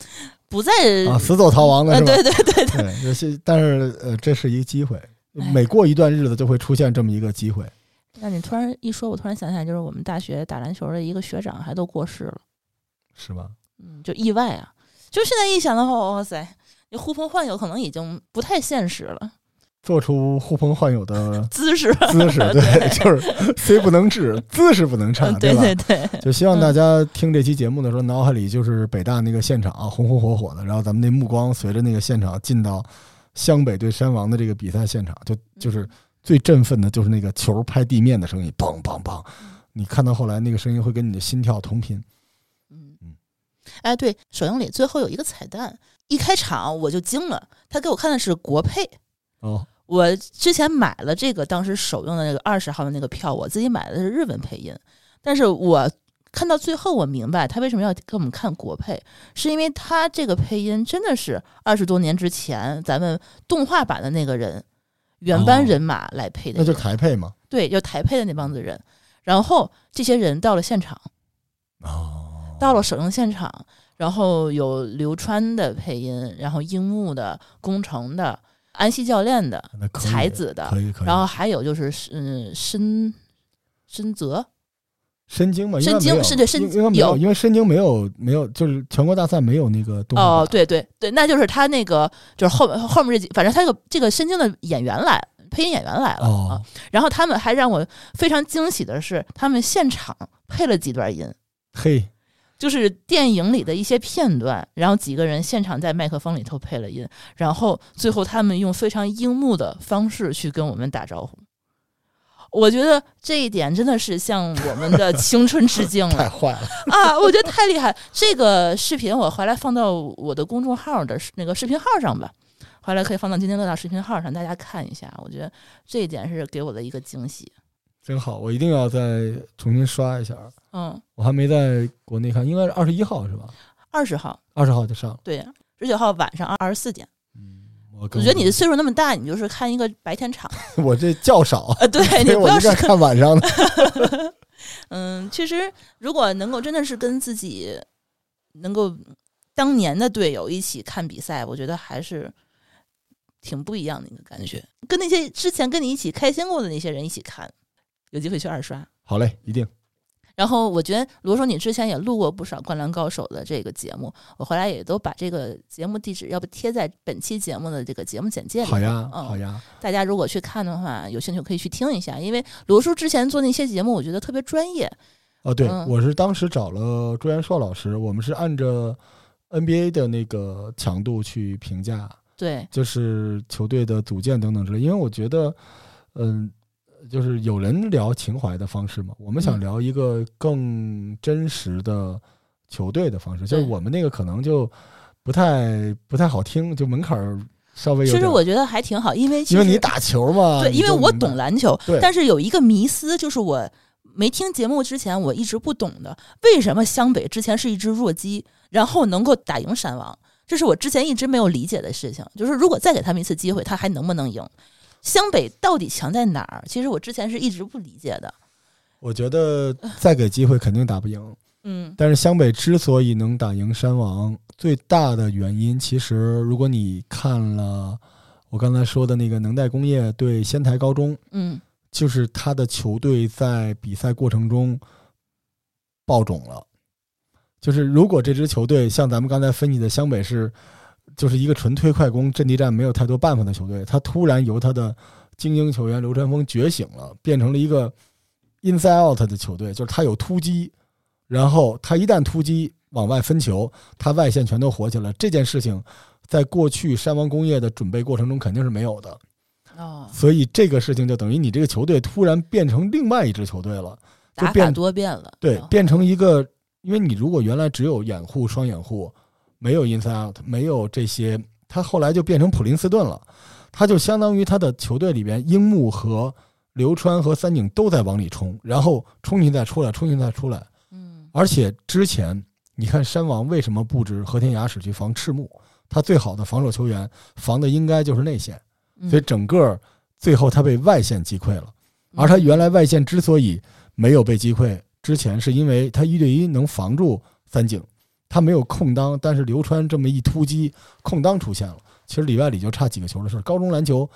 不再啊，死走逃亡的呃，是吧？对对对对，对，有些，但是呃，这是一个机会，哎每过一段日子就会出现这么一个机会。那你突然一说，我突然想起来，就是我们大学打篮球的一个学长还都过世了，是吧？嗯，就意外啊！就现在一想的话，哇塞，你呼朋唤友可能已经不太现实了，做出呼朋唤友的姿势，姿势，[laughs] 对，就是虽不能至，姿势不能差，嗯，对吧？对对，就希望大家听这期节目的时候，脑海里就是北大那个现场、红红火火的，然后咱们那目光随着那个现场进到湘北对山王的这个比赛现场，就就是最振奋的就是那个球拍地面的声音，梆梆梆，你看到后来那个声音会跟你的心跳同频。嗯。嗯，哎，对，首映礼最后有一个彩蛋，一开场我就惊了，他给我看的是国配。哦，我之前买了这个当时首映的那个二十号的那个票，我自己买的是日文配音，但是我看到最后，我明白他为什么要给我们看国配，是因为他这个配音真的是二十多年之前咱们动画版的那个人原班哦人马来配的那就，台配嘛。对，就台配的那帮子人。然后这些人到了现场，哦，到了首映现场，然后有流川的配音，然后樱木的、宫城的、安西教练的、才子的，可以可以。然后还有就是嗯深深泽，申京嘛，申京是对申应应该没有，因为申京没有没有，就是全国大赛没有那个动画哦，对对对，那就是他那个就是后后面这几，反正他这个这个申京的演员来，配音演员来了、啊。哦，，然后他们还让我非常惊喜的是，他们现场配了几段音。嘿，就是电影里的一些片段，然后几个人现场在麦克风里头配了音，然后最后他们用非常樱木的方式去跟我们打招呼。我觉得这一点真的是向我们的 [laughs] 青春致敬了太了坏了，啊！我觉得太厉害。这个视频我回来放到我的公众号的那个视频号上吧，回来可以放到今天乐道视频号上，大家看一下。我觉得这一点是给我的一个惊喜。真好，我一定要再重新刷一下。嗯，我还没在国内看，应该是二十一号是吧？二十号二十号就上了。对，十九号晚上二十四点。嗯，我我觉得你的岁数那么大，你就是看一个白天场。[laughs] 我这较少，呃，对 [laughs] 你不要是看晚上的。[laughs] 嗯，其实如果能够真的是跟自己能够当年的队友一起看比赛，我觉得还是挺不一样的一个感觉。跟那些之前跟你一起开心过的那些人一起看，有机会去二刷。好嘞，一定。然后我觉得，罗叔你之前也录过不少《灌篮高手》的这个节目，我回来也都把这个节目地址要不贴在本期节目的这个节目简介里。好呀，嗯好呀。大家如果去看的话，有兴趣可以去听一下，因为罗叔之前做那些节目，我觉得特别专业。哦，对，嗯我是当时找了朱元硕老师，我们是按着 NBA 的那个强度去评价，对，就是球队的组建等等之类。因为我觉得，嗯，就是有人聊情怀的方式嘛，我们想嗯聊一个更真实的球队的方式，就是我们那个可能就不太不太好听，就门槛儿稍微有其实。我觉得还挺好，因为因为你打球嘛，对，因为我懂篮球，对但是有一个迷思，就是我没听节目之前，我一直不懂的，为什么湘北之前是一支弱鸡，然后能够打赢山王，这是我之前一直没有理解的事情。就是如果再给他们一次机会，他还能不能赢？湘北到底强在哪儿？其实我之前是一直不理解的。我觉得再给机会肯定打不赢。嗯但是湘北之所以能打赢山王，最大的原因，其实如果你看了我刚才说的那个能代工业对仙台高中，嗯就是他的球队在比赛过程中爆种了。就是如果这支球队像咱们刚才分析的湘北是，就是一个纯推快攻、阵地战没有太多办法的球队，他突然由他的精英球员流川枫觉醒了，变成了一个 inside out 的球队，就是他有突击，然后他一旦突击往外分球，他外线全都火起来。这件事情在过去山王工业的准备过程中肯定是没有的。哦，所以这个事情就等于你这个球队突然变成另外一支球队了，就打法变多变了。对变成一个，因为你如果原来只有掩护、双掩护，没有 inside out，没有这些，他后来就变成普林斯顿了，他就相当于他的球队里边，樱木和流川和三井都在往里冲，然后冲进再出来，冲进再出来，嗯而且之前你看山王为什么布置和田雅史去防赤木？他最好的防守球员防的应该就是内线。嗯所以整个最后他被外线击溃了。而他原来外线之所以没有被击溃，之前是因为他一对一能防住三井，他没有空当，但是刘川这么一突击，空当出现了。其实里外里就差几个球的事儿。高中篮球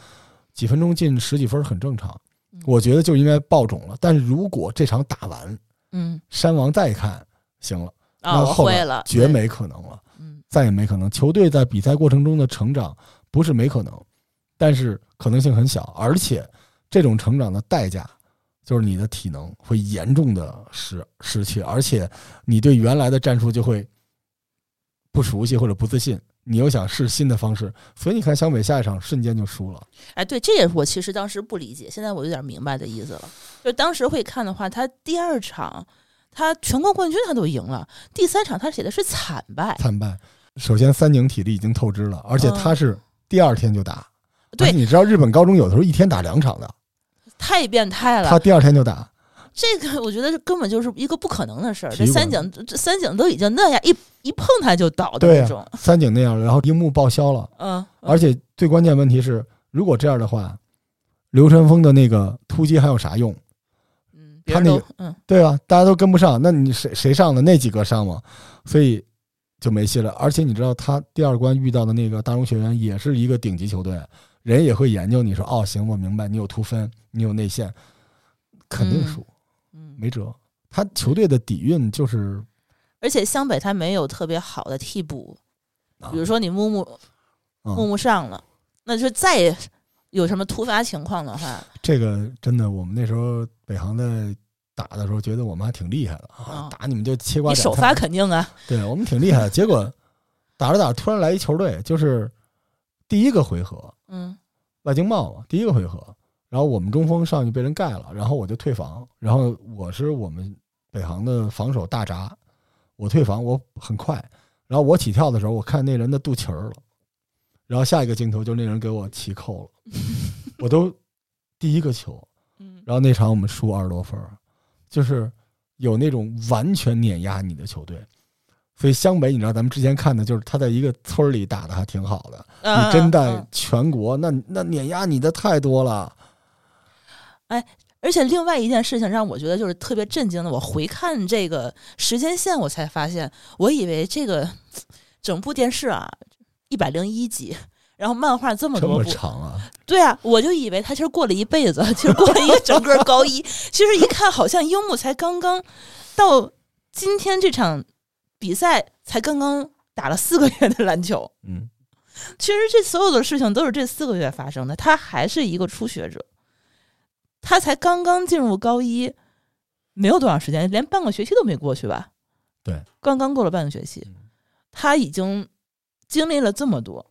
几分钟进十几分很正常，我觉得就应该爆种了。但是如果这场打完，嗯，山王再看行了，那后边会了，绝没可能了，嗯再也没可能。球队在比赛过程中的成长不是没可能，但是可能性很小，而且这种成长的代价就是你的体能会严重的失失去，而且你对原来的战术就会不熟悉或者不自信，你又想试新的方式，所以你看湘北下一场瞬间就输了。哎，对，这也是我其实当时不理解，现在我有点明白的意思了。就当时会看的话，他第二场他全国冠军他都赢了，第三场他写的是惨败，惨败。首先，三井体力已经透支了，而且他是第二天就打。对你知道日本高中有的时候一天打两场的，太变态了。他第二天就打。这个我觉得根本就是一个不可能的事儿。这三井，这三井都已经那样，一一碰他就倒的那种。三井那样，然后樱木报销了，嗯，嗯而且最关键问题是，如果这样的话，流川枫的那个突击还有啥用？嗯，他那个嗯对啊，大家都跟不上，那你谁谁上的那几个上吗？所以就没戏了。而且你知道，他第二关遇到的那个大荣学员也是一个顶级球队，人也会研究你说哦，行，我明白，你有突分，你有内线，肯定输，嗯，没辙。他球队的底蕴就是，而且湘北他没有特别好的替补，啊比如说你木木嗯木木上了，那就再有什么突发情况的话，这个真的，我们那时候北航的打的时候，觉得我们还挺厉害的啊啊，打你们就切瓜你首发肯定啊，对我们挺厉害的。结果打着打着，突然来一球队，就是第一个回合嗯外经贸嘛，第一个回合，然后我们中锋上去被人盖了，然后我就退防，然后我是我们北航的防守大闸，我退防我很快，然后我起跳的时候，我看那人的肚脐儿了，然后下一个镜头就那人给我起扣了，我都第一个球，嗯。然后那场我们输二十多分儿，就是有那种完全碾压你的球队。所以湘北，你知道咱们之前看的就是他在一个村儿里打的还挺好的，嗯你真在嗯全国，那那碾压你的太多了。而且另外一件事情让我觉得就是特别震惊的，我回看这个时间线，我才发现，我以为这个整部电视啊一百零一集，然后漫画这么这么多部，长啊！对啊，我就以为他其实过了一辈子，其实过了一个整个高一。[laughs] 其实一看，好像樱木才刚刚到今天这场比赛才刚刚打了四个月的篮球。嗯，其实这所有的事情都是这四个月发生的，他还是一个初学者，他才刚刚进入高一，没有多长时间，连半个学期都没过去吧？对，刚刚过了半个学期嗯，他已经经历了这么多。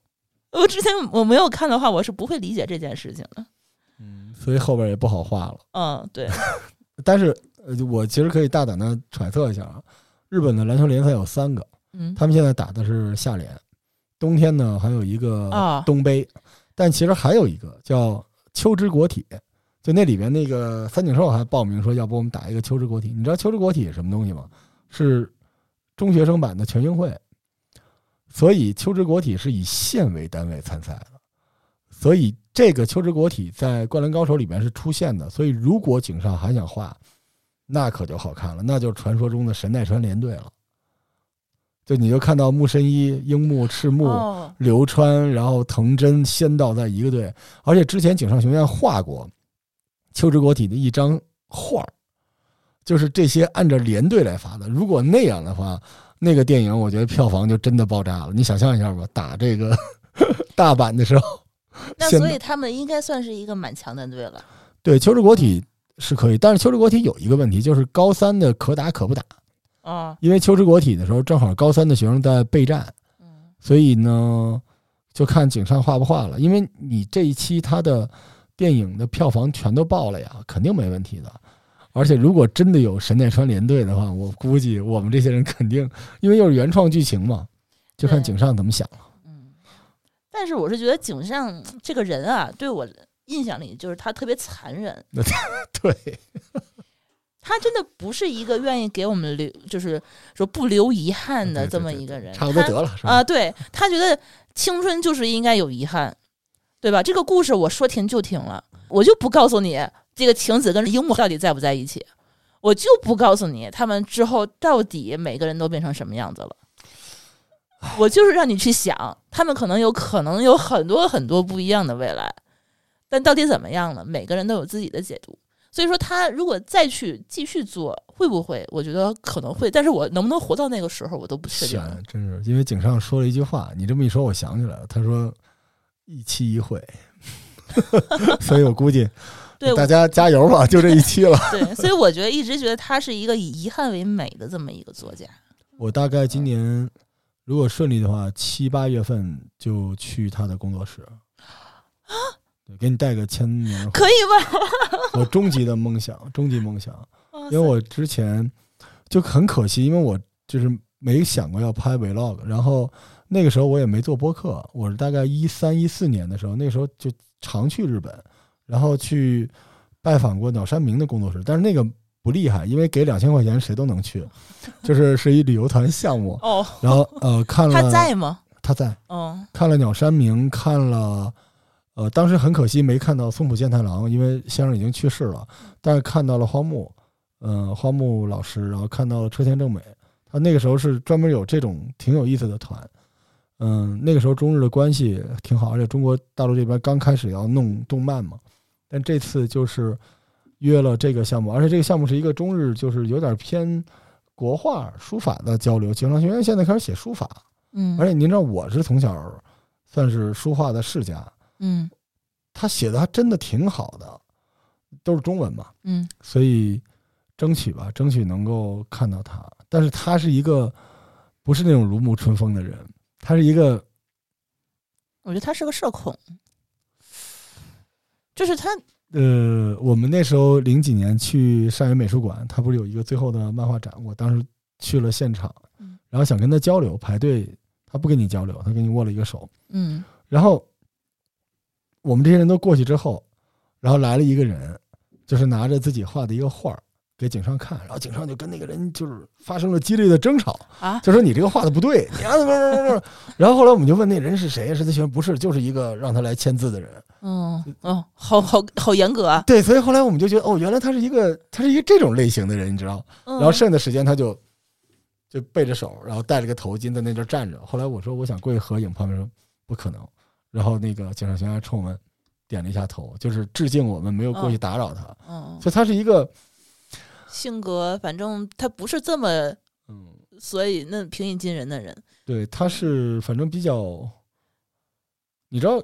我之前我没有看的话，我是不会理解这件事情的。嗯，所以后边也不好画了。嗯，对，[laughs] 但是，呃，我其实可以大胆的揣测一下啊，日本的篮球联赛有三个，嗯，他们现在打的是夏联，冬天呢还有一个啊东杯，但其实还有一个叫秋之国体，就那里边那个三井寿还报名说，要不我们打一个秋之国体？你知道秋之国体是什么东西吗？是中学生版的全运会，所以秋之国体是以县为单位参赛的，所以这个秋之国体在《灌篮高手》里面是出现的。所以如果井上还想画，那可就好看了，那就是传说中的神奈川联队了。就你就看到木申一、樱木、赤木、哦，流川，然后藤真、仙道在一个队，而且之前井上雄彦画过秋之国体的一张画就是这些按照连队来发的。如果那样的话，那个电影我觉得票房就真的爆炸了。你想象一下吧，打这个 [laughs] 大阪的时候，那所以他们应该算是一个蛮强的队了。对秋之国体是可以，但是秋之国体有一个问题，就是高三的可打可不打，啊，因为秋之国体的时候正好高三的学生在备战。嗯所以呢，就看井上画不画了。因为你这一期他的电影的票房全都爆了呀，肯定没问题的。而且如果真的有神奈川联队的话，我估计我们这些人肯定，因为又是原创剧情嘛，就看对井上怎么想了。嗯，但是我是觉得井上这个人啊，对我印象里就是他特别残忍，[laughs] 对，他真的不是一个愿意给我们留，就是说不留遗憾的这么一个人。差不多得了，是吧？啊，对他觉得青春就是应该有遗憾，对吧？这个故事我说停就停了，我就不告诉你这个晴子跟樱木到底在不在一起，我就不告诉你他们之后到底每个人都变成什么样子了。我就是让你去想，他们可能有可能有很多很多不一样的未来，但到底怎么样呢？每个人都有自己的解读。所以说，他如果再去继续做，会不会？我觉得可能会，但是我能不能活到那个时候，我都不确定。真是，因为井上说了一句话，你这么一说，我想起来了。他说：“一期一会。[laughs] ”所以我估计，[laughs] 对大家加油吧，就这一期了。对，所以我觉得一直觉得他是一个以遗憾为美的这么一个作家。我大概今年如果顺利的话，七八月份就去他的工作室啊。对，给你带个签名，可以吧？我终极的梦想，终极梦想，[laughs] 因为我之前就很可惜，因为我就是没想过要拍 vlog，然后那个时候我也没做播客，我是大概一三一四年的时候，那时候就常去日本，然后去拜访过鸟山明的工作室，但是那个不厉害，因为给两千块钱谁都能去，就是 [laughs] 是一旅游团项目哦，然后呃看了他在吗？他在，嗯，看了鸟山明，看了。呃，当时很可惜没看到松浦健太郎，因为先生已经去世了。但是看到了花木，嗯，花木老师，然后看到了车田正美。他那个时候是专门有这种挺有意思的团，嗯，那个时候中日的关系挺好，而且中国大陆这边刚开始要弄动漫嘛。但这次就是约了这个项目，而且这个项目是一个中日就是有点偏国画书法的交流。景上学院现在开始写书法，嗯，而且您知道我是从小算是书画的世家。嗯，他写的还真的挺好的，都是中文嘛。嗯，所以争取吧，争取能够看到他。但是他是一个不是那种如沐春风的人，他是一个，我觉得他是个社恐，就是他。呃，我们那时候零几年去上野美术馆，他不是有一个最后的漫画展？我当时去了现场，然后想跟他交流，排队，他不跟你交流，他跟你握了一个手。嗯，然后。我们这些人都过去之后，然后来了一个人，就是拿着自己画的一个画给警上看，然后警上就跟那个人就是发生了激烈的争吵啊，就说你这个画的不对，你啊不不不不，然后后来我们就问那人是谁，是他学生，不是，就是一个让他来签字的人。嗯嗯，好好好严格啊。对，所以后来我们就觉得哦，原来他是一个他是一个这种类型的人，你知道？然后剩下的时间他就就背着手，然后戴着个头巾在那阵站着。后来我说我想过去合影，旁边说不可能。然后那个警察学生冲我们点了一下头，就是致敬我们没有过去打扰他。嗯，所以他是一个性格，反正他不是这么嗯，所以那平易近人的人。对，他是反正比较，你知道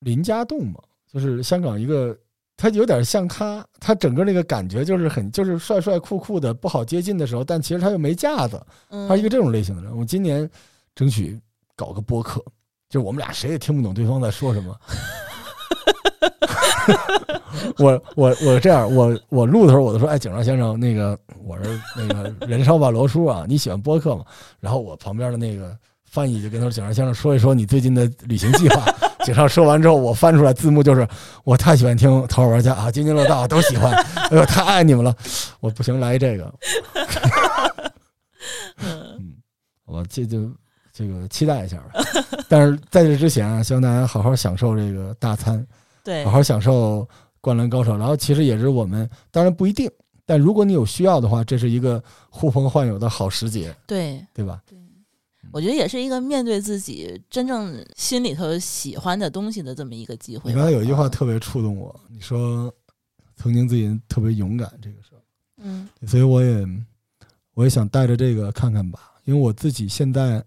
林家栋吗？就是香港一个，他有点像他，他整个那个感觉就是很就是帅帅酷酷的，不好接近的时候，但其实他又没架子。他是一个这种类型的人。我今年争取搞个播客。就我们俩谁也听不懂对方在说什么。[laughs] 我我我这样，我我录的时候我都说，哎，景上先生，那个我是那个人烧吧罗叔啊，你喜欢播客吗？然后我旁边的那个翻译就跟他说，景上先生说一说你最近的旅行计划。景上说完之后，我翻出来字幕就是我太喜欢听《头号玩家》啊，津津乐道都喜欢，哎呦，太爱你们了。我不行，来这个。[laughs] 嗯，我这就。这个期待一下吧，但是在这之前啊，希望大家好好享受这个大餐，对，好好享受《灌篮高手》。然后其实也是我们，当然不一定，但如果你有需要的话，这是一个呼朋唤友的好时节，对，对吧？对，我觉得也是一个面对自己真正心里头喜欢的东西的这么一个机会。你刚才有一句话特别触动我，你说曾经自己特别勇敢，这个事儿，嗯，所以我也我也想带着这个看看吧，因为我自己现在。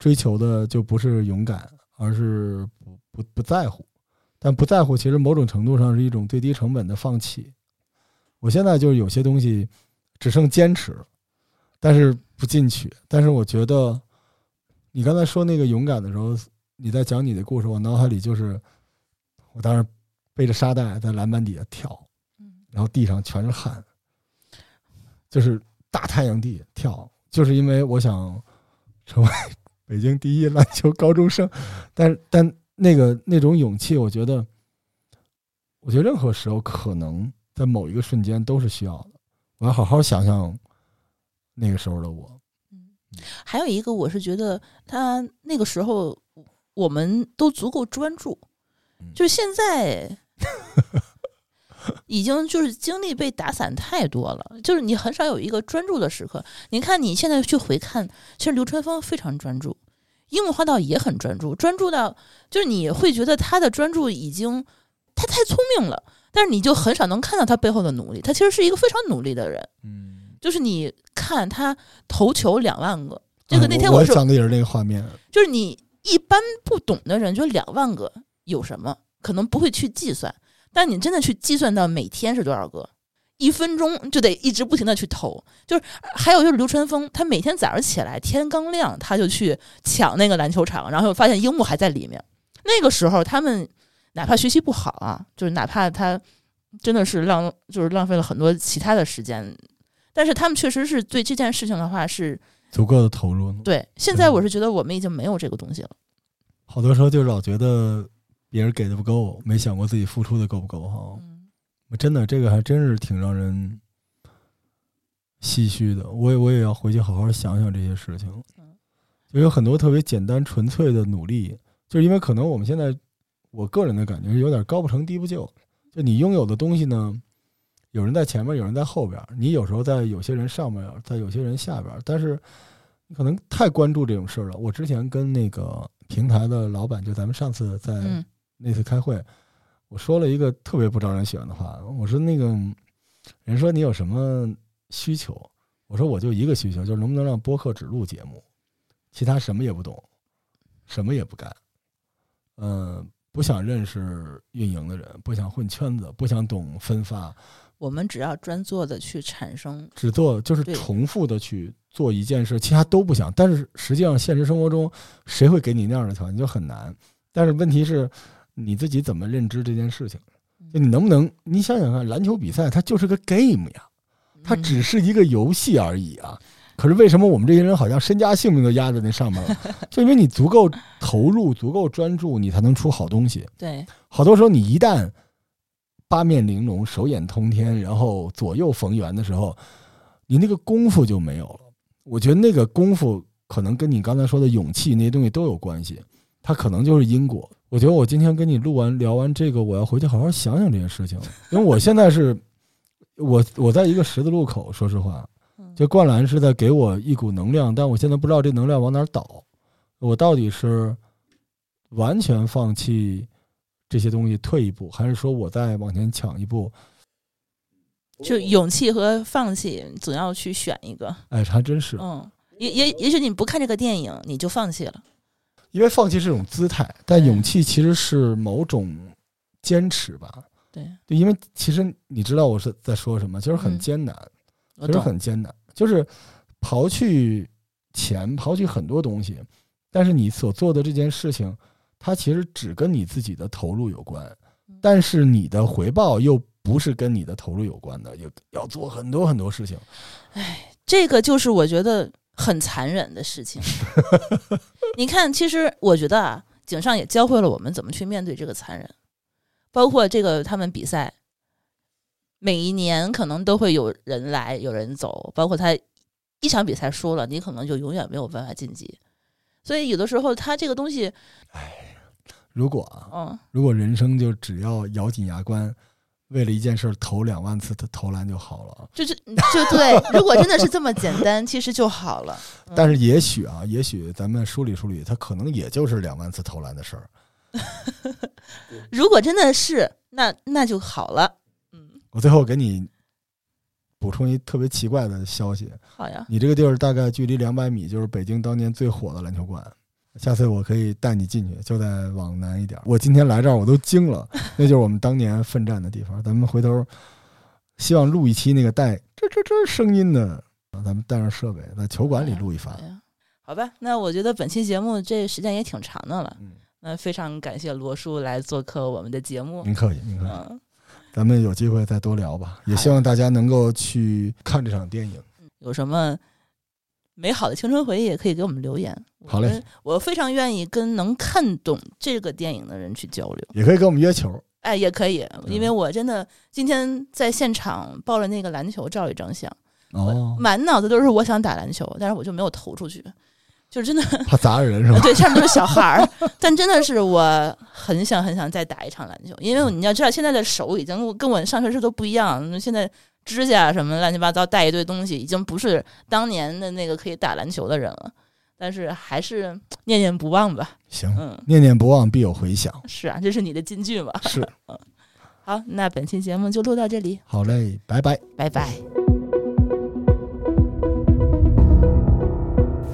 追求的就不是勇敢，而是不不不在乎。但不在乎，其实某种程度上是一种最低成本的放弃。我现在就是有些东西只剩坚持，但是不进取。但是我觉得，你刚才说那个勇敢的时候，你在讲你的故事，我脑海里就是我当时背着沙袋在篮板底下跳，然后地上全是汗，就是大太阳地跳，就是因为我想成为。[laughs] 北京第一篮球高中生，但但那个那种勇气，我觉得，我觉得任何时候可能在某一个瞬间都是需要的。我要好好想想那个时候的我。嗯，还有一个，我是觉得他那个时候我们都足够专注，就是现在，已经就是精力被打散太多了，[laughs] 就是你很少有一个专注的时刻。你看你现在去回看，其实流川枫非常专注，樱木花道也很专注，专注到就是你会觉得他的专注已经他太聪明了，但是你就很少能看到他背后的努力。他其实是一个非常努力的人，嗯，就是你看他投球两万个，这个那天是想的也是那个画面，就是你一般不懂的人，就两万个有什么，可能不会去计算。但你真的去计算到每天是多少个，一分钟就得一直不停的去投。就是还有就是流川枫，他每天早上起来天刚亮，他就去抢那个篮球场，然后发现樱木还在里面。那个时候他们哪怕学习不好啊，就是哪怕他真的是浪，就是浪费了很多其他的时间，但是他们确实是对这件事情的话是足够的投入。对。现在我是觉得我们已经没有这个东西了。好多时候就老觉得别人给的不够，没想过自己付出的够不够哈。嗯真的，这个还真是挺让人唏嘘的。我也我也要回去好好想想这些事情嗯。就有很多特别简单纯粹的努力，就是因为可能我们现在，我个人的感觉是有点高不成低不就。就你拥有的东西呢，有人在前面，有人在后边，你有时候在有些人上面，在有些人下边，但是你可能太关注这种事儿了。我之前跟那个平台的老板，就咱们上次在嗯那次开会，我说了一个特别不招人喜欢的话，我说那个人说你有什么需求？我说我就一个需求，就是能不能让播客只录节目，其他什么也不懂，什么也不干，嗯、不想认识运营的人，不想混圈子，不想懂分发，我们只要专做的去产生，只做就是重复的去做一件事，其他都不想。但是实际上现实生活中，谁会给你那样的条件就很难。但是问题是，你自己怎么认知这件事情？就你能不能？你想想看，篮球比赛它就是个 game 呀，它嗯只是一个游戏而已啊。可是为什么我们这些人好像身家性命都压在那上面了？[laughs] 就因为你足够投入、足够专注，你才能出好东西。[laughs] 对好多时候你一旦八面玲珑、手眼通天，然后左右逢源的时候，你那个功夫就没有了。我觉得那个功夫可能跟你刚才说的勇气那些东西都有关系，它可能就是因果。我觉得我今天跟你录完聊完这个，我要回去好好想想这件事情，因为我现在是，我我在一个十字路口，说实话，嗯就灌篮是在给我一股能量，但我现在不知道这能量往哪儿导，我到底是完全放弃这些东西退一步，还是说我再往前抢一步？就勇气和放弃，总要去选一个。哎，还真是，嗯，也也也许你不看这个电影，你就放弃了。因为放弃是一种姿态，但勇气其实是某种坚持吧。对，对，因为其实你知道我是在说什么，就是很嗯艰难，其实。很艰难，就是刨去钱，刨去很多东西，但是你所做的这件事情，它其实只跟你自己的投入有关，嗯但是你的回报又不是跟你的投入有关的，有要做很多很多事情。哎这个就是我觉得很残忍的事情。[laughs] 你看，其实我觉得啊，井上也教会了我们怎么去面对这个残忍，包括这个他们比赛，每一年可能都会有人来，有人走，包括他一场比赛输了，你可能就永远没有办法晋级。所以有的时候他这个东西，哎如果啊，嗯，如果人生就只要咬紧牙关，为了一件事儿投两万次的投篮就好了。就是就对，如果真的是这么简单，[laughs] 其实就好了。嗯但是也许啊，也许咱们梳理梳理，它可能也就是两万次投篮的事儿。[laughs] 如果真的是，那那就好了。嗯，我最后给你补充一特别奇怪的消息，好呀，你这个地儿大概距离两百米就是北京当年最火的篮球馆。下次我可以带你进去，就再往南一点。我今天来这儿我都惊了，[laughs] 那就是我们当年奋战的地方。咱们回头希望录一期那个带吱吱吱声音的，咱们带上设备在球馆里录一发好。吧，那我觉得本期节目这时间也挺长的了。嗯，那非常感谢罗叔来做客我们的节目。您客气，您客气。嗯，咱们有机会再多聊吧，也希望大家能够去看这场电影。有什么美好的青春回忆，也可以给我们留言。好嘞我非常愿意跟能看懂这个电影的人去交流。也可以跟我们约球。哎，也可以，嗯因为我真的今天在现场抱着那个篮球照了一张相，哦，满脑子都是我想打篮球，但是我就没有投出去。就真的 [laughs] 怕砸人是吧？对，下面都是小孩儿，[laughs] 但真的是我很想很想再打一场篮球，因为你要知道现在的手已经跟我上学时都不一样，现在指甲什么乱七八糟带一堆东西，已经不是当年的那个可以打篮球的人了。但是还是念念不忘吧。行，嗯，念念不忘必有回响。是啊，这是你的金句嘛。是，好，那本期节目就录到这里，好嘞，拜拜。拜拜。